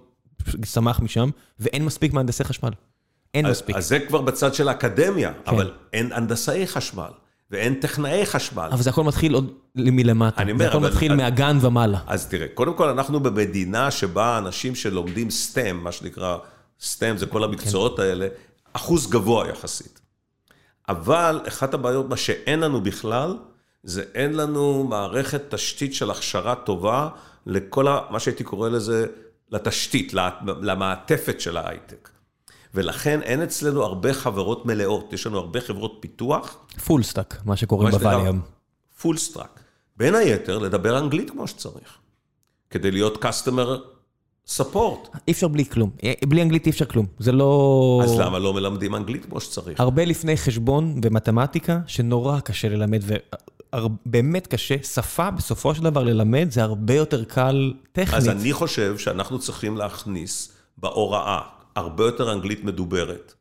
שמח משם, ואין מספיק מהנדסי חשמל. אין אז, מספיק. אז זה כבר בצד של האקדמיה, כן. אבל אין הנדסאי חשמל. ואין טכנאי חשמל. אבל זה הכל מתחיל עוד מלמטה. אני אומר, זה הכל אבל... מתחיל מהגן ומעלה. אז תראה, קודם כל אנחנו במדינה שבה אנשים שלומדים STEM, מה שנקרא סטם, זה כל המקצועות כן. האלה, אחוז גבוה יחסית. אבל אחת הבעיות, מה שאין לנו בכלל, זה אין לנו מערכת תשתית של הכשרה טובה לכל ה... מה שהייתי קורא לזה, לתשתית, למעטפת של ההייטק. ולכן אין אצלנו הרבה חברות מלאות, יש לנו הרבה חברות פיתוח. Full stack, מה שקוראים בוואלי היום. Full stack. בין היתר, לדבר אנגלית כמו שצריך. כדי להיות customer support. אי אפשר בלי כלום. בלי אנגלית אי אפשר כלום. זה לא... אז למה לא מלמדים אנגלית כמו שצריך? הרבה לפני חשבון ומתמטיקה, שנורא קשה ללמד, ובאמת קשה. שפה, בסופו של דבר, ללמד זה הרבה יותר קל טכנית. אז אני חושב שאנחנו צריכים להכניס בהוראה הרבה יותר אנגלית מדוברת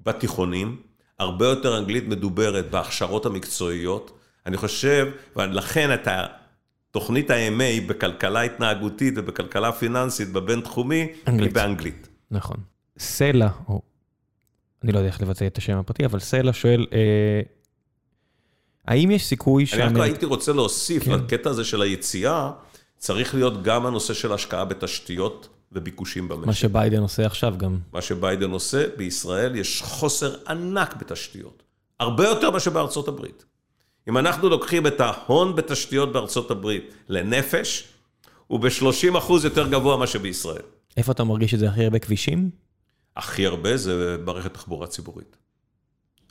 בתיכונים, הרבה יותר אנגלית מדוברת בהכשרות המקצועיות. אני חושב, ולכן אתה... תוכנית ה-MA בכלכלה התנהגותית ובכלכלה פיננסית בבינתחומי, היא באנגלית. נכון. סלע, או אני לא יודע איך לבצע את השם הפרטי, אבל סלע שואל, אה, האם יש סיכוי שאני... אני רק הייתי רוצה להוסיף, כן. לקטע הזה של היציאה, צריך להיות גם הנושא של השקעה בתשתיות וביקושים במשק. מה שביידן עושה עכשיו גם. מה שביידן עושה, בישראל יש חוסר ענק בתשתיות. הרבה יותר מאשר בארצות הברית. אם אנחנו לוקחים את ההון בתשתיות בארצות הברית לנפש, הוא ב-30 אחוז יותר גבוה מאשר בישראל. איפה אתה מרגיש את זה הכי הרבה כבישים? הכי הרבה זה מערכת תחבורה ציבורית.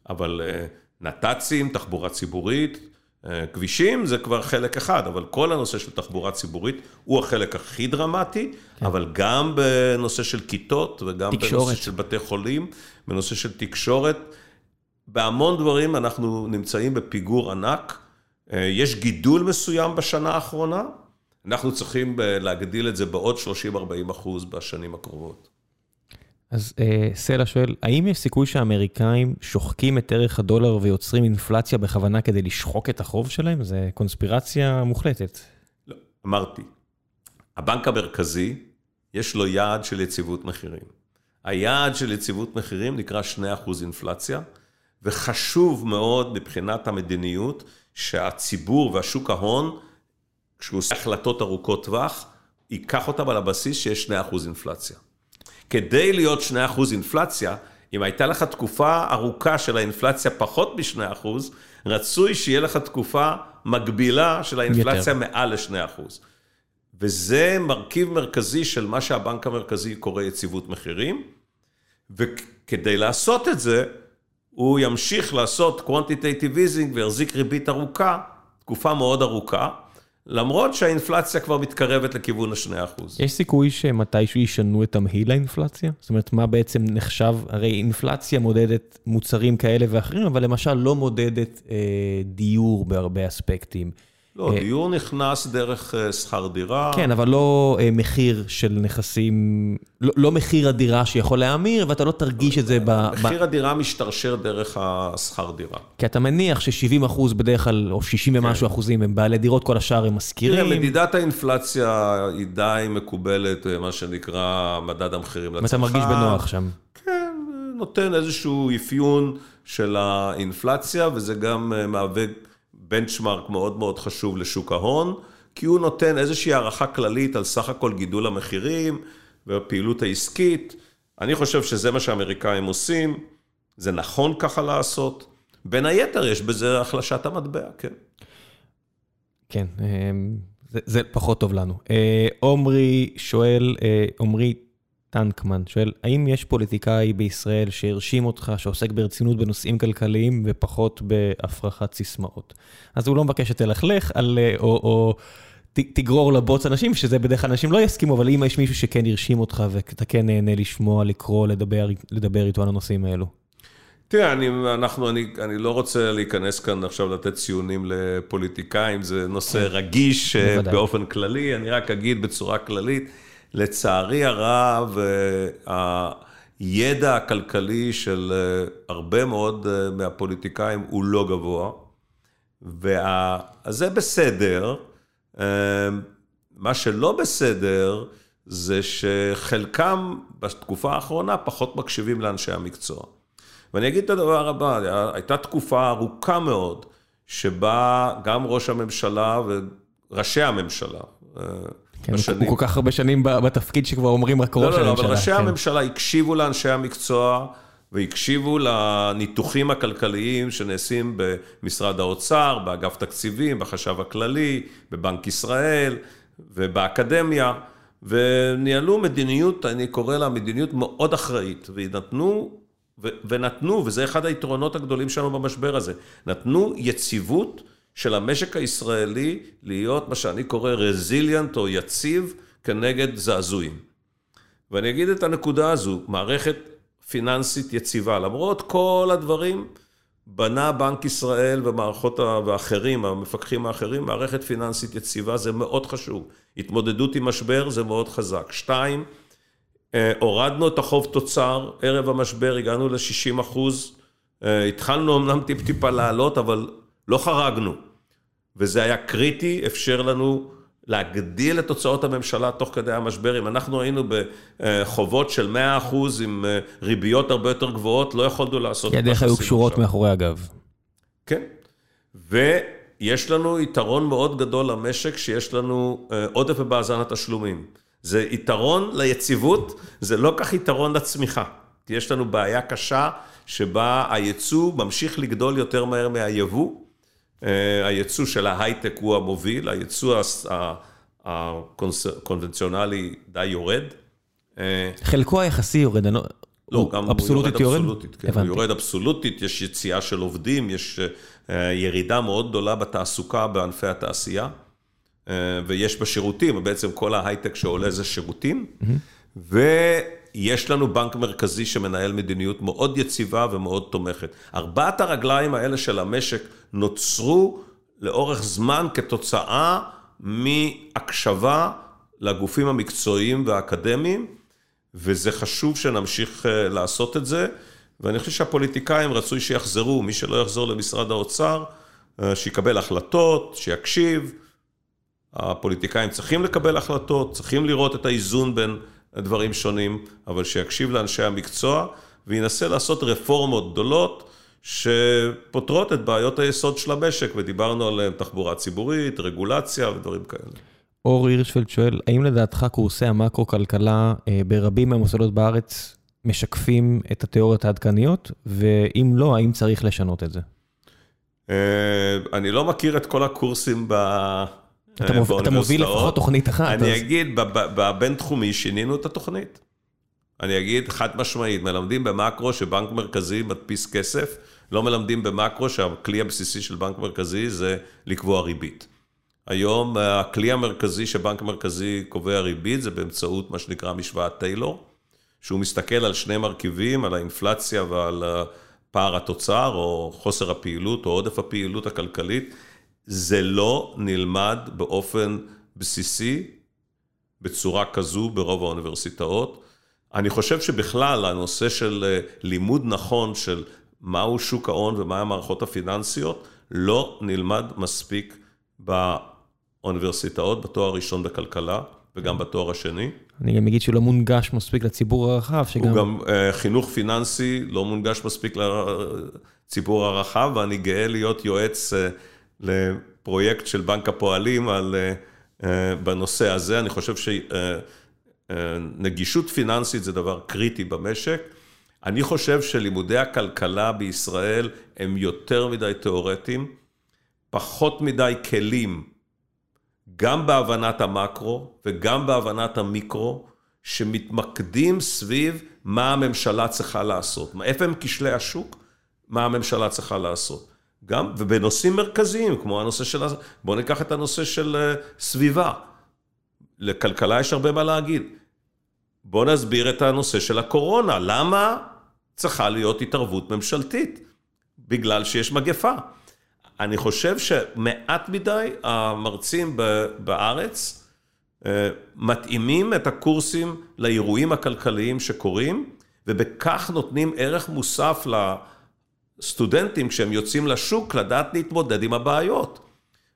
אבל אה, נת"צים, תחבורה ציבורית, אה, כבישים זה כבר חלק אחד, אבל כל הנושא של תחבורה ציבורית הוא החלק הכי דרמטי, כן. אבל גם בנושא של כיתות וגם תקשורת. בנושא של בתי חולים, בנושא של תקשורת. בהמון דברים אנחנו נמצאים בפיגור ענק. אה, יש גידול מסוים בשנה האחרונה, אנחנו צריכים להגדיל את זה בעוד 30-40 אחוז בשנים הקרובות. אז אה, סלע שואל, האם יש סיכוי שהאמריקאים שוחקים את ערך הדולר ויוצרים אינפלציה בכוונה כדי לשחוק את החוב שלהם? זה קונספירציה מוחלטת. לא, אמרתי. הבנק המרכזי, יש לו יעד של יציבות מחירים. היעד של יציבות מחירים נקרא 2% אינפלציה. וחשוב מאוד מבחינת המדיניות שהציבור והשוק ההון, כשהוא עושה החלטות ארוכות טווח, ייקח אותם על הבסיס שיש 2% אינפלציה. כדי להיות 2% אינפלציה, אם הייתה לך תקופה ארוכה של האינפלציה פחות מ-2%, רצוי שיהיה לך תקופה מקבילה של האינפלציה יותר. מעל ל-2%. וזה מרכיב מרכזי של מה שהבנק המרכזי קורא יציבות מחירים, וכדי לעשות את זה, הוא ימשיך לעשות quantitative easing ויחזיק ריבית ארוכה, תקופה מאוד ארוכה, למרות שהאינפלציה כבר מתקרבת לכיוון ה-2%. יש סיכוי שמתישהו ישנו את תמהיל האינפלציה? זאת אומרת, מה בעצם נחשב, הרי אינפלציה מודדת מוצרים כאלה ואחרים, אבל למשל לא מודדת אה, דיור בהרבה אספקטים. לא, אה, דיור נכנס דרך אה, שכר דירה. כן, אבל לא אה, מחיר של נכסים, לא, לא מחיר הדירה שיכול להאמיר, ואתה לא תרגיש את זה ב... מחיר הדירה משתרשר דרך השכר דירה. כי אתה מניח ש-70 אחוז בדרך כלל, או 60 כן. ומשהו אחוזים הם בעלי דירות, כל השאר הם משכירים. תראה, מדידת האינפלציה היא די מקובלת, מה שנקרא מדד המחירים לצרכן. אתה מרגיש בנוח שם. כן, נותן איזשהו אפיון של האינפלציה, וזה גם מהווה בנצ'מארק מאוד מאוד חשוב לשוק ההון, כי הוא נותן איזושהי הערכה כללית על סך הכל גידול המחירים והפעילות העסקית. אני חושב שזה מה שהאמריקאים עושים, זה נכון ככה לעשות. בין היתר יש בזה החלשת המטבע, כן. כן, אה, זה, זה פחות טוב לנו. אה, עומרי שואל, אה, עומרי טנקמן שואל, האם יש פוליטיקאי בישראל שהרשים אותך, שעוסק ברצינות בנושאים כלכליים ופחות בהפרחת סיסמאות? אז הוא לא מבקש שתלכלך על, או, או תגרור לבוץ אנשים, שזה בדרך כלל אנשים לא יסכימו, אבל אם יש מישהו שכן הרשים אותך ואתה כן נהנה לשמוע, לקרוא, לדבר, לדבר איתו על הנושאים האלו. תראה, אני, אנחנו, אני, אני לא רוצה להיכנס כאן עכשיו לתת ציונים לפוליטיקאים, זה נושא כן, רגיש אה, בוודאי. באופן כללי, אני רק אגיד בצורה כללית, לצערי הרב, אה, הידע הכלכלי של אה, הרבה מאוד מהפוליטיקאים הוא לא גבוה, וזה בסדר. מה שלא בסדר, זה שחלקם בתקופה האחרונה פחות מקשיבים לאנשי המקצוע. ואני אגיד את הדבר הבא, הייתה תקופה ארוכה מאוד, שבה גם ראש הממשלה וראשי הממשלה, אה, כן, בשנים... הוא כל כך הרבה שנים בתפקיד שכבר אומרים רק ראש הממשלה. לא, לא, אבל ראשי כן. הממשלה הקשיבו לאנשי המקצוע והקשיבו לניתוחים הכלכליים שנעשים במשרד האוצר, באגף תקציבים, בחשב הכללי, בבנק ישראל ובאקדמיה, וניהלו מדיניות, אני קורא לה מדיניות מאוד אחראית, ונתנו ונתנו, וזה אחד היתרונות הגדולים שלנו במשבר הזה, נתנו יציבות של המשק הישראלי להיות מה שאני קורא רזיליאנט או יציב כנגד זעזועים. ואני אגיד את הנקודה הזו, מערכת פיננסית יציבה, למרות כל הדברים, בנה בנק ישראל ומערכות ואחרים, המפקחים האחרים, מערכת פיננסית יציבה זה מאוד חשוב. התמודדות עם משבר זה מאוד חזק. שתיים, אה, הורדנו את החוב תוצר, ערב המשבר הגענו ל-60 אחוז, אה, התחלנו אמנם טיפ-טיפה לעלות, אבל לא חרגנו. וזה היה קריטי, אפשר לנו להגדיל את הוצאות הממשלה תוך כדי המשבר. אם אנחנו היינו בחובות של 100 אחוז עם אה, ריביות הרבה יותר גבוהות, לא יכולנו לעשות את מה שעשינו היו קשורות מאחורי הגב. כן. ויש לנו יתרון מאוד גדול למשק, שיש לנו עודף במאזן התשלומים. זה יתרון ליציבות, זה לא כך יתרון לצמיחה. כי יש לנו בעיה קשה שבה הייצוא ממשיך לגדול יותר מהר מהיבוא. אה, הייצוא של ההייטק הוא המוביל, הייצוא הקונבנציונלי די יורד. אה, חלקו היחסי יורד, לא, לא גם אבסולוטית הוא יורד אבסולוטית, כן, הוא יורד אבסולוטית, יש יציאה של עובדים, יש אה, ירידה מאוד גדולה בתעסוקה בענפי התעשייה. ויש בשירותים, בעצם כל ההייטק שעולה זה שירותים, mm-hmm. ויש לנו בנק מרכזי שמנהל מדיניות מאוד יציבה ומאוד תומכת. ארבעת הרגליים האלה של המשק נוצרו לאורך זמן כתוצאה מהקשבה לגופים המקצועיים והאקדמיים, וזה חשוב שנמשיך אה, לעשות את זה, ואני חושב שהפוליטיקאים רצוי שיחזרו, מי שלא יחזור למשרד האוצר, אה, שיקבל החלטות, שיקשיב. הפוליטיקאים צריכים לקבל החלטות, צריכים לראות את האיזון בין דברים שונים, אבל שיקשיב לאנשי המקצוע וינסה לעשות רפורמות גדולות שפותרות את בעיות היסוד של המשק, ודיברנו עליהן, תחבורה ציבורית, רגולציה ודברים כאלה. אור הירשפלד שואל, האם לדעתך קורסי המקרו-כלכלה אה, ברבים מהמוסדות בארץ משקפים את התיאוריות העדכניות, ואם לא, האם צריך לשנות את זה? אה, אני לא מכיר את כל הקורסים אתה מוביל לפחות תוכנית אחת. אני אגיד, בבינתחומי שינינו את התוכנית. אני אגיד חד משמעית, מלמדים במקרו שבנק מרכזי מדפיס כסף, לא מלמדים במקרו שהכלי הבסיסי של בנק מרכזי זה לקבוע ריבית. היום הכלי המרכזי שבנק מרכזי קובע ריבית זה באמצעות מה שנקרא משוואת טיילור, שהוא מסתכל על שני מרכיבים, על האינפלציה ועל פער התוצר או חוסר הפעילות או עודף הפעילות הכלכלית. זה לא נלמד באופן בסיסי בצורה כזו ברוב האוניברסיטאות. אני חושב שבכלל הנושא של אה, לימוד נכון של מהו שוק ההון ומה המערכות הפיננסיות, לא נלמד מספיק באוניברסיטאות, בתואר ראשון בכלכלה. וגם בתואר השני. אני גם אגיד שלא מונגש מספיק לציבור הרחב, שגם... הוא גם uh, חינוך פיננסי לא מונגש מספיק לציבור הרחב, ואני גאה להיות יועץ uh, לפרויקט של בנק הפועלים על, uh, uh, בנושא הזה. אני חושב שנגישות uh, פיננסית זה דבר קריטי במשק. אני חושב שלימודי הכלכלה בישראל הם יותר מדי תיאורטיים, פחות מדי כלים, גם בהבנת המקרו וגם בהבנת המיקרו, שמתמקדים סביב מה הממשלה צריכה לעשות. איפה הם כשלי השוק? מה הממשלה צריכה לעשות. גם, ובנושאים מרכזיים, כמו הנושא של... בואו ניקח את הנושא של אה, סביבה. לכלכלה יש הרבה מה להגיד. בואו נסביר את הנושא של הקורונה. למה צריכה להיות התערבות ממשלתית, בגלל שיש מגפה. אני חושב שמעט מדי המרצים בארץ אה, מתאימים את הקורסים לאירועים הכלכליים שקורים, ובכך נותנים ערך מוסף לסטודנטים כשהם יוצאים לשוק, לדעת להתמודד עם הבעיות.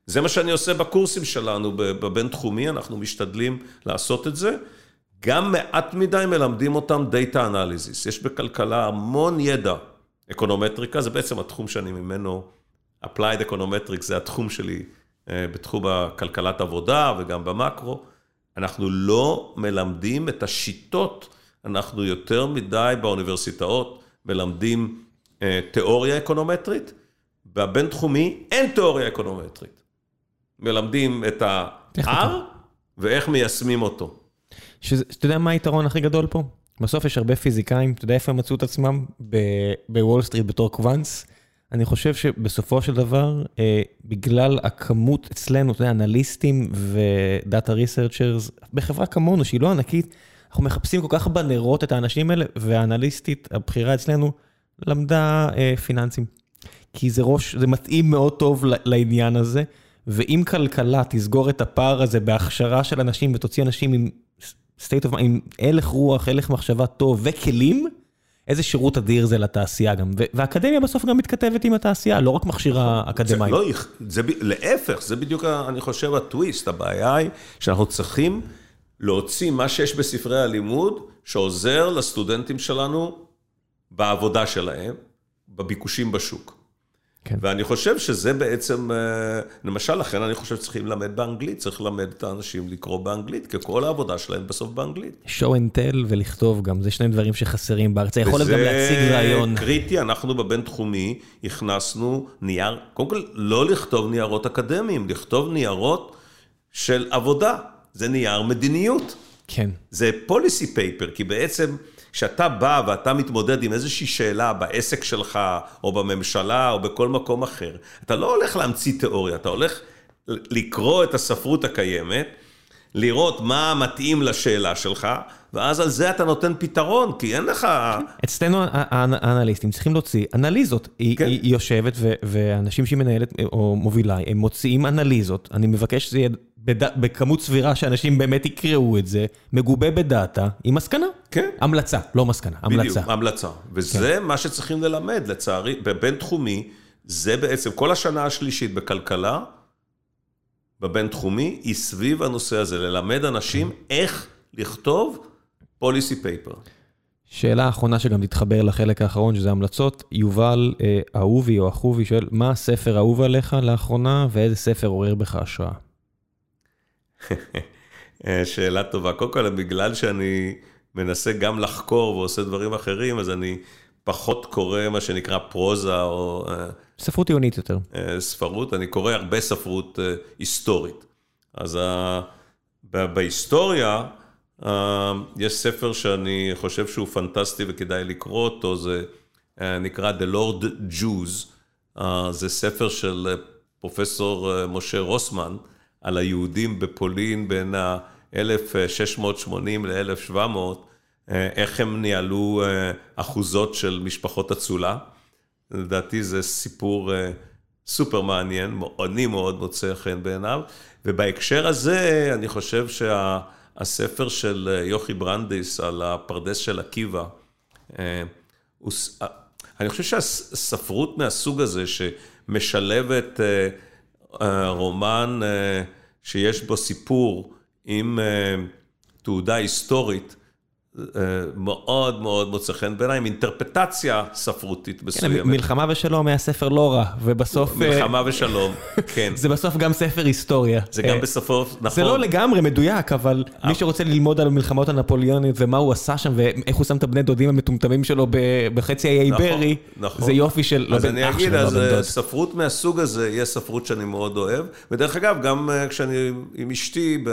זה מה שאני עושה בקורסים שלנו בבינתחומי, אנחנו משתדלים לעשות את זה. גם מעט מדי מלמדים אותם Data Analysis. יש בכלכלה המון ידע. אקונומטריקה זה בעצם התחום שאני ממנו, Applied Econometrics זה התחום שלי אה, בתחום הכלכלת עבודה וגם במקרו. אנחנו לא מלמדים את השיטות, אנחנו יותר מדי באוניברסיטאות מלמדים תיאוריה אקונומטרית, והבינתחומי אין תיאוריה אקונומטרית. מלמדים את ה-R ואיך מיישמים אותו. שאתה יודע מה היתרון הכי גדול פה? בסוף יש הרבה פיזיקאים, אתה יודע איפה הם מצאו את עצמם? בוול סטריט בתור quants. אני חושב שבסופו של דבר, אה, בגלל הכמות אצלנו, אתה יודע, אנליסטים ו data researchers, בחברה כמונו, שהיא לא ענקית, אנחנו מחפשים כל כך בנרות את האנשים האלה, והאנליסטית הבכירה אצלנו למדה אה, פיננסים. כי זה ראש, זה מתאים מאוד טוב לעניין הזה, ואם כלכלה תסגור את הפער הזה בהכשרה של אנשים ותוציא אנשים עם state of mind, עם הלך רוח, הלך מחשבה טוב וכלים, איזה שירות אדיר זה לתעשייה גם. והאקדמיה בסוף גם מתכתבת עם התעשייה, לא רק מכשירה אקדמאית. לא, זה, להפך, זה בדיוק, אני חושב, הטוויסט. הבעיה היא שאנחנו צריכים להוציא מה שיש בספרי הלימוד, שעוזר לסטודנטים שלנו בעבודה שלהם, בביקושים בשוק. כן. ואני חושב שזה בעצם, אה, למשל, לכן אני חושב שצריכים ללמד באנגלית, צריך ללמד את האנשים לקרוא באנגלית, כי כל העבודה שלהם בסוף באנגלית. show and tell ולכתוב גם, זה שני דברים שחסרים בארץ, זה יכול גם להציג רעיון. וזה קריטי, אנחנו בבינתחומי הכנסנו נייר, קודם כל, לא לכתוב ניירות אקדמיים, לכתוב ניירות של עבודה, זה נייר מדיניות. כן. זה policy paper, כי בעצם... כשאתה בא ואתה מתמודד עם איזושהי שאלה בעסק שלך, או בממשלה, או בכל מקום אחר, אתה לא הולך להמציא תיאוריה, אתה הולך לקרוא את הספרות הקיימת, לראות מה מתאים לשאלה שלך, ואז על זה אתה נותן פתרון, כי אין לך... אצלנו האנליסטים צריכים להוציא אנליזות. היא, כן. היא יושבת, ואנשים שהיא מנהלת או מובילה, הם מוציאים אנליזות. אני מבקש שזה יהיה בד... בכמות סבירה שאנשים באמת יקראו את זה, מגובה בדאטה, עם מסקנה. כן. המלצה, לא מסקנה, המלצה. בדיוק, המלצה. וזה כן. מה שצריכים ללמד, לצערי, בבין-תחומי, זה בעצם כל השנה השלישית בכלכלה, בבין-תחומי, היא סביב הנושא הזה, ללמד אנשים איך לכתוב policy paper. שאלה אחרונה שגם תתחבר לחלק האחרון, שזה המלצות. יובל אה, אהובי או אחובי שואל, מה הספר האהוב עליך לאחרונה, ואיזה ספר עורר בך השראה? *laughs* שאלה טובה. קודם כל, בגלל שאני מנסה גם לחקור ועושה דברים אחרים, אז אני פחות קורא מה שנקרא פרוזה או... אה, ספרות עיונית יותר. אה, ספרות, אני קורא הרבה ספרות אה, היסטורית. אז בהיסטוריה, יש ספר שאני חושב שהוא פנטסטי וכדאי לקרוא אותו, זה נקרא The Lord Jews. זה ספר של פרופסור משה רוסמן. על היהודים בפולין בין ה-1680 ל-1700, איך הם ניהלו אה, אחוזות של משפחות אצולה. לדעתי זה סיפור אה, סופר מעניין, אני מאוד מוצא חן בעיניו, ובהקשר הזה אני חושב שהספר של אה, יוכי ברנדיס על הפרדס של עקיבא, אני חושב שהספרות מהסוג הזה שמשלבת רומן שיש בו סיפור עם אה, תעודה היסטורית. אה, מאוד מאוד מוצא חן בעיניי, עם אינטרפטציה ספרותית כן, מסוימת. מלחמה ושלום היה ספר לא רע, ובסוף... אה, מלחמה ושלום, כן. *laughs* זה בסוף גם ספר היסטוריה. זה גם אה, בסופו, נכון. זה לא לגמרי מדויק, אבל מי שרוצה ללמוד על המלחמות הנפוליוניות ומה הוא עשה שם ואיך הוא שם את הבני דודים המטומטמים שלו בחצי האי נכון, איברי, נכון. זה יופי של... לא אז אני אגיד, אז. ספרות מהסוג הזה, יהיה ספרות שאני מאוד אוהב. ודרך אגב, גם כשאני עם אשתי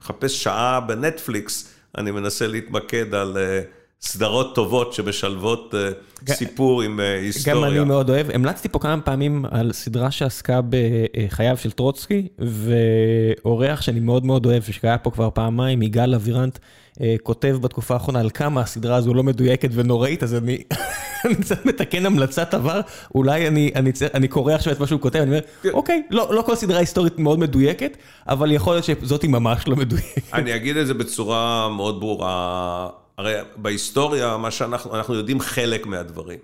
מחפש שעה בנטפליקס, אני מנסה להתמקד על אה, סדרות טובות שמשלבות אה, ג- סיפור עם אה, גם היסטוריה. אני מאוד אוהב. המלצתי פה כמה פעמים על סדרה שעסקה בחייו של טרוצקי, ואורח שאני מאוד מאוד אוהב, שהיה פה כבר פעמיים, יגאל אבירנט, אה, כותב בתקופה האחרונה על כמה הסדרה הזו לא מדויקת ונוראית, אז אני *laughs* אני קצת מתקן המלצת עבר, אולי אני, אני, אני קורא עכשיו את מה שהוא כותב, אני אומר, כן. אוקיי, לא, לא כל סדרה היסטורית מאוד מדויקת, אבל יכול להיות שזאתי ממש לא מדויקת. אני אגיד את זה בצורה מאוד ברורה. הרי בהיסטוריה, מה שאנחנו, אנחנו יודעים חלק מהדברים.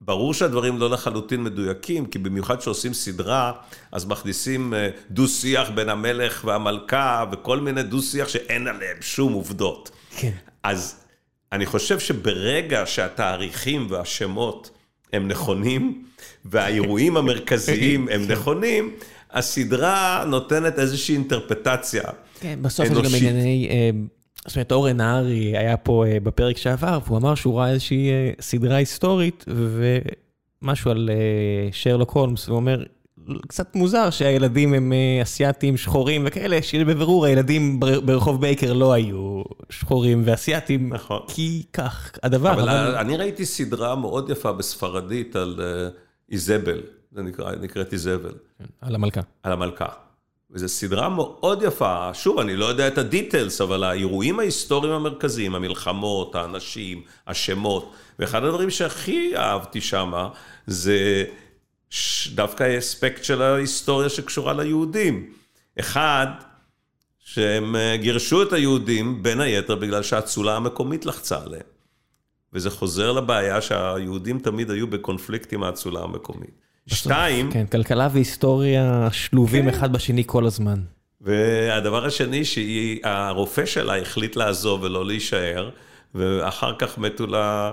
ברור שהדברים לא לחלוטין מדויקים, כי במיוחד כשעושים סדרה, אז מכניסים אה, דו-שיח בין המלך והמלכה, וכל מיני דו-שיח שאין עליהם שום עובדות. כן. אז אני חושב שברגע שהתאריכים והשמות הם נכונים, והאירועים *laughs* המרכזיים הם נכונים, הסדרה נותנת איזושהי אינטרפטציה. כן, בסוף יש גם אנושית. ענייני, אה, זאת אומרת, אורן נהרי היה פה אה, בפרק שעבר, והוא אמר שהוא ראה איזושהי אה, סדרה היסטורית, ומשהו על אה, שרלוק הולמס, והוא אומר, קצת מוזר שהילדים הם אסייתים, שחורים וכאלה, שבבירור הילדים בר- ברחוב בייקר לא היו שחורים ואסייתים, נכון. כי כך הדבר, אבל אבל... אני ראיתי סדרה מאוד יפה בספרדית על איזבל, זה נקרא, נקראת איזבל, על המלכה. על המלכה. וזו סדרה מאוד יפה, שוב, אני לא יודע את הדיטלס, אבל האירועים ההיסטוריים המרכזיים, המלחמות, האנשים, השמות, ואחד הדברים שהכי אהבתי שם, זה ש- דווקא האספקט של ההיסטוריה שקשורה ליהודים. אחד, שהם אה, גירשו את היהודים, בין היתר בגלל שהאצולה המקומית לחצה עליהם. וזה חוזר לבעיה שהיהודים תמיד היו בקונפליקט עם האצולה המקומית. שתיים, כן, כלכלה והיסטוריה שלובים כן. אחד בשני כל הזמן. והדבר השני, שהרופא שלה החליט לעזוב ולא להישאר, ואחר כך מתו לה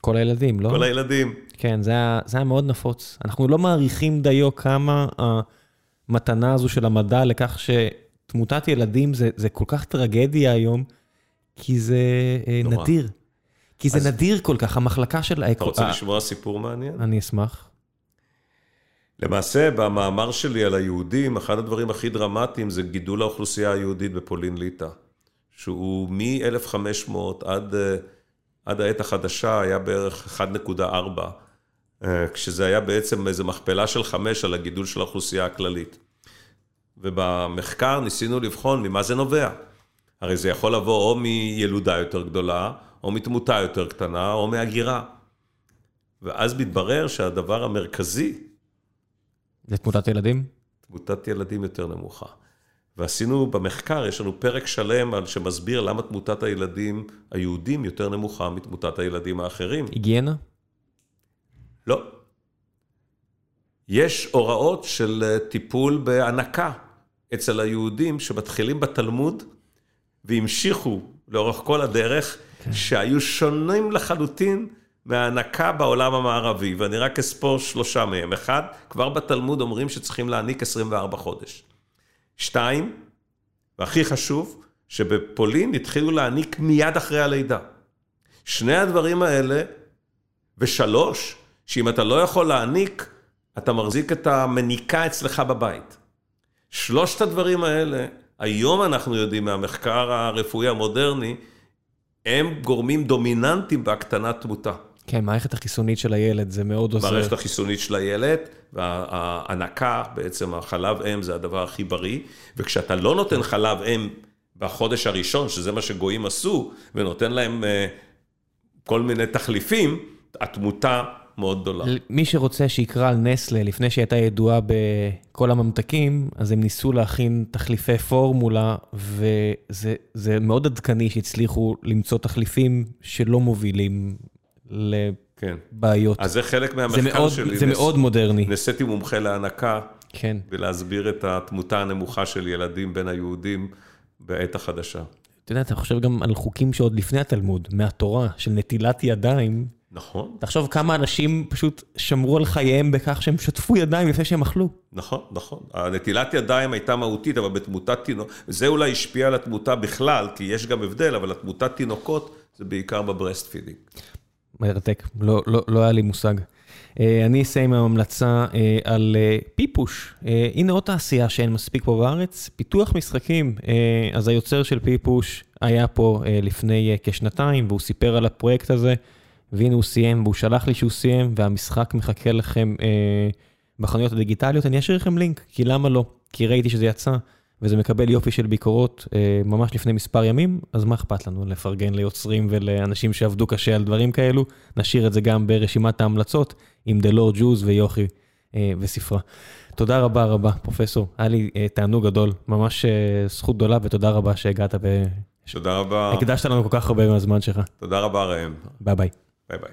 כל הילדים, לא? כל הילדים. כן, זה היה, זה היה מאוד נפוץ. אנחנו לא מעריכים דיו כמה המתנה הזו של המדע לכך שתמותת ילדים זה, זה כל כך טרגדיה היום, כי זה אה, נורא. נדיר. כי זה אז- נדיר כל כך, המחלקה של... אתה רוצה לשמוע סיפור מעניין? אני אשמח. למעשה, במאמר שלי על היהודים, אחד הדברים הכי דרמטיים זה גידול האוכלוסייה היהודית בפולין ליטא, שהוא מ-1500 עד, עד העת החדשה היה בערך 1.4, אה, כשזה היה בעצם איזו מכפלה של 5 על הגידול של האוכלוסייה הכללית. ובמחקר ניסינו לבחון ממה זה נובע. הרי זה יכול לבוא או מילודה יותר גדולה, או מתמותה יותר קטנה, או מהגירה. ואז מתברר שהדבר המרכזי זה תמותת ילדים? תמותת ילדים יותר נמוכה. ועשינו במחקר, יש לנו פרק שלם על שמסביר למה תמותת הילדים היהודים יותר נמוכה מתמותת הילדים האחרים. היגיינה? לא. יש הוראות של אה, טיפול בהנקה אצל היהודים שמתחילים בתלמוד והמשיכו לאורך כל הדרך, שהיו שונים לחלוטין מההנקה בעולם המערבי, ואני רק אספור שלושה מהם. אחד, כבר בתלמוד אומרים שצריכים להעניק 24 חודש. שתיים, והכי חשוב, שבפולין התחילו להעניק מיד אחרי הלידה. שני הדברים האלה, ושלוש, שאם אתה לא יכול להעניק, אתה מחזיק את המניקה אצלך בבית. שלושת הדברים האלה, היום אנחנו יודעים מהמחקר הרפואי המודרני, הם גורמים דומיננטיים בהקטנת תמותה. כן, מערכת החיסונית של הילד, זה מאוד עוזר. מערכת החיסונית של הילד, וההנקה, בעצם החלב אם זה הדבר הכי בריא, וכשאתה לא נותן חלב אם בחודש הראשון, שזה מה שגויים עשו, ונותן להם אה, כל מיני תחליפים, התמותה מאוד גדולה. מי שרוצה שיקרא על נסלה, לפני שהיא הייתה ידועה בכל הממתקים, אז הם ניסו להכין תחליפי פורמולה, וזה זה מאוד עדכני שהצליחו למצוא תחליפים שלא מובילים כן. לבעיות. אז זה חלק זה מהמחקר מאוד, שלי. זה נס- מאוד מודרני. נעשיתי מומחה להנקה, כן. ולהסביר את התמותה הנמוכה של ילדים בין היהודים בעת החדשה. אתה יודע, אתה חושב גם על חוקים שעוד לפני התלמוד, מהתורה, של נטילת ידיים. נכון, תחשוב כמה אנשים פשוט שמרו על חייהם בכך שהם שטפו ידיים לפני שהם אכלו. נכון, נכון. הנטילת ידיים הייתה מהותית, אבל בתמותת תינוק, זה אולי השפיע על התמותה בכלל, כי יש גם הבדל, אבל התמותת תינוקות זה בעיקר ב breast feeding. מרתק, לא, לא, לא היה לי מושג. אה, אני אסיים עם המלצה אה, על אה, פיפוש. הנה עוד תעשייה שאין מספיק פה בארץ, פיתוח משחקים. אז היוצר של פיפוש היה פה לפני כשנתיים, והוא סיפר על הפרויקט הזה, והנה הוא סיים, והוא שלח לי שהוא סיים, והמשחק מחכה לכם בחנויות הדיגיטליות. אני אשאיר לכם לינק, כי למה לא? כי ראיתי שזה יצא. וזה מקבל יופי של ביקורות אה, ממש לפני מספר ימים, אז מה אכפת לנו לפרגן ליוצרים ולאנשים שעבדו קשה על דברים כאלו? נשאיר את זה גם ברשימת ההמלצות עם The Lord Jews ויוכי אה, וספרה. תודה רבה רבה, פרופסור. היה לי אה, תענוג גדול, ממש זכות גדולה, ותודה רבה שהגעת ו... תודה רבה. הקדשת לנו כל כך הרבה מהזמן שלך. תודה רבה, ראם. ביי ביי. ביי ביי.